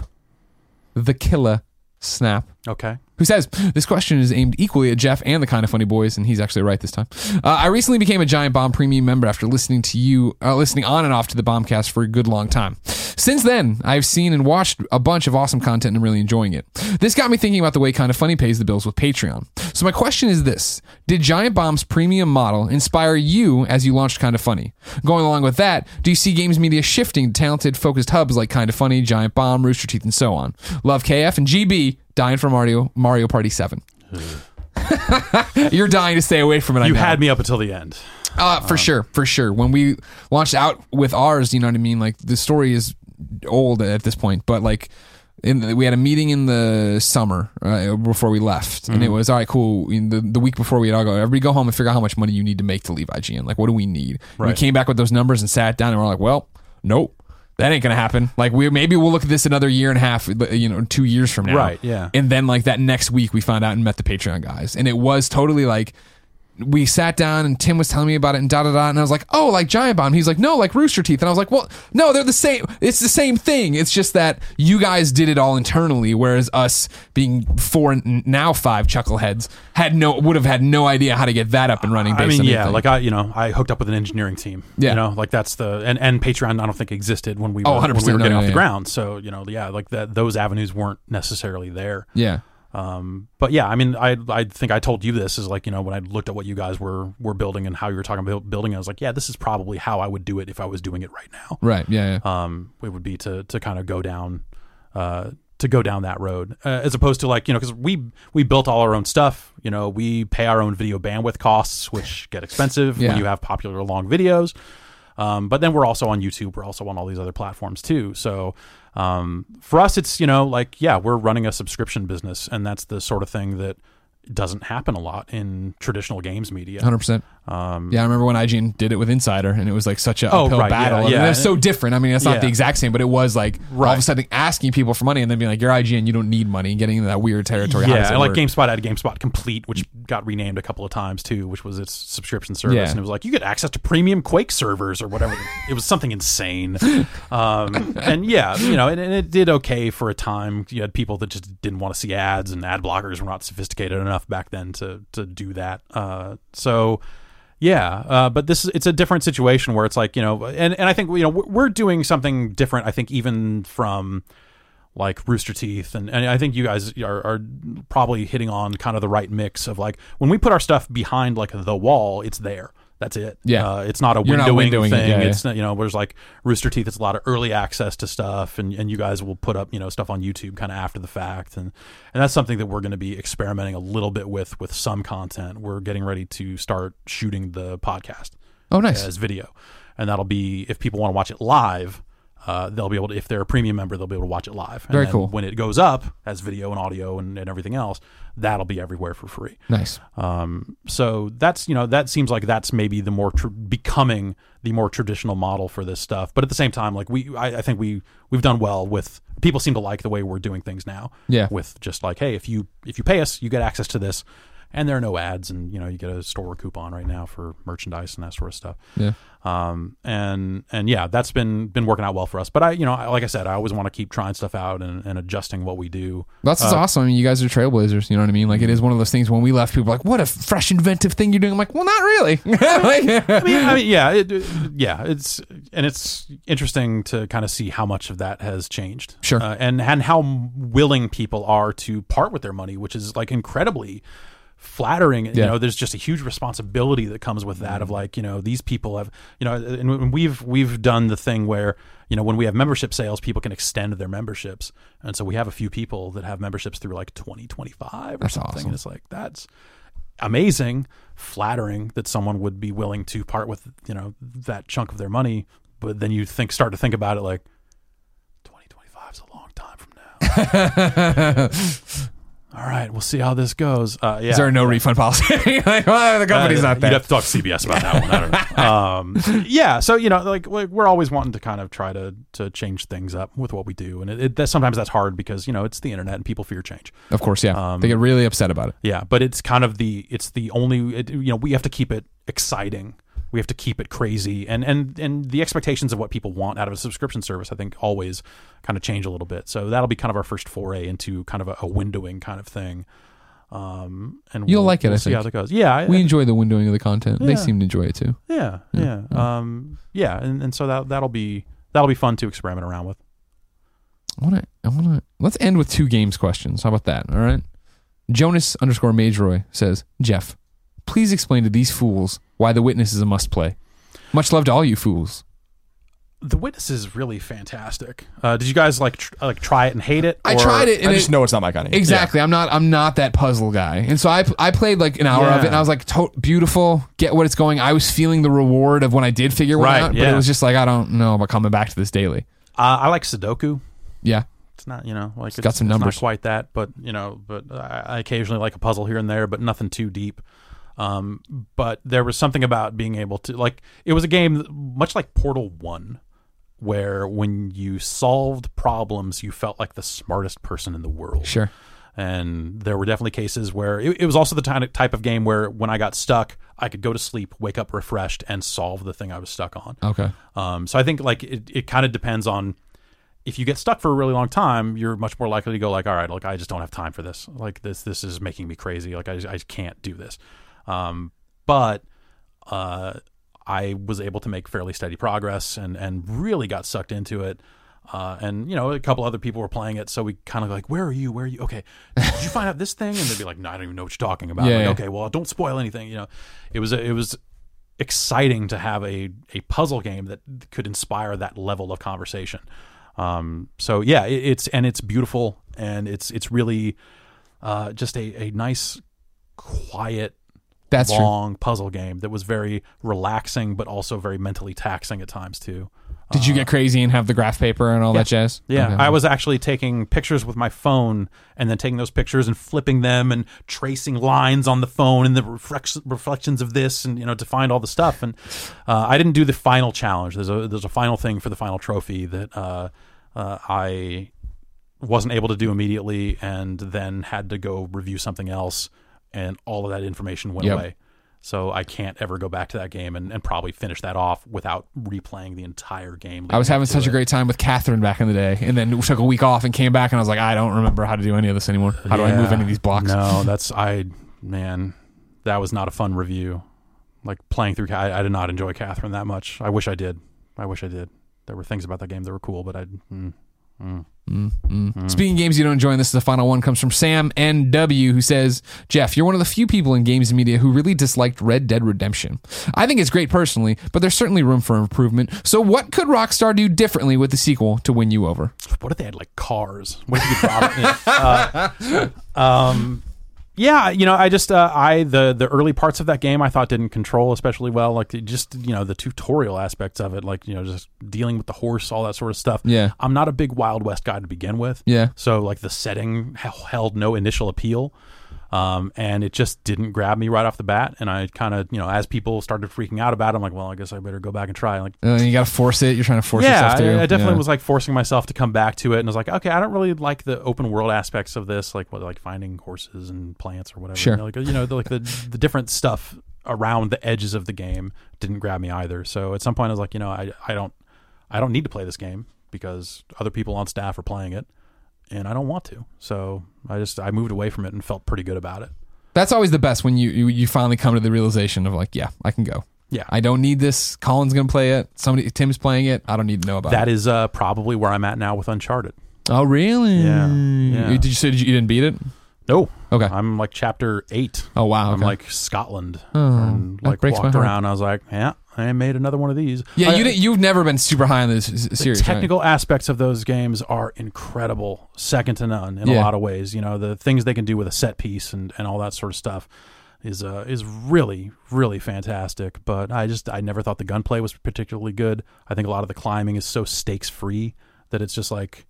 The Killer Snap. okay who says this question is aimed equally at Jeff and the kind of funny boys, and he's actually right this time. Uh, I recently became a Giant Bomb Premium member after listening to you, uh, listening on and off to the Bombcast for a good long time. Since then, I've seen and watched a bunch of awesome content and really enjoying it. This got me thinking about the way Kinda Funny pays the bills with Patreon. So my question is this: Did Giant Bomb's premium model inspire you as you launched Kinda Funny? Going along with that, do you see games media shifting to talented, focused hubs like Kinda Funny, Giant Bomb, Rooster Teeth, and so on? Love KF and GB. Dying for Mario Mario Party Seven. [laughs] You're dying to stay away from it. I you know. had me up until the end uh, for sure, for sure. When we launched out with ours, you know what I mean. Like the story is old at this point, but like. In the, we had a meeting in the summer uh, before we left, and it was all right, cool. In the, the week before we had all go, everybody go home and figure out how much money you need to make to leave IGN. Like, what do we need? And we came back with those numbers and sat down, and we're like, well, nope, that ain't gonna happen. Like, we maybe we'll look at this another year and a half, you know, two years from now, Right, yeah. And then like that next week, we found out and met the Patreon guys, and it was totally like we sat down and Tim was telling me about it and da da da, and I was like, oh, like Giant Bomb. He's like, no, like Rooster Teeth, and I was like, well, no, they're the same. It's the same thing. It's just that you guys did it all internally, whereas us being four now five chuckleheads had no would have had no idea how to get that up and running. Based I mean, on yeah, anything. like I, you know, I hooked up with an engineering team. Yeah. you know, like that's the and and Patreon. I don't think existed when we oh, were, Oh, when we were getting no, off the yeah. ground. So you know, yeah, like that those avenues weren't necessarily there. yeah. Um, but yeah, I mean, I I think I told you this is like you know when I looked at what you guys were were building and how you were talking about building, I was like, yeah, this is probably how I would do it if I was doing it right now. Right. Yeah. yeah. Um, it would be to to kind of go down, uh, to go down that road, uh, as opposed to like you know because we we built all our own stuff. You know, we pay our own video bandwidth costs, which get expensive Yeah. when you have popular long videos. Um, but then we're also on YouTube. We're also on all these other platforms too. So um, for us, it's you know like yeah, we're running a subscription business, and that's the sort of thing that doesn't happen a lot in traditional games media. Hundred percent. Um, Yeah, I remember when IGN did it with Insider, and it was like such a Oh, uphill right, battle. yeah, I mean, yeah. it's so different. I mean, it's not Yeah. the exact same, but it was like all of a sudden asking people for money, and then being like, "You're IGN, you don't need money," and getting into that weird territory. Yeah, and like work? GameSpot had GameSpot Complete, which got renamed a couple of times too, which was its subscription service, Yeah. and it was like you get access to premium Quake servers or whatever. it was something insane, [laughs] um, and yeah, you know, and, and it did okay for a time. You had people that just didn't want to see ads, and ad blockers were not sophisticated enough back then to to do that. Uh, so. Yeah, uh, but this is it's a different situation where it's like you know, and, and I think you know we're doing something different. I think even from like Rooster Teeth, and, and I think you guys are, are probably hitting on kind of the right mix of like when we put our stuff behind like the wall, it's there. That's it. Yeah. uh, it's not a You're not windowing, windowing it, thing. yeah, it's not, you know, there's like Rooster Teeth. It's a lot of early access to stuff, and, and you guys will put up you know stuff on YouTube kind of after the fact, and and that's something that we're going to be experimenting a little bit with with some content. We're getting ready to start shooting the podcast oh, nice. as video, and that'll be if people want to watch it live. Uh, they'll be able to, if they're a premium member, they'll be able to watch it live. And Very then cool. When it goes up as video and audio and, and everything else, that'll be everywhere for free. Nice. Um, so that's you know that seems like that's maybe the more tr- becoming the more traditional model for this stuff. But at the same time, like we, I, I think we we've done well with people seem to like the way we're doing things now. Yeah. With just like, hey, if you if you pay us, you get access to this, and there are no ads, and you know you get a store coupon right now for merchandise and that sort of stuff. Yeah. Um, and and yeah, that's been been working out well for us. But I, you know, I- like I said, I always want to keep trying stuff out and, and adjusting what we do. That's Uh, awesome. I mean, you guys are trailblazers. You know what I mean? Like, it is one of those things when we left, people were like, what a fresh, inventive thing you're doing. I'm like, well, not really. Like- [laughs] [laughs] I mean, I mean, [laughs] yeah, it, it- yeah, it's and it's interesting to kind of see how much of that has changed, Sure. uh, and and how willing people are to part with their money, which is like incredibly flattering. You know, there's just a huge responsibility that comes with that of mm-hmm. like, you know, these people have, you know, and we've we've done the thing where, you know, when we have membership sales, people can extend their memberships, and so we have a few people that have memberships through like 2025 or That's something, awesome. and it's like that's amazing, flattering that someone would be willing to part with you know that chunk of their money. But then you think start to think about it like 2025 is a long time from now. [laughs] All right, we'll see how this goes. Uh, yeah. Is there a no refund policy? [laughs] like, well, the company's Uh, not You'd have to talk to CBS about that one. I don't know. [laughs] Um, yeah, so you know, like, like we're always wanting to kind of try to to change things up with what we do, and it, it that, sometimes that's hard because you know it's the internet and people fear change. Of course, yeah. Um, they get really upset about it. Yeah, but it's kind of the it's the only it, you know we have to keep it exciting. We have to keep it crazy, and and and the expectations of what people want out of a subscription service, I think, always kind of change a little bit. So that'll be kind of our first foray into kind of a, a windowing kind of thing. Um, and You'll we'll- like it, We'll I see think. how that goes. Yeah, I, We enjoy the windowing of the content. They seem to enjoy it too. yeah, yeah, um, yeah, and, and so that that'll be that'll be fun to experiment around with. I want to. I want to. Let's end with two games questions. How about that? All right. Jonas underscore Majroy says, Jeff, please explain to these fools why The Witness is a must play. Much love to all you fools. The Witness is really fantastic. Uh, did you guys like tr- like try it and hate it? I or- tried it, and I it, just know it's not my kind of game. Exactly. I'm not. I'm not that puzzle guy. And so I I played like an hour of it, and I was like, to- beautiful. Get what it's going. I was feeling the reward of when I did figure one Right, out, but yeah. it was just like I don't know about coming back to this daily. Uh, I like Sudoku. Yeah. It's not, you know, like it's, got some it's numbers. not quite that, but you know, but I, I occasionally like a puzzle here and there, but nothing too deep. Um, but there was something about being able to like it was a game much like Portal One, where when you solved problems, you felt like the smartest person in the world. Sure. And there were definitely cases where it, it was also the type type of game where when I got stuck, I could go to sleep, wake up refreshed, and solve the thing I was stuck on. Okay. Um, so I think like it, it kind of depends on if you get stuck for a really long time, you're much more likely to go like, all right, like I just don't have time for this. Like this, this is making me crazy. Like I, I just can't do this. Um, but uh, I was able to make fairly steady progress and and really got sucked into it. Uh, and you know, a couple other people were playing it, so we kind of like, "Where are you? Where are you? Okay, did you find out this thing?" And they'd be like, "No, I don't even know what you're talking about." Yeah, like, yeah. okay, well, don't spoil anything. You know, it was it was exciting to have a a puzzle game that could inspire that level of conversation. Um, so yeah, it, it's and it's beautiful and it's it's really uh, just a a nice, quiet, That's true. long puzzle game that was very relaxing, but also very mentally taxing at times too. Did you get crazy and have the graph paper and all that jazz? Yeah, Okay. I was actually taking pictures with my phone and then taking those pictures and flipping them and tracing lines on the phone and the reflex- reflections of this and you know to find all the stuff. And uh, I didn't do the final challenge. There's a there's a final thing for the final trophy that uh, uh, I wasn't able to do immediately and then had to go review something else and all of that information went Yep. away. So I can't ever go back to that game and, and probably finish that off without replaying the entire game. I was having such a great time with Catherine back in the day, and then took a week off and came back, and I was like, I don't remember how to do any of this anymore. How do I move any of these blocks? No, [laughs] that's I man, that was not a fun review. Like playing through, I, I did not enjoy Catherine that much. I wish I did. I wish I did. There were things about that game that were cool, but I. Mm, Speaking of games you don't enjoy, and this is the final one, comes from Sam NW, who says, Jeff, you're one of the few people in games media who really disliked Red Dead Redemption. I think it's great personally, but there's certainly room for improvement. So, what could Rockstar do differently with the sequel to win you over? what if they had like cars? What if you could rob it? [laughs] Uh, um, yeah, you know, I just uh, I the the early parts of that game I thought didn't control especially well. Like just you know the tutorial aspects of it, like you know just dealing with the horse, all that sort of stuff. Yeah. I'm not a big Wild West guy to begin with. Yeah. So like the setting held no initial appeal. Um, and it just didn't grab me right off the bat. And I kind of, you know, as people started freaking out about it, I'm like, well, I guess I better go back and try. Like, Uh, you got to force it. You're trying to force yeah, yourself through. I, I definitely Yeah. was like forcing myself to come back to it, and I was like, okay, I don't really like the open world aspects of this, like what, like finding horses and plants or whatever. Sure. You know, like you know, the, like the the different stuff around the edges of the game didn't grab me either. So at some point, I was like, you know, I I don't I don't need to play this game because other people on staff are playing it, and I don't want to. So I just I moved away from it and felt pretty good about it. That's always the best when you, you you finally come to the realization of like, yeah, I can go. Yeah. I don't need this. Colin's gonna play it. Somebody Tim's playing it. I don't need to know about That it. is uh, probably where I'm at now with Uncharted. oh, really? Yeah, yeah. Did you say did you, you didn't beat it? No, Okay. I'm like chapter eight. oh wow. I'm like Scotland, Oh, and like walked around. I was like, yeah, I made another one of these. yeah, I- you didn't, you've never been super high on this s- The series. right? technical aspects of those games are incredible, second to none in a lot of ways. You know, the things they can do with a set piece and, and all that sort of stuff is uh, is really really fantastic. But I just I never thought the gunplay was particularly good. I think a lot of the climbing is so stakes free that it's just like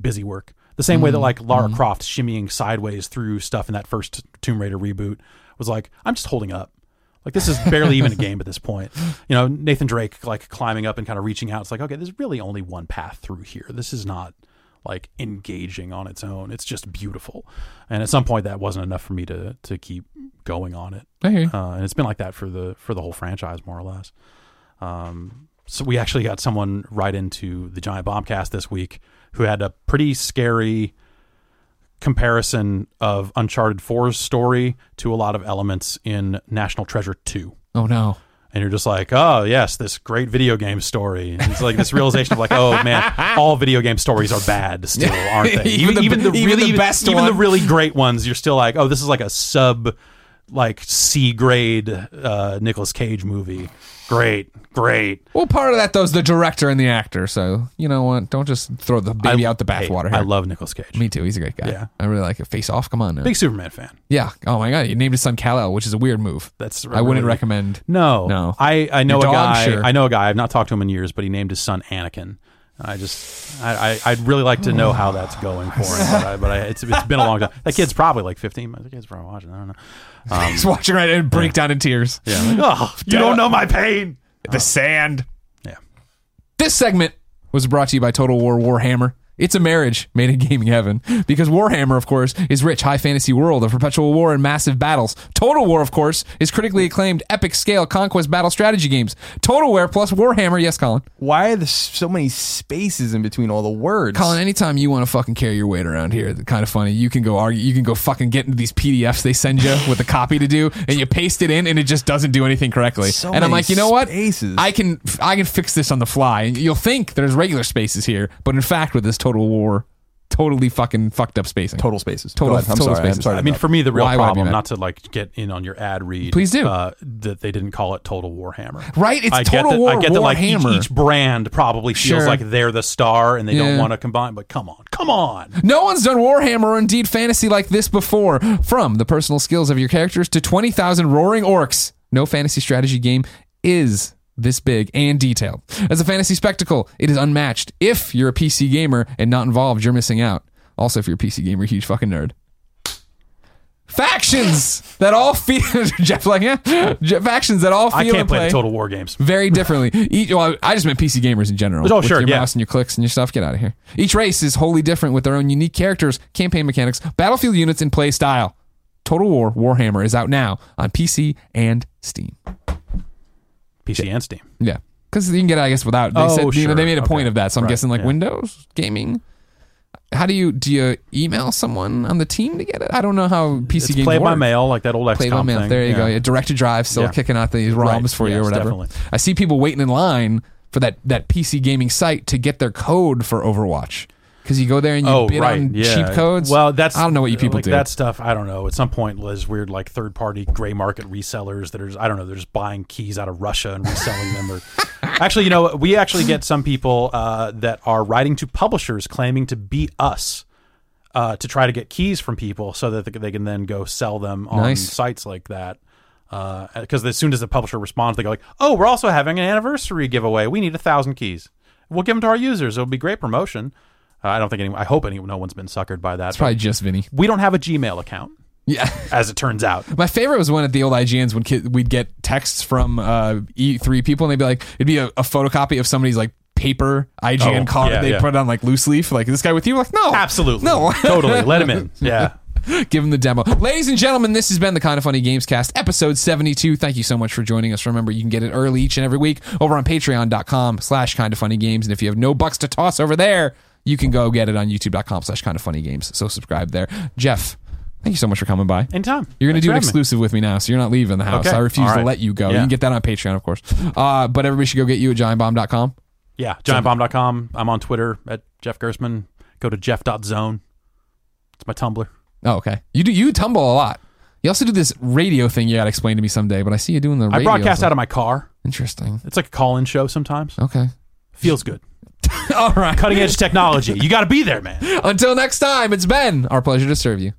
busy work. The same way that like Lara Croft shimmying sideways through stuff in that first Tomb Raider reboot was like I'm just holding up. Like this is barely even a game at this point. You know, Nathan Drake like climbing up and kind of reaching out. It's like, okay, there's really only one path through here. This is not like engaging on its own. It's just beautiful. And at some point that wasn't enough for me to to keep going on it. Uh, and it's been like that for the for the whole franchise more or less. Um, so we actually got someone right into the Giant Bombcast this week who had a pretty scary comparison of Uncharted 4's story to a lot of elements in National Treasure 2. Oh no. And you're just like, oh yes, this great video game story. And it's like this realization of like, oh man, all video game stories are bad still, aren't they? [laughs] Even the- even the really best even the really great ones, you're still like, oh, this is like a sub, like C grade uh, Nicolas Cage movie. Great, great. Well, part of that though is the director and the actor. So you know what? Don't just throw the baby I- out the hey, bathwater. I love Nicolas Cage. Me too. He's a great guy. Yeah. I really like it. Face off. Come on now. Big Superman fan. yeah. Oh my god. He named his son Kal El, which is a weird move. That's I wouldn't really- recommend. No, No. I, I know Your a dog, guy. sure. I know a guy. I've not talked to him in years, but he named his son Anakin. I just, I, I, I'd really like to know how that's going for him. But, I, but I, it's, it's been a long time. That kid's probably like 15. The kid's probably watching. I don't know. Um, He's watching right and break down in tears. yeah. Like, oh, [laughs] you don't know my pain. The sand. Yeah. This segment was brought to you by Total War Warhammer. It's a marriage made in gaming heaven because Warhammer, of course, is rich high fantasy world of perpetual war and massive battles. Total War, of course, is critically acclaimed epic scale conquest battle strategy games. Total War plus Warhammer, yes, Colin. Why are there so many spaces in between all the words? Colin, anytime you want to fucking carry your weight around here, kind of funny. You can go argue. You can go fucking get into these PDFs they send you with a copy to do, and you paste it in, and it just doesn't do anything correctly. So and I'm like, you know what? spaces. I can I can fix this on the fly. And you'll think there's regular spaces here, but in fact, with this Total War totally fucking fucked up spacing. Total spaces. Total- I'm total sorry. I'm sorry. I mean, for me, the real Why would I be problem, mad? not to like get in on your ad read. Please do. Uh, that they didn't call it Total Warhammer. Right? It's I Total get that, War I get that like each, Warhammer. each brand probably feels Sure. like they're the star and they Yeah. don't want to combine. But come on, come on. No one's done Warhammer or indeed fantasy like this before. From the personal skills of your characters to 20,000 roaring orcs, no fantasy strategy game is this big and detailed. As a fantasy spectacle, it is unmatched. If you're a PC gamer and not involved, you're missing out. Also, if you're a PC gamer, huge fucking nerd. Factions that all feel [laughs] Jeff like yeah, Je- factions that all feel I can't and play play the Total War games. very [laughs] differently. Each, well, I just meant PC gamers in general. Oh, with sure, your yeah. mouse and your clicks and your stuff. Get out of here. Each race is wholly different with their own unique characters, campaign mechanics, battlefield units, and play style. Total War Warhammer is out now on PC and Steam. PC and Steam. Yeah, because you can get it, I guess, without. They Oh, said sure. they made a point Okay. of that, so I'm Right, guessing like yeah. Windows gaming. How do you do you email someone on the team to get it? I don't know how PC It's games play by mail, like that old XCOM Play by mail. thing. There you Yeah. go. Yeah, Direct2Drive, still kicking out these ROMs Right. for you or whatever. definitely. I see people waiting in line for that that PC gaming site to get their code for Overwatch because you go there and you Oh, bid right. on yeah. cheap codes. Well, that's I don't know what you people like do. That stuff, I don't know. At some point, there's weird like third party gray market resellers that are, I don't know, they're just buying keys out of Russia and reselling them. Or [laughs] actually, you know, we actually get some people uh, that are writing to publishers claiming to be us. Uh, to try to get keys from people so that they can then go sell them on Nice. sites like that. Because as soon as the publisher responds, they go like, "Oh, we're also having an anniversary giveaway. We need a thousand keys. We'll give them to our users. It'll be great promotion." Uh, I don't think anyone. I hope anyone, no one's been suckered by that. it's probably just Vinny. we don't have a Gmail account, Yeah. [laughs] as it turns out. My favorite was when at the old IGNs when kid, we'd get texts from uh, E3 people and they'd be like, it'd be a, a photocopy of somebody's like paper IGN Oh, card. yeah, they yeah. put it on like loose leaf. Like, this guy with you? Like, no. Absolutely, No. [laughs] totally. Let him in. [laughs] Yeah. Give him the demo. Ladies and gentlemen, this has been the Kinda Funny Gamescast, episode 72. Thank you so much for joining us. Remember, you can get it early each and every week over on patreon.com slash kind of funny games. And if you have no bucks to toss over there, you can go get it on youtube.com slash kind of funny games. So subscribe there. Jeff, thank you so much for coming by. And Tom, You're going to do an exclusive with me now, so you're not leaving the house. Okay. I refuse All to let you go. You can get that on Patreon, of course. Uh, but everybody should go get you at giantbomb.com. Yeah. Giantbomb.com. I'm on Twitter at Jeff Gerstmann. Go to jeff.zone. It's my Tumblr. Oh, okay. You do you tumble a lot. You also do this radio thing you got to explain to me someday, but I see you doing the radio. I broadcast stuff. out of my car. Interesting. It's like a call-in show sometimes. Okay. Feels good. [laughs] All right. Cutting edge technology. You got to be there, man. Until next time, it's been our pleasure to serve you.